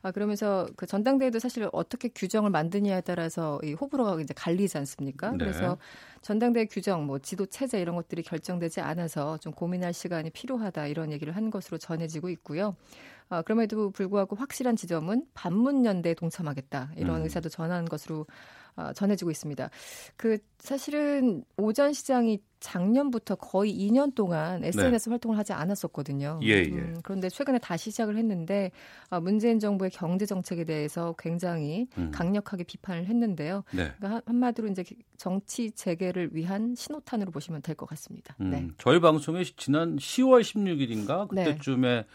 Speaker 13: 아, 그러면서 그 전당대회도 사실 어떻게 규정을 만드냐에 따라서 이 호불호가 이제 갈리지 않습니까?
Speaker 2: 네.
Speaker 13: 그래서 전당대회 규정, 뭐 지도 체제 이런 것들이 결정되지 않아서 좀 고민할 시간이 필요하다 이런 얘기를 한 것으로 전해지고 있고요. 어, 그럼에도 불구하고 확실한 지점은 반문연대에 동참하겠다 이런
Speaker 2: 음.
Speaker 13: 의사도 전한 것으로 어, 전해지고 있습니다. 그 사실은 오전 시장이 작년부터 거의 2년 동안 SNS 활동을 하지 않았었거든요.
Speaker 2: 예, 예.
Speaker 13: 음, 그런데 최근에 다시 시작을 했는데 아, 문재인 정부의 경제 정책에 대해서 굉장히
Speaker 2: 음.
Speaker 13: 강력하게 비판을 했는데요.
Speaker 2: 네.
Speaker 13: 그러니까 한- 한마디로 이제 정치 재개를 위한 신호탄으로 보시면 될 것 같습니다.
Speaker 2: 음,
Speaker 13: 네.
Speaker 2: 저희 방송에 지난 10월 16일인가
Speaker 13: 네.
Speaker 2: 그때쯤에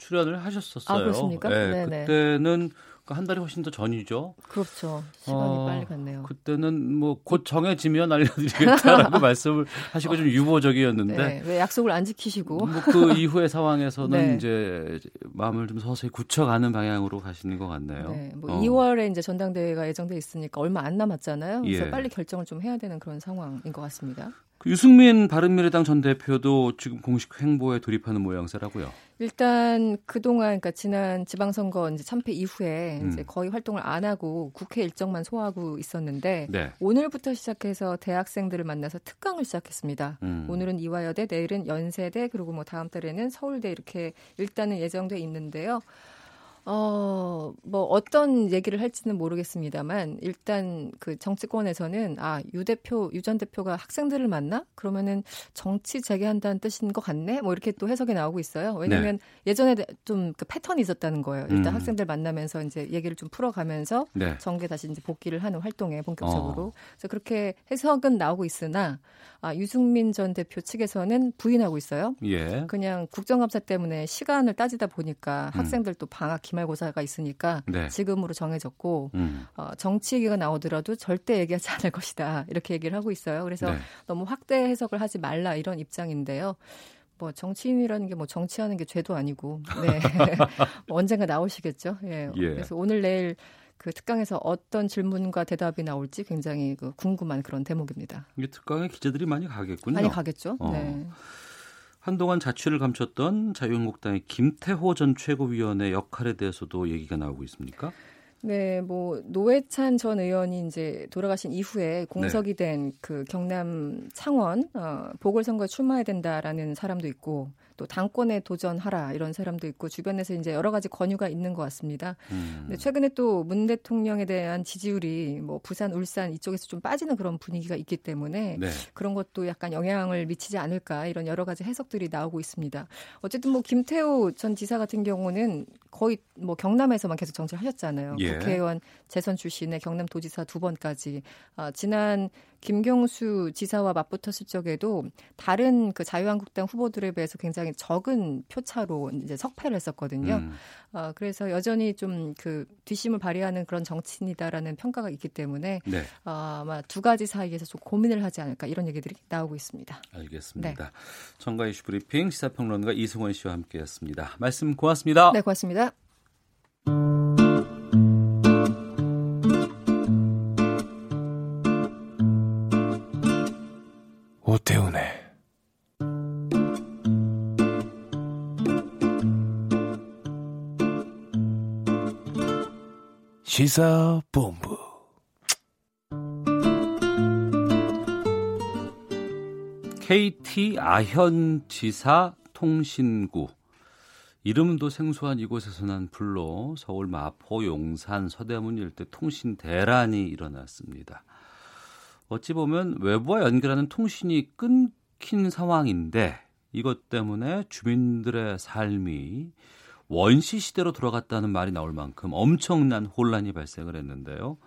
Speaker 2: 출연을 하셨었어요.
Speaker 13: 아, 그렇습니까?
Speaker 2: 예,
Speaker 13: 네네.
Speaker 2: 그때는 그한 달이 훨씬 더 전이죠.
Speaker 13: 그렇죠. 시간이
Speaker 2: 어,
Speaker 13: 빨리 갔네요.
Speaker 2: 그때는 뭐 곧 정해지면 알려드리겠다라고 [laughs] 말씀을 하시고 좀 유보적이었는데
Speaker 13: 네, 왜 약속을 안 지키시고
Speaker 2: 뭐 그 이후의 상황에서는 [laughs]
Speaker 13: 네.
Speaker 2: 이제 마음을 좀 서서히 굳혀가는 방향으로 가시는 것 같네요.
Speaker 13: 네, 뭐
Speaker 2: 어.
Speaker 13: 2월에 이제 전당대회가 예정돼 있으니까 얼마 안 남았잖아요. 그래서
Speaker 2: 예.
Speaker 13: 빨리 결정을 좀 해야 되는 그런 상황인 것 같습니다.
Speaker 2: 그 유승민 바른미래당 전 대표도 지금 공식 행보에 돌입하는 모양새라고요.
Speaker 13: 일단 그동안 그러니까 지난 지방선거 이제 참패 이후에
Speaker 2: 음.
Speaker 13: 이제 거의 활동을 안 하고 국회 일정만 소화하고 있었는데
Speaker 2: 네.
Speaker 13: 오늘부터 시작해서 대학생들을 만나서 특강을 시작했습니다.
Speaker 2: 음.
Speaker 13: 오늘은 이화여대, 내일은 연세대, 그리고 뭐 다음 달에는 서울대 이렇게 일단은 예정돼 있는데요. 어, 뭐 어떤 얘기를 할지는 모르겠습니다만 일단 그 정치권에서는 아, 유 대표, 유 전 대표가 학생들을 만나? 그러면은 정치 재개한다는 뜻인 것 같네? 뭐 이렇게 또 해석이 나오고 있어요. 왜냐면 예전에 좀 그 패턴이 있었다는 거예요. 일단
Speaker 2: 음.
Speaker 13: 학생들 만나면서 이제 얘기를 좀 풀어가면서
Speaker 2: 네.
Speaker 13: 정계 다시 이제 복귀를 하는 활동에 본격적으로.
Speaker 2: 어.
Speaker 13: 그래서 그렇게 해석은 나오고 있으나 아, 유승민 전 대표 측에서는 부인하고 있어요.
Speaker 2: 예.
Speaker 13: 그냥 국정감사 때문에 시간을 따지다 보니까
Speaker 2: 음.
Speaker 13: 학생들 또 방학 기말 고사가 있으니까
Speaker 2: 네.
Speaker 13: 지금으로 정해졌고
Speaker 2: 음.
Speaker 13: 어, 정치 얘기가 나오더라도 절대 얘기하지 [laughs] 않을 것이다 이렇게 얘기를 하고 있어요. 그래서
Speaker 2: 네.
Speaker 13: 너무 확대 해석을 하지 말라 이런 입장인데요. 뭐 정치인이라는 게 뭐 정치하는 게 죄도 아니고 네. [laughs] 뭐 언젠가 나오시겠죠. 예.
Speaker 2: 예.
Speaker 13: 그래서 오늘 내일 그 특강에서 어떤 질문과 대답이 나올지 굉장히 그 궁금한 그런 대목입니다.
Speaker 2: 이게 특강에 기자들이 많이 가겠군요.
Speaker 13: 많이 가겠죠.
Speaker 2: 어.
Speaker 13: 네.
Speaker 2: 한동안 자취를 감췄던 자유한국당의 김태호 전 최고위원의 역할에 대해서도 얘기가 나오고 있습니까?
Speaker 13: 네, 뭐 노회찬 전 의원이 이제 돌아가신 이후에 공석이 된그 경남 창원 어, 보궐선거에 출마해야 된다라는 사람도 있고 또 당권에 도전하라 이런 사람도 있고 주변에서 이제 여러 가지 권유가 있는 것 같습니다.
Speaker 2: 음.
Speaker 13: 근데 최근에 또 문 대통령에 대한 지지율이 뭐 부산, 울산 이쪽에서 좀 빠지는 그런 분위기가 있기 때문에
Speaker 2: 네.
Speaker 13: 그런 것도 약간 영향을 미치지 않을까 이런 여러 가지 해석들이 나오고 있습니다. 어쨌든 뭐 김태호 전 지사 같은 경우는 거의 뭐 경남에서만 계속 정치를 하셨잖아요.
Speaker 2: 예.
Speaker 13: 국회의원 재선 출신의 경남 도지사 두 번까지 아, 지난 김경수 지사와 맞붙었을 적에도 다른 그 자유한국당 후보들에 비해서 굉장히 적은 표차로 이제 석패를 했었거든요.
Speaker 2: 음.
Speaker 13: 어, 그래서 여전히 좀 그 뒷심을 발휘하는 그런 정치인이다라는 평가가 있기 때문에
Speaker 2: 네.
Speaker 13: 어, 아마 두 가지 사이에서 좀 고민을 하지 않을까 이런 얘기들이 나오고 있습니다.
Speaker 2: 알겠습니다.
Speaker 13: 네.
Speaker 2: 정가 이슈 브리핑 시사평론가 이승원 씨와 함께했습니다. 말씀 고맙습니다.
Speaker 13: 네, 고맙습니다.
Speaker 14: 오태훈의 시사본부
Speaker 2: KT 아현 지사 통신구 이름도 생소한 이곳에서 난 불로 서울 마포 용산 서대문 일대 통신 대란이 일어났습니다. 어찌 보면 외부와 연결하는 통신이 끊긴 상황인데 이것 때문에 주민들의 삶이 원시 시대로 돌아갔다는 말이 나올 만큼 엄청난 혼란이 발생을 했는데요.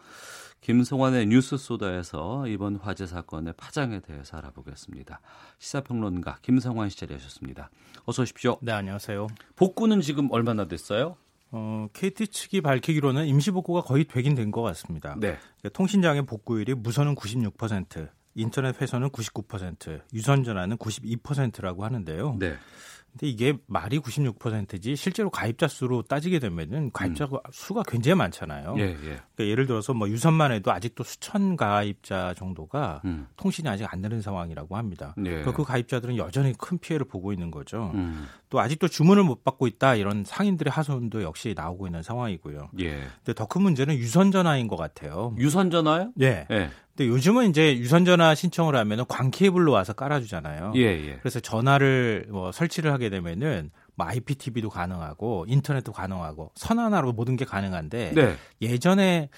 Speaker 2: 김성환의 뉴스 소다에서 이번 화재 사건의 파장에 대해서 알아보겠습니다. 시사평론가 김성환 씨 자리하셨습니다. 어서 오십시오.
Speaker 15: 네, 안녕하세요.
Speaker 2: 복구는 지금 얼마나 됐어요?
Speaker 15: 어, KT 측이 밝히기로는 임시 복구가 거의 되긴 된 것 같습니다.
Speaker 2: 네.
Speaker 15: 통신장의 복구율이 무선은 96%, 인터넷 회선은 99%, 유선 전화는 92%라고 하는데요.
Speaker 2: 네.
Speaker 15: 근데 이게 말이 96%지 실제로 가입자 수로 따지게 되면은 가입자 수가 굉장히 많잖아요.
Speaker 2: 예, 예.
Speaker 15: 그러니까 예를 들어서 뭐 유선만 해도 아직도 수천 가입자 정도가
Speaker 2: 음.
Speaker 15: 통신이 아직 안 되는 상황이라고 합니다.
Speaker 2: 예.
Speaker 15: 그러니까 그 가입자들은 여전히 큰 피해를 보고 있는 거죠.
Speaker 2: 음.
Speaker 15: 또 아직도 주문을 못 받고 있다 이런 상인들의 하소연도 역시 나오고 있는 상황이고요.
Speaker 2: 예.
Speaker 15: 근데 더 큰 문제는 유선 전화인 것 같아요.
Speaker 2: 유선 전화요?
Speaker 15: 네.
Speaker 2: 예.
Speaker 15: 근데 요즘은 이제 유선 전화 신청을 하면은 광 케이블로 와서 깔아주잖아요.
Speaker 2: 예, 예.
Speaker 15: 그래서 전화를 뭐 설치를 하게 되면은 뭐 IPTV도 가능하고 인터넷도 가능하고 선 하나로 모든 게 가능한데
Speaker 2: 네.
Speaker 15: 예전에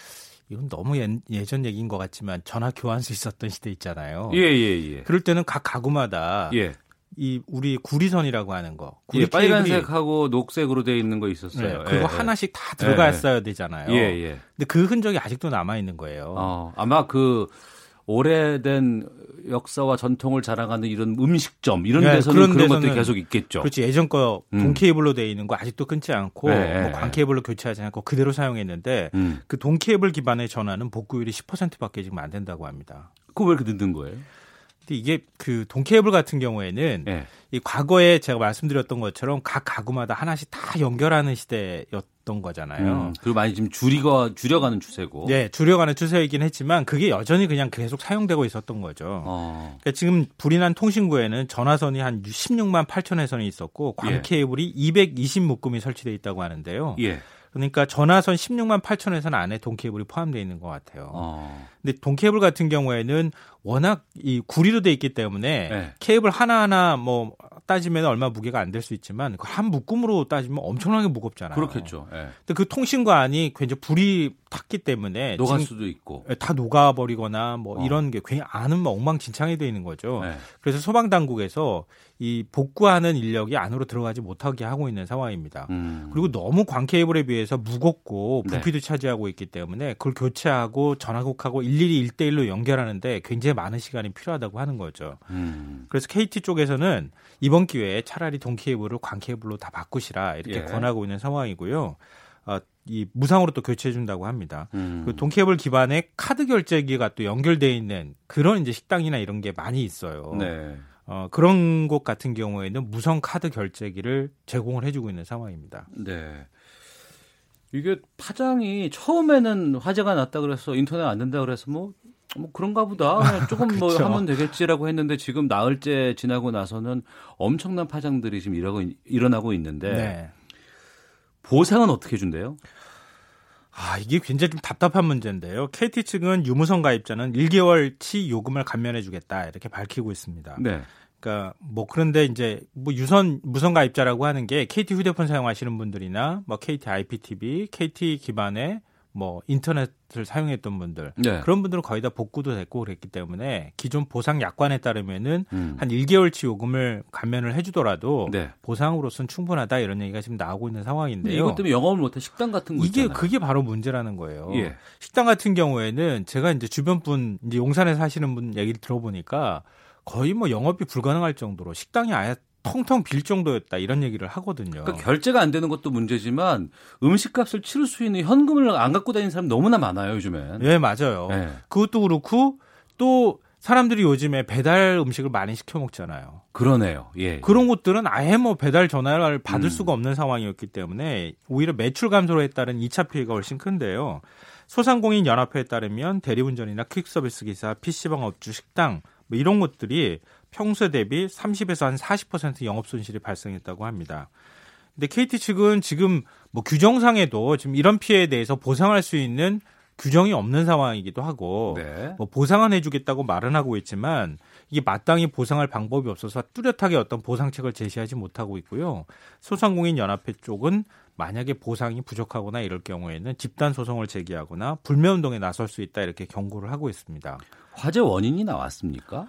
Speaker 15: 이건 너무 예, 예전 얘기인 것 같지만 전화 교환수 있었던 시대 있잖아요.
Speaker 2: 예, 예, 예.
Speaker 15: 그럴 때는 각 가구마다
Speaker 2: 예.
Speaker 15: 이 우리 구리선이라고 하는 거.
Speaker 2: 예,
Speaker 15: 구리 케이블이
Speaker 2: 빨간색하고 녹색으로 돼 있는 거 있었어요.
Speaker 15: 네, 그거
Speaker 2: 예, 예.
Speaker 15: 하나씩 다 들어갔어야 되잖아요.
Speaker 2: 예, 예.
Speaker 15: 근데 그 흔적이 아직도 남아 있는 거예요.
Speaker 2: 어, 아마 그 오래된 역사와 전통을 자랑하는 이런 음식점 이런
Speaker 15: 네,
Speaker 2: 데서는
Speaker 15: 그런
Speaker 2: 그런 것들이 계속 있겠죠.
Speaker 15: 그렇지 예전 거
Speaker 2: 음.
Speaker 15: 동케이블로 돼 있는 거 아직도 끊지 않고
Speaker 2: 네,
Speaker 15: 뭐
Speaker 2: 네,
Speaker 15: 광케이블로 교체하지 않고 그대로 사용했는데
Speaker 2: 음.
Speaker 15: 그 동케이블 기반의 전화는 복구율이 10%밖에 지금 안 된다고 합니다.
Speaker 2: 그거 왜 이렇게 늦는 거예요?
Speaker 15: 근데 이게 그 동케이블 같은 경우에는
Speaker 2: 예.
Speaker 15: 이 과거에 제가 말씀드렸던 것처럼 각 가구마다 하나씩 다 연결하는 시대였던 거잖아요.
Speaker 2: 음, 그리고 많이 지금 줄이가 줄여가는 추세고.
Speaker 15: 네, 줄여가는 추세이긴 했지만 그게 여전히 그냥 계속 사용되고 있었던 거죠.
Speaker 2: 어.
Speaker 15: 그러니까 지금 불이 난 통신구에는 전화선이 한 16만 8천 회선이 있었고
Speaker 2: 예.
Speaker 15: 광케이블이 220 묶음이 설치돼 있다고 하는데요.
Speaker 2: 예.
Speaker 15: 그러니까 전화선 16만 8천 회선 안에 동케이블이 포함되어 있는 것 같아요.
Speaker 2: 어.
Speaker 15: 근데 동케이블 같은 경우에는 워낙 이 구리로 돼 있기 때문에
Speaker 2: 네.
Speaker 15: 케이블 하나하나 뭐 따지면 얼마 무게가 안 될 수 있지만 그 한 묶음으로 따지면 엄청나게 무겁잖아요.
Speaker 2: 그렇겠죠. 예.
Speaker 15: 근데 그 통신관이 굉장히 불이 탔기 때문에
Speaker 2: 녹을 수도 있고.
Speaker 15: 다 녹아버리거나 뭐
Speaker 2: 어.
Speaker 15: 이런 게 괜히 안은 뭐 엉망진창이 돼 있는 거죠.
Speaker 2: 네.
Speaker 15: 그래서 소방 당국에서 이 복구하는 인력이 안으로 들어가지 못하게 하고 있는 상황입니다.
Speaker 2: 음.
Speaker 15: 그리고 너무 광케이블에 비해서 무겁고
Speaker 2: 네.
Speaker 15: 부피도 차지하고 있기 때문에 그걸 교체하고 전화국하고 일일이 일대일로 연결하는데 굉장히 많은 시간이 필요하다고 하는 거죠.
Speaker 2: 음.
Speaker 15: 그래서 KT 쪽에서는 이번 기회에 차라리 동케이블을 광케이블로 다 바꾸시라 이렇게
Speaker 2: 예.
Speaker 15: 권하고 있는 상황이고요. 어, 이 무상으로 또 교체해 준다고 합니다.
Speaker 2: 음.
Speaker 15: 그 동케이블 기반의 카드 결제기가 또 연결돼 있는 그런 이제 식당이나 이런 게 많이 있어요.
Speaker 2: 네.
Speaker 15: 어, 그런 곳 같은 경우에는 무선 카드 결제기를 제공을 해주고 있는 상황입니다.
Speaker 2: 네. 이게 파장이 처음에는 화제가 났다 그래서 인터넷 안 된다 그래서 뭐, 뭐 그런가 보다. 그냥 조금 뭐. 하면 되겠지라고 했는데 지금 나흘째 지나고 나서는 엄청난 파장들이 지금 일어나고, 일어나고 있는데
Speaker 15: 네.
Speaker 2: 보상은 어떻게 준대요?
Speaker 15: 아, 이게 굉장히 좀 답답한 문제인데요. KT 측은 유무선 가입자는 1개월치 요금을 감면해 주겠다 이렇게 밝히고 있습니다.
Speaker 2: 네.
Speaker 15: 그러니까 뭐 그런데 이제 뭐 유선 무선 가입자라고 하는 게 KT 휴대폰 사용하시는 분들이나 뭐 KT IPTV, KT 기반의 뭐 인터넷을 사용했던 분들
Speaker 2: 네.
Speaker 15: 그런 분들은 거의 다 복구도 됐고 그랬기 때문에 기존 보상 약관에 따르면은
Speaker 2: 음.
Speaker 15: 한 1개월치 요금을 감면을 해주더라도
Speaker 2: 네.
Speaker 15: 보상으로서는 충분하다 이런 얘기가 지금 나오고 있는 상황인데요.
Speaker 2: 이것 때문에 영업을 못해 식당 같은 거
Speaker 15: 이게
Speaker 2: 있잖아요.
Speaker 15: 그게 바로 문제라는 거예요.
Speaker 2: 예.
Speaker 15: 식당 같은 경우에는 제가 이제 주변 분 이제 용산에 사시는 분 얘기를 들어보니까 거의 뭐 영업이 불가능할 정도로 식당이 아예 텅텅 빌 정도였다 이런 얘기를 하거든요.
Speaker 2: 그러니까 결제가 안 되는 것도 문제지만 음식값을 치를 수 있는 현금을 안 갖고 다니는 사람 너무나 많아요 요즘엔.
Speaker 15: 예, 맞아요.
Speaker 2: 네.
Speaker 15: 그것도 그렇고 또 사람들이 요즘에 배달 음식을 많이 시켜 먹잖아요.
Speaker 2: 그러네요. 예.
Speaker 15: 그런 곳들은 아예 뭐 배달 전화를 받을
Speaker 2: 음.
Speaker 15: 수가 없는 상황이었기 때문에 오히려 매출 감소에 따른 2차 피해가 훨씬 큰데요. 소상공인 연합회에 따르면 대리운전이나 퀵서비스 기사, PC방 업주, 식당 뭐 이런 것들이 평소 대비 30에서 한 40% 영업 손실이 발생했다고 합니다. 근데 KT 측은 지금 뭐 규정상에도 지금 이런 피해에 대해서 보상할 수 있는 규정이 없는 상황이기도 하고
Speaker 2: 네.
Speaker 15: 뭐 보상은 해주겠다고 말은 하고 있지만 이게 마땅히 보상할 방법이 없어서 뚜렷하게 어떤 보상책을 제시하지 못하고 있고요. 소상공인 연합회 쪽은 만약에 보상이 부족하거나 이럴 경우에는 집단 소송을 제기하거나 불매 운동에 나설 수 있다 이렇게 경고를 하고 있습니다.
Speaker 2: 화재 원인이 나왔습니까?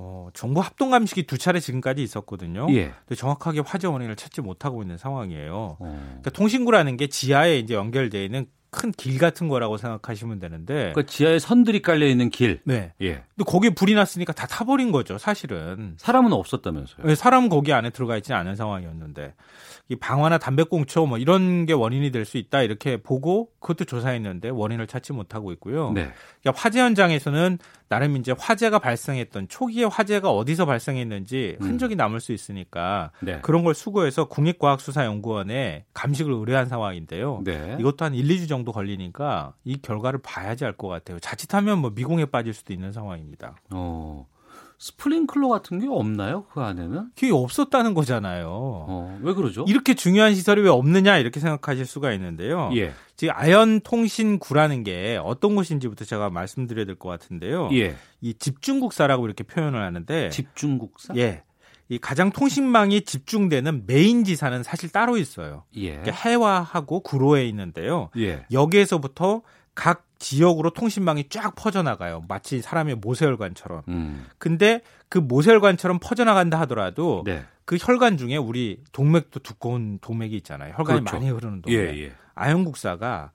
Speaker 15: 어, 정부 합동 감식이 두 차례 지금까지 있었거든요.
Speaker 2: 예.
Speaker 15: 근데 정확하게 화재 원인을 찾지 못하고 있는 상황이에요.
Speaker 2: 어.
Speaker 15: 그러니까 통신구라는 게 지하에 이제 연결되어 있는 큰 길 같은 거라고 생각하시면 되는데
Speaker 2: 그러니까 지하에 선들이 깔려 있는 길.
Speaker 15: 네.
Speaker 2: 예.
Speaker 15: 근데 거기에 불이 났으니까 다 타버린 거죠, 사실은.
Speaker 2: 사람은 없었다면서요.
Speaker 15: 네, 사람 거기 안에 들어가 있지 않은 상황이었는데 이 방화나 담배꽁초 뭐 이런 게 원인이 될 수 있다 이렇게 보고 그것도 조사했는데 원인을 찾지 못하고 있고요.
Speaker 2: 네.
Speaker 15: 그러니까 화재 현장에서는 나름 이제 화재가 발생했던 초기에 화재가 어디서 발생했는지
Speaker 2: 음.
Speaker 15: 흔적이 남을 수 있으니까
Speaker 2: 네.
Speaker 15: 그런 걸 수거해서 국립과학수사연구원에 감식을 의뢰한 상황인데요.
Speaker 2: 네.
Speaker 15: 이것도 한 1, 2주 정도 걸리니까 이 결과를 봐야지 알 것 같아요. 자칫하면 뭐 미공에 빠질 수도 있는 상황입니다.
Speaker 2: 어. 스프링클러 같은 게 없나요? 그 안에는?
Speaker 15: 그게 없었다는 거잖아요.
Speaker 2: 어, 왜 그러죠?
Speaker 15: 이렇게 중요한 시설이 왜 없느냐 이렇게 생각하실 수가 있는데요.
Speaker 2: 예.
Speaker 15: 지금 아연 통신구라는 게 어떤 곳인지부터 제가 말씀드려야 될 것 같은데요.
Speaker 2: 예.
Speaker 15: 이 집중국사라고 이렇게 표현을 하는데
Speaker 2: 집중국사?
Speaker 15: 예. 이 가장 통신망이 집중되는 메인 지사는 사실 따로 있어요.
Speaker 2: 예.
Speaker 15: 그러니까 해화하고 구로에 있는데요.
Speaker 2: 예.
Speaker 15: 여기에서부터 각 지역으로 통신망이 쫙 퍼져나가요. 마치 사람의 모세혈관처럼.
Speaker 2: 음.
Speaker 15: 근데 그 모세혈관처럼 퍼져나간다 하더라도
Speaker 2: 네.
Speaker 15: 그 혈관 중에 우리 동맥도 두꺼운 동맥이 있잖아요. 혈관이
Speaker 2: 그렇죠.
Speaker 15: 많이 흐르는 동맥.
Speaker 2: 예, 예.
Speaker 15: 아연국사가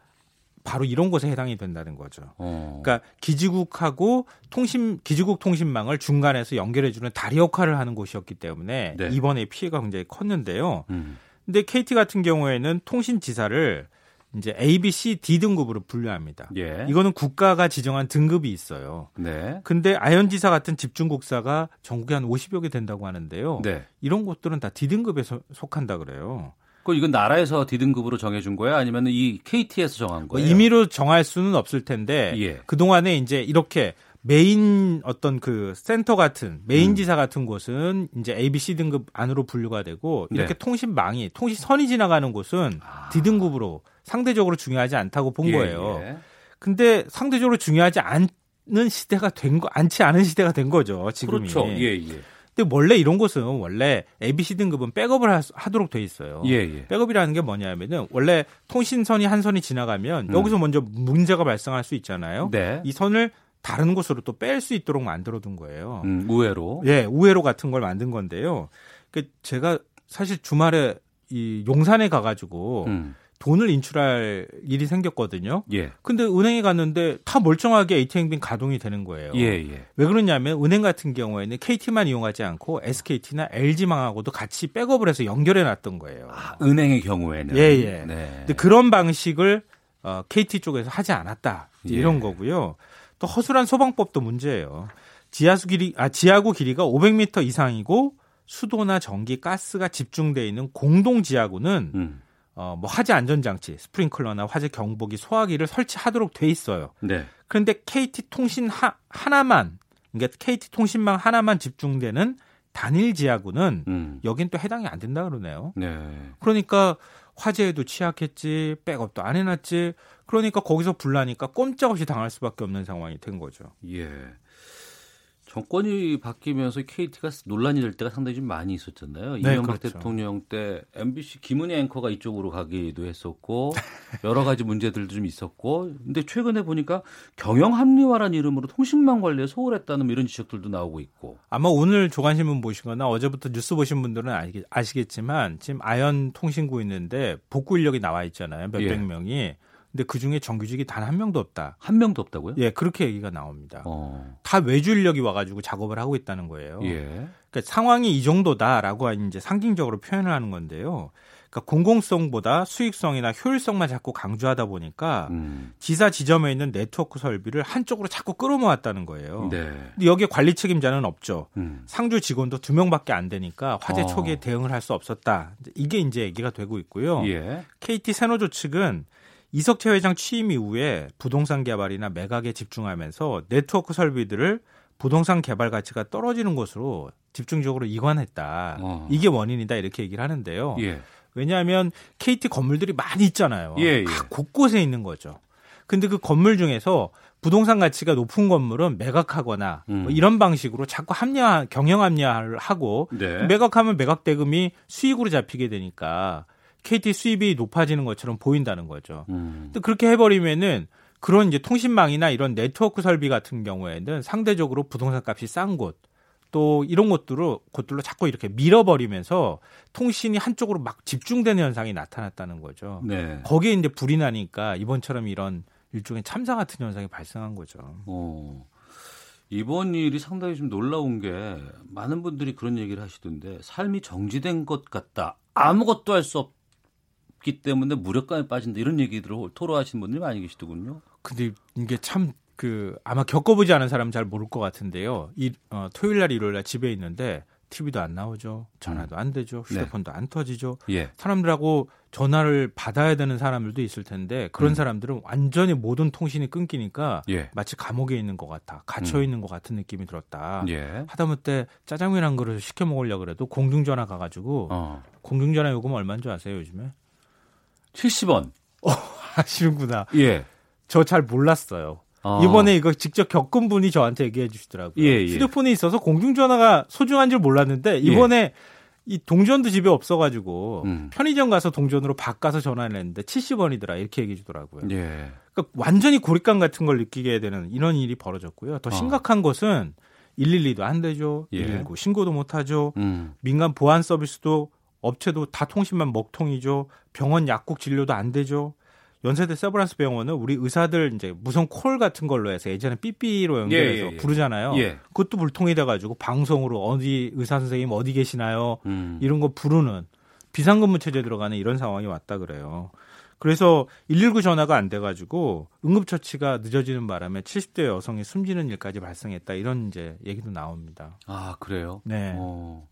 Speaker 15: 바로 이런 곳에 해당이 된다는 거죠.
Speaker 2: 어.
Speaker 15: 그러니까 기지국하고 통신 기지국 통신망을 중간에서 연결해주는 다리 역할을 하는 곳이었기 때문에
Speaker 2: 네.
Speaker 15: 이번에 피해가 굉장히 컸는데요.
Speaker 2: 음.
Speaker 15: 근데 KT 같은 경우에는 통신지사를 이제 A, B, C, D 등급으로 분류합니다.
Speaker 2: 예.
Speaker 15: 이거는 국가가 지정한 등급이 있어요.
Speaker 2: 네.
Speaker 15: 근데 아현지사 같은 집중국사가 전국에 한 50여 개 된다고 하는데요.
Speaker 2: 네.
Speaker 15: 이런 곳들은 다 D 등급에 서- 속한다 그래요.
Speaker 2: 그 이건 나라에서 D등급으로 정해준 거야? 아니면 이 KT에서 정한
Speaker 15: 뭐
Speaker 2: 거예요?
Speaker 15: 임의로 정할 수는 없을 텐데
Speaker 2: 예.
Speaker 15: 그 동안에 이제 이렇게 메인 어떤 그 센터 같은 메인
Speaker 2: 음.
Speaker 15: 지사 같은 곳은 이제 A, B, C 등급 안으로 분류가 되고 이렇게
Speaker 2: 네.
Speaker 15: 통신망이 통신선이 지나가는 곳은 D 등급으로 상대적으로 중요하지 않다고 본
Speaker 2: 아. 예,
Speaker 15: 거예요.
Speaker 2: 예.
Speaker 15: 근데 상대적으로 중요하지 않는 시대가 된 거, 않지 않은 시대가 된 거죠. 지금이.
Speaker 2: 그렇죠. 예, 예.
Speaker 15: 근데 원래 이런 곳은 원래 ABC 등급은 백업을 하, 하도록 돼 있어요.
Speaker 2: 예, 예.
Speaker 15: 백업이라는 게 뭐냐면은 원래 통신선이 한 선이 지나가면
Speaker 2: 음.
Speaker 15: 여기서 먼저 문제가 발생할 수 있잖아요.
Speaker 2: 네.
Speaker 15: 이 선을 다른 곳으로 또 뺄 수 있도록 만들어 둔 거예요.
Speaker 2: 음, 우회로.
Speaker 15: 예, 우회로 같은 걸 만든 건데요. 그 제가 사실 주말에 이 용산에 가가지고
Speaker 2: 음.
Speaker 15: 돈을 인출할 일이 생겼거든요.
Speaker 2: 예.
Speaker 15: 근데 은행에 갔는데 다 멀쩡하게 ATM빈 가동이 되는 거예요.
Speaker 2: 예, 예.
Speaker 15: 왜 그러냐면 은행 같은 경우에는 KT만 이용하지 않고 SKT나 LG망하고도 같이 백업을 해서 연결해 놨던 거예요.
Speaker 2: 은행의 경우에는.
Speaker 15: 예, 예.
Speaker 2: 네.
Speaker 15: 근데 그런 방식을 어, KT 쪽에서 하지 않았다.
Speaker 2: 예.
Speaker 15: 이런 거고요. 또 허술한 소방법도 문제예요. 지하수 길이 아 지하구 길이가 500m 이상이고 수도나 전기, 가스가 집중돼 있는 공동 지하구는
Speaker 2: 음.
Speaker 15: 어, 뭐 화재 안전 장치, 스프링클러나 화재 경보기, 소화기를 설치하도록 돼 있어요.
Speaker 2: 네.
Speaker 15: 그런데 KT 통신 하, 하나만 그러니까 KT 통신망 하나만 집중되는 단일 지하구는
Speaker 2: 음.
Speaker 15: 여긴 또 해당이 안 된다 그러네요.
Speaker 2: 네.
Speaker 15: 그러니까 화재에도 취약했지, 백업도 안 해놨지. 그러니까 거기서 불나니까 꼼짝없이 당할 수밖에 없는 상황이 된 거죠.
Speaker 2: 예. 정권이 바뀌면서 KT가 논란이 될 때가 상당히 좀 많이 있었잖아요.
Speaker 15: 네,
Speaker 2: 이명박
Speaker 15: 그렇죠.
Speaker 2: 대통령 때 MBC 김은희 앵커가 이쪽으로 가기도 했었고 [laughs] 여러 가지 문제들도 좀 있었고 근데 최근에 보니까 경영 합리화라는 이름으로 통신망 관리에 소홀했다는 뭐 이런 지적들도 나오고 있고.
Speaker 15: 아마 오늘 조간신문 보시거나 어제부터 뉴스 보신 분들은 아시- 아시겠지만 지금 아연 통신구 있는데 복구 인력이 나와 있잖아요. 몇백
Speaker 2: 예.
Speaker 15: 명이. 근데 그 중에 정규직이 단 한 명도 없다.
Speaker 2: 한 명도 없다고요?
Speaker 15: 예, 그렇게 얘기가 나옵니다.
Speaker 2: 어.
Speaker 15: 다 외주 인력이 와가지고 작업을 하고 있다는 거예요.
Speaker 2: 예.
Speaker 15: 그러니까 상황이 이 정도다라고 이제 상징적으로 표현을 하는 건데요. 그러니까 공공성보다 수익성이나 효율성만 자꾸 강조하다 보니까
Speaker 2: 음.
Speaker 15: 지사 지점에 있는 네트워크 설비를 한쪽으로 자꾸 끌어모았다는 거예요.
Speaker 2: 네.
Speaker 15: 근데 여기에 관리 책임자는 없죠.
Speaker 2: 음.
Speaker 15: 상주 직원도 두 명밖에 안 되니까 화재
Speaker 2: 어.
Speaker 15: 초기에 대응을 할 수 없었다. 이게 이제 얘기가 되고 있고요.
Speaker 2: 예.
Speaker 15: KT 세노조 측은 이석채 회장 취임 이후에 부동산 개발이나 매각에 집중하면서 네트워크 설비들을 부동산 개발 가치가 떨어지는 곳으로 집중적으로 이관했다.
Speaker 2: 어.
Speaker 15: 이게 원인이다 이렇게 얘기를 하는데요.
Speaker 2: 예.
Speaker 15: 왜냐하면 KT 건물들이 많이 있잖아요.
Speaker 2: 예, 예.
Speaker 15: 각 곳곳에 있는 거죠. 근데 그 건물 중에서 부동산 가치가 높은 건물은 매각하거나
Speaker 2: 음.
Speaker 15: 뭐 이런 방식으로 자꾸 합리화, 경영 합리화를 하고
Speaker 2: 네.
Speaker 15: 매각하면 매각 대금이 수익으로 잡히게 되니까 KT 수입이 높아지는 것처럼 보인다는 거죠.
Speaker 2: 음.
Speaker 15: 근데 그렇게 해버리면은 그런 이제 통신망이나 이런 네트워크 설비 같은 경우에는 상대적으로 부동산 값이 싼 곳, 또 이런 것들로 곳들로 자꾸 이렇게 밀어버리면서 통신이 한쪽으로 막 집중되는 현상이 나타났다는 거죠.
Speaker 2: 네.
Speaker 15: 거기에 이제 불이 나니까 이번처럼 이런 일종의 참사 같은 현상이 발생한 거죠.
Speaker 2: 어. 이번 일이 상당히 좀 놀라운 게 많은 분들이 그런 얘기를 하시던데 삶이 정지된 것 같다. 아무것도 할 수 없 기 때문에 무력감에 빠진다. 이런 얘기들을 토로하시는 분들이 많이 계시더군요.
Speaker 15: 근데 이게 참 그 아마 겪어보지 않은 사람은 잘 모를 것 같은데요. 이 어, 토요일 날 일요일 날 집에 있는데 TV도 안 나오죠. 전화도 안 되죠. 휴대폰도 안 터지죠.
Speaker 2: 예.
Speaker 15: 사람들하고 전화를 받아야 되는 사람들도 있을 텐데 그런
Speaker 2: 음.
Speaker 15: 사람들은 완전히 모든 통신이 끊기니까
Speaker 2: 예.
Speaker 15: 마치 감옥에 있는 것 같아. 갇혀
Speaker 2: 음.
Speaker 15: 있는 것 같은 느낌이 들었다.
Speaker 2: 예.
Speaker 15: 하다못해 짜장면 한 그릇 시켜 먹으려 그래도 공중전화 가가지고
Speaker 2: 어.
Speaker 15: 공중전화 요금 얼마인 줄 아세요 요즘에?
Speaker 2: 70원. [laughs]
Speaker 15: 아시는구나.
Speaker 2: 예.
Speaker 15: 저 잘 몰랐어요.
Speaker 2: 아.
Speaker 15: 이번에 이거 직접 겪은 분이 저한테 얘기해 주시더라고요.
Speaker 2: 예, 예.
Speaker 15: 휴대폰에 있어서 공중전화가 소중한 줄 몰랐는데 이번에 이 동전도 집에 없어가지고
Speaker 2: 음.
Speaker 15: 편의점 가서 동전으로 바꿔서 전화를 했는데 70원이더라 이렇게 얘기해 주더라고요.
Speaker 2: 예.
Speaker 15: 그러니까 완전히 고립감 같은 걸 느끼게 되는 이런 일이 벌어졌고요. 더
Speaker 2: 어.
Speaker 15: 심각한 것은 112도 안 되죠.
Speaker 2: 예.
Speaker 15: 119 신고도 못 하죠.
Speaker 2: 음.
Speaker 15: 민간 보안 서비스도 업체도 다 통신만 먹통이죠. 병원 약국 진료도 안 되죠. 연세대 세브란스 병원은 우리 의사들 이제 무선 콜 같은 걸로 해서 예전에 삐삐로 연결해서
Speaker 2: 예, 예, 예.
Speaker 15: 부르잖아요.
Speaker 2: 예.
Speaker 15: 그것도 불통이 돼가지고 방송으로 어디 의사 선생님 어디 계시나요?
Speaker 2: 음.
Speaker 15: 이런 거 부르는 비상근무 체제 들어가는 이런 상황이 왔다 그래요. 그래서 119 전화가 안 돼가지고 응급처치가 늦어지는 바람에 70대 여성이 숨지는 일까지 발생했다 이런 이제 얘기도 나옵니다.
Speaker 2: 아 그래요?
Speaker 15: 네.
Speaker 2: 어.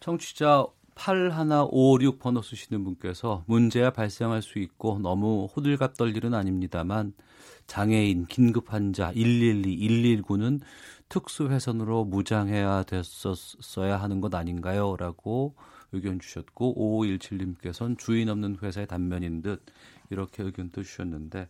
Speaker 2: 청취자 8156 번호 쓰시는 분께서 문제야 발생할 수 있고 너무 호들갑 떨 일은 아닙니다만 장애인, 긴급 환자 112, 119는 특수회선으로 무장해야 됐었어야 하는 것 아닌가요? 라고 의견 주셨고 5517님께서는 주인 없는 회사의 단면인 듯 이렇게 의견도 주셨는데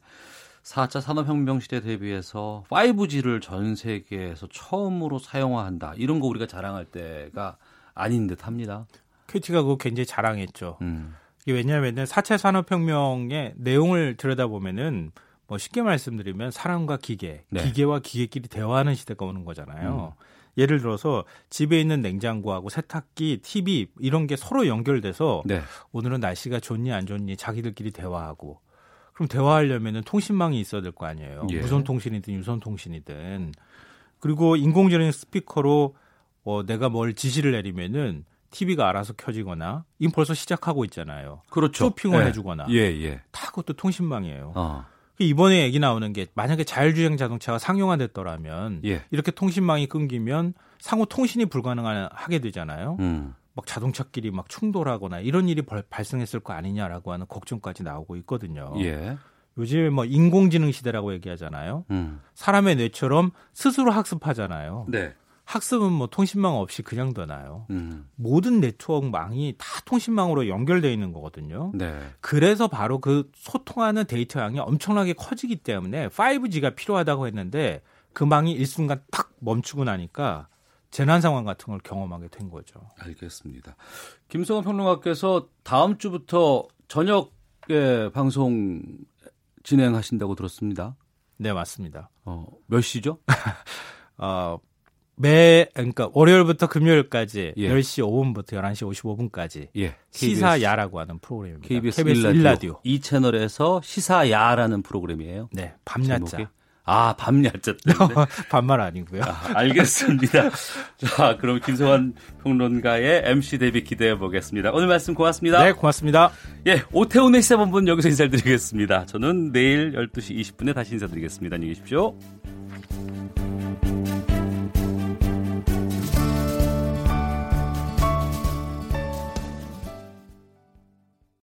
Speaker 2: 4차 산업혁명 시대 대비해서 5G를 전 세계에서 처음으로 사용화한다. 이런 거 우리가 자랑할 때가 아닌 듯 합니다.
Speaker 15: KT가 그거 굉장히 자랑했죠.
Speaker 2: 음.
Speaker 15: 이게 왜냐하면 4차 산업혁명의 내용을 들여다보면은 뭐 쉽게 말씀드리면 사람과 기계,
Speaker 2: 네.
Speaker 15: 기계와 기계끼리 대화하는 시대가 오는 거잖아요.
Speaker 2: 음.
Speaker 15: 예를 들어서 집에 있는 냉장고하고 세탁기, TV 이런 게 서로 연결돼서
Speaker 2: 네.
Speaker 15: 오늘은 날씨가 좋니 안 좋니 자기들끼리 대화하고 그럼 대화하려면은 통신망이 있어야 될 거 아니에요.
Speaker 2: 예.
Speaker 15: 무선 통신이든 유선 통신이든 그리고 인공지능 스피커로 어, 내가 뭘 지시를 내리면은 TV가 알아서 켜지거나 이건 벌써 시작하고 있잖아요.
Speaker 2: 그렇죠.
Speaker 15: 쇼핑을
Speaker 2: 예.
Speaker 15: 해주거나
Speaker 2: 예, 예.
Speaker 15: 다 그것도 통신망이에요.
Speaker 2: 어.
Speaker 15: 이번에 얘기 나오는 게 만약에 자율주행 자동차가 상용화됐더라면
Speaker 2: 예.
Speaker 15: 이렇게 통신망이 끊기면 상호 통신이 불가능하게 되잖아요.
Speaker 2: 음.
Speaker 15: 막 자동차끼리 막 충돌하거나 이런 일이 벌- 발생했을 거 아니냐라고 하는 걱정까지 나오고 있거든요.
Speaker 2: 예.
Speaker 15: 요즘 뭐 인공지능 시대라고 얘기하잖아요.
Speaker 2: 음.
Speaker 15: 사람의 뇌처럼 스스로 학습하잖아요.
Speaker 2: 네.
Speaker 15: 학습은 뭐 통신망 없이 그냥 되나요?
Speaker 2: 음.
Speaker 15: 모든 네트워크망이 다 통신망으로 연결되어 있는 거거든요.
Speaker 2: 네.
Speaker 15: 그래서 바로 그 소통하는 데이터 양이 엄청나게 커지기 때문에 5G가 필요하다고 했는데 그 망이 일순간 탁 멈추고 나니까 재난 상황 같은 걸 경험하게 된 거죠.
Speaker 2: 알겠습니다. 김성원 평론가께서 다음 주부터 저녁에 방송 진행하신다고 들었습니다.
Speaker 15: 네, 맞습니다.
Speaker 2: 어, 몇 시죠? [laughs]
Speaker 15: 어, 매 그러니까 월요일부터 금요일까지
Speaker 2: 예.
Speaker 15: 10시 5분부터 11시 55분까지
Speaker 2: 예.
Speaker 15: 시사야라고 하는 프로그램입니다.
Speaker 2: KBS,
Speaker 15: KBS
Speaker 2: 1라디오.
Speaker 15: 일라디오.
Speaker 2: 이 채널에서 시사야라는 프로그램이에요.
Speaker 15: 네, 밤야자.
Speaker 2: 아, 밤야자 때문에. [laughs]
Speaker 15: 반말 아니고요.
Speaker 2: 아, 알겠습니다. [laughs] 자, 그럼 김성환 평론가의 MC 데뷔 기대해 보겠습니다. 오늘 말씀 고맙습니다.
Speaker 15: 네, 고맙습니다.
Speaker 2: 예, 오태훈의 시사본부는 여기서 인사드리겠습니다. 저는 내일 12시 20분에 다시 인사드리겠습니다. 안녕히 계십시오.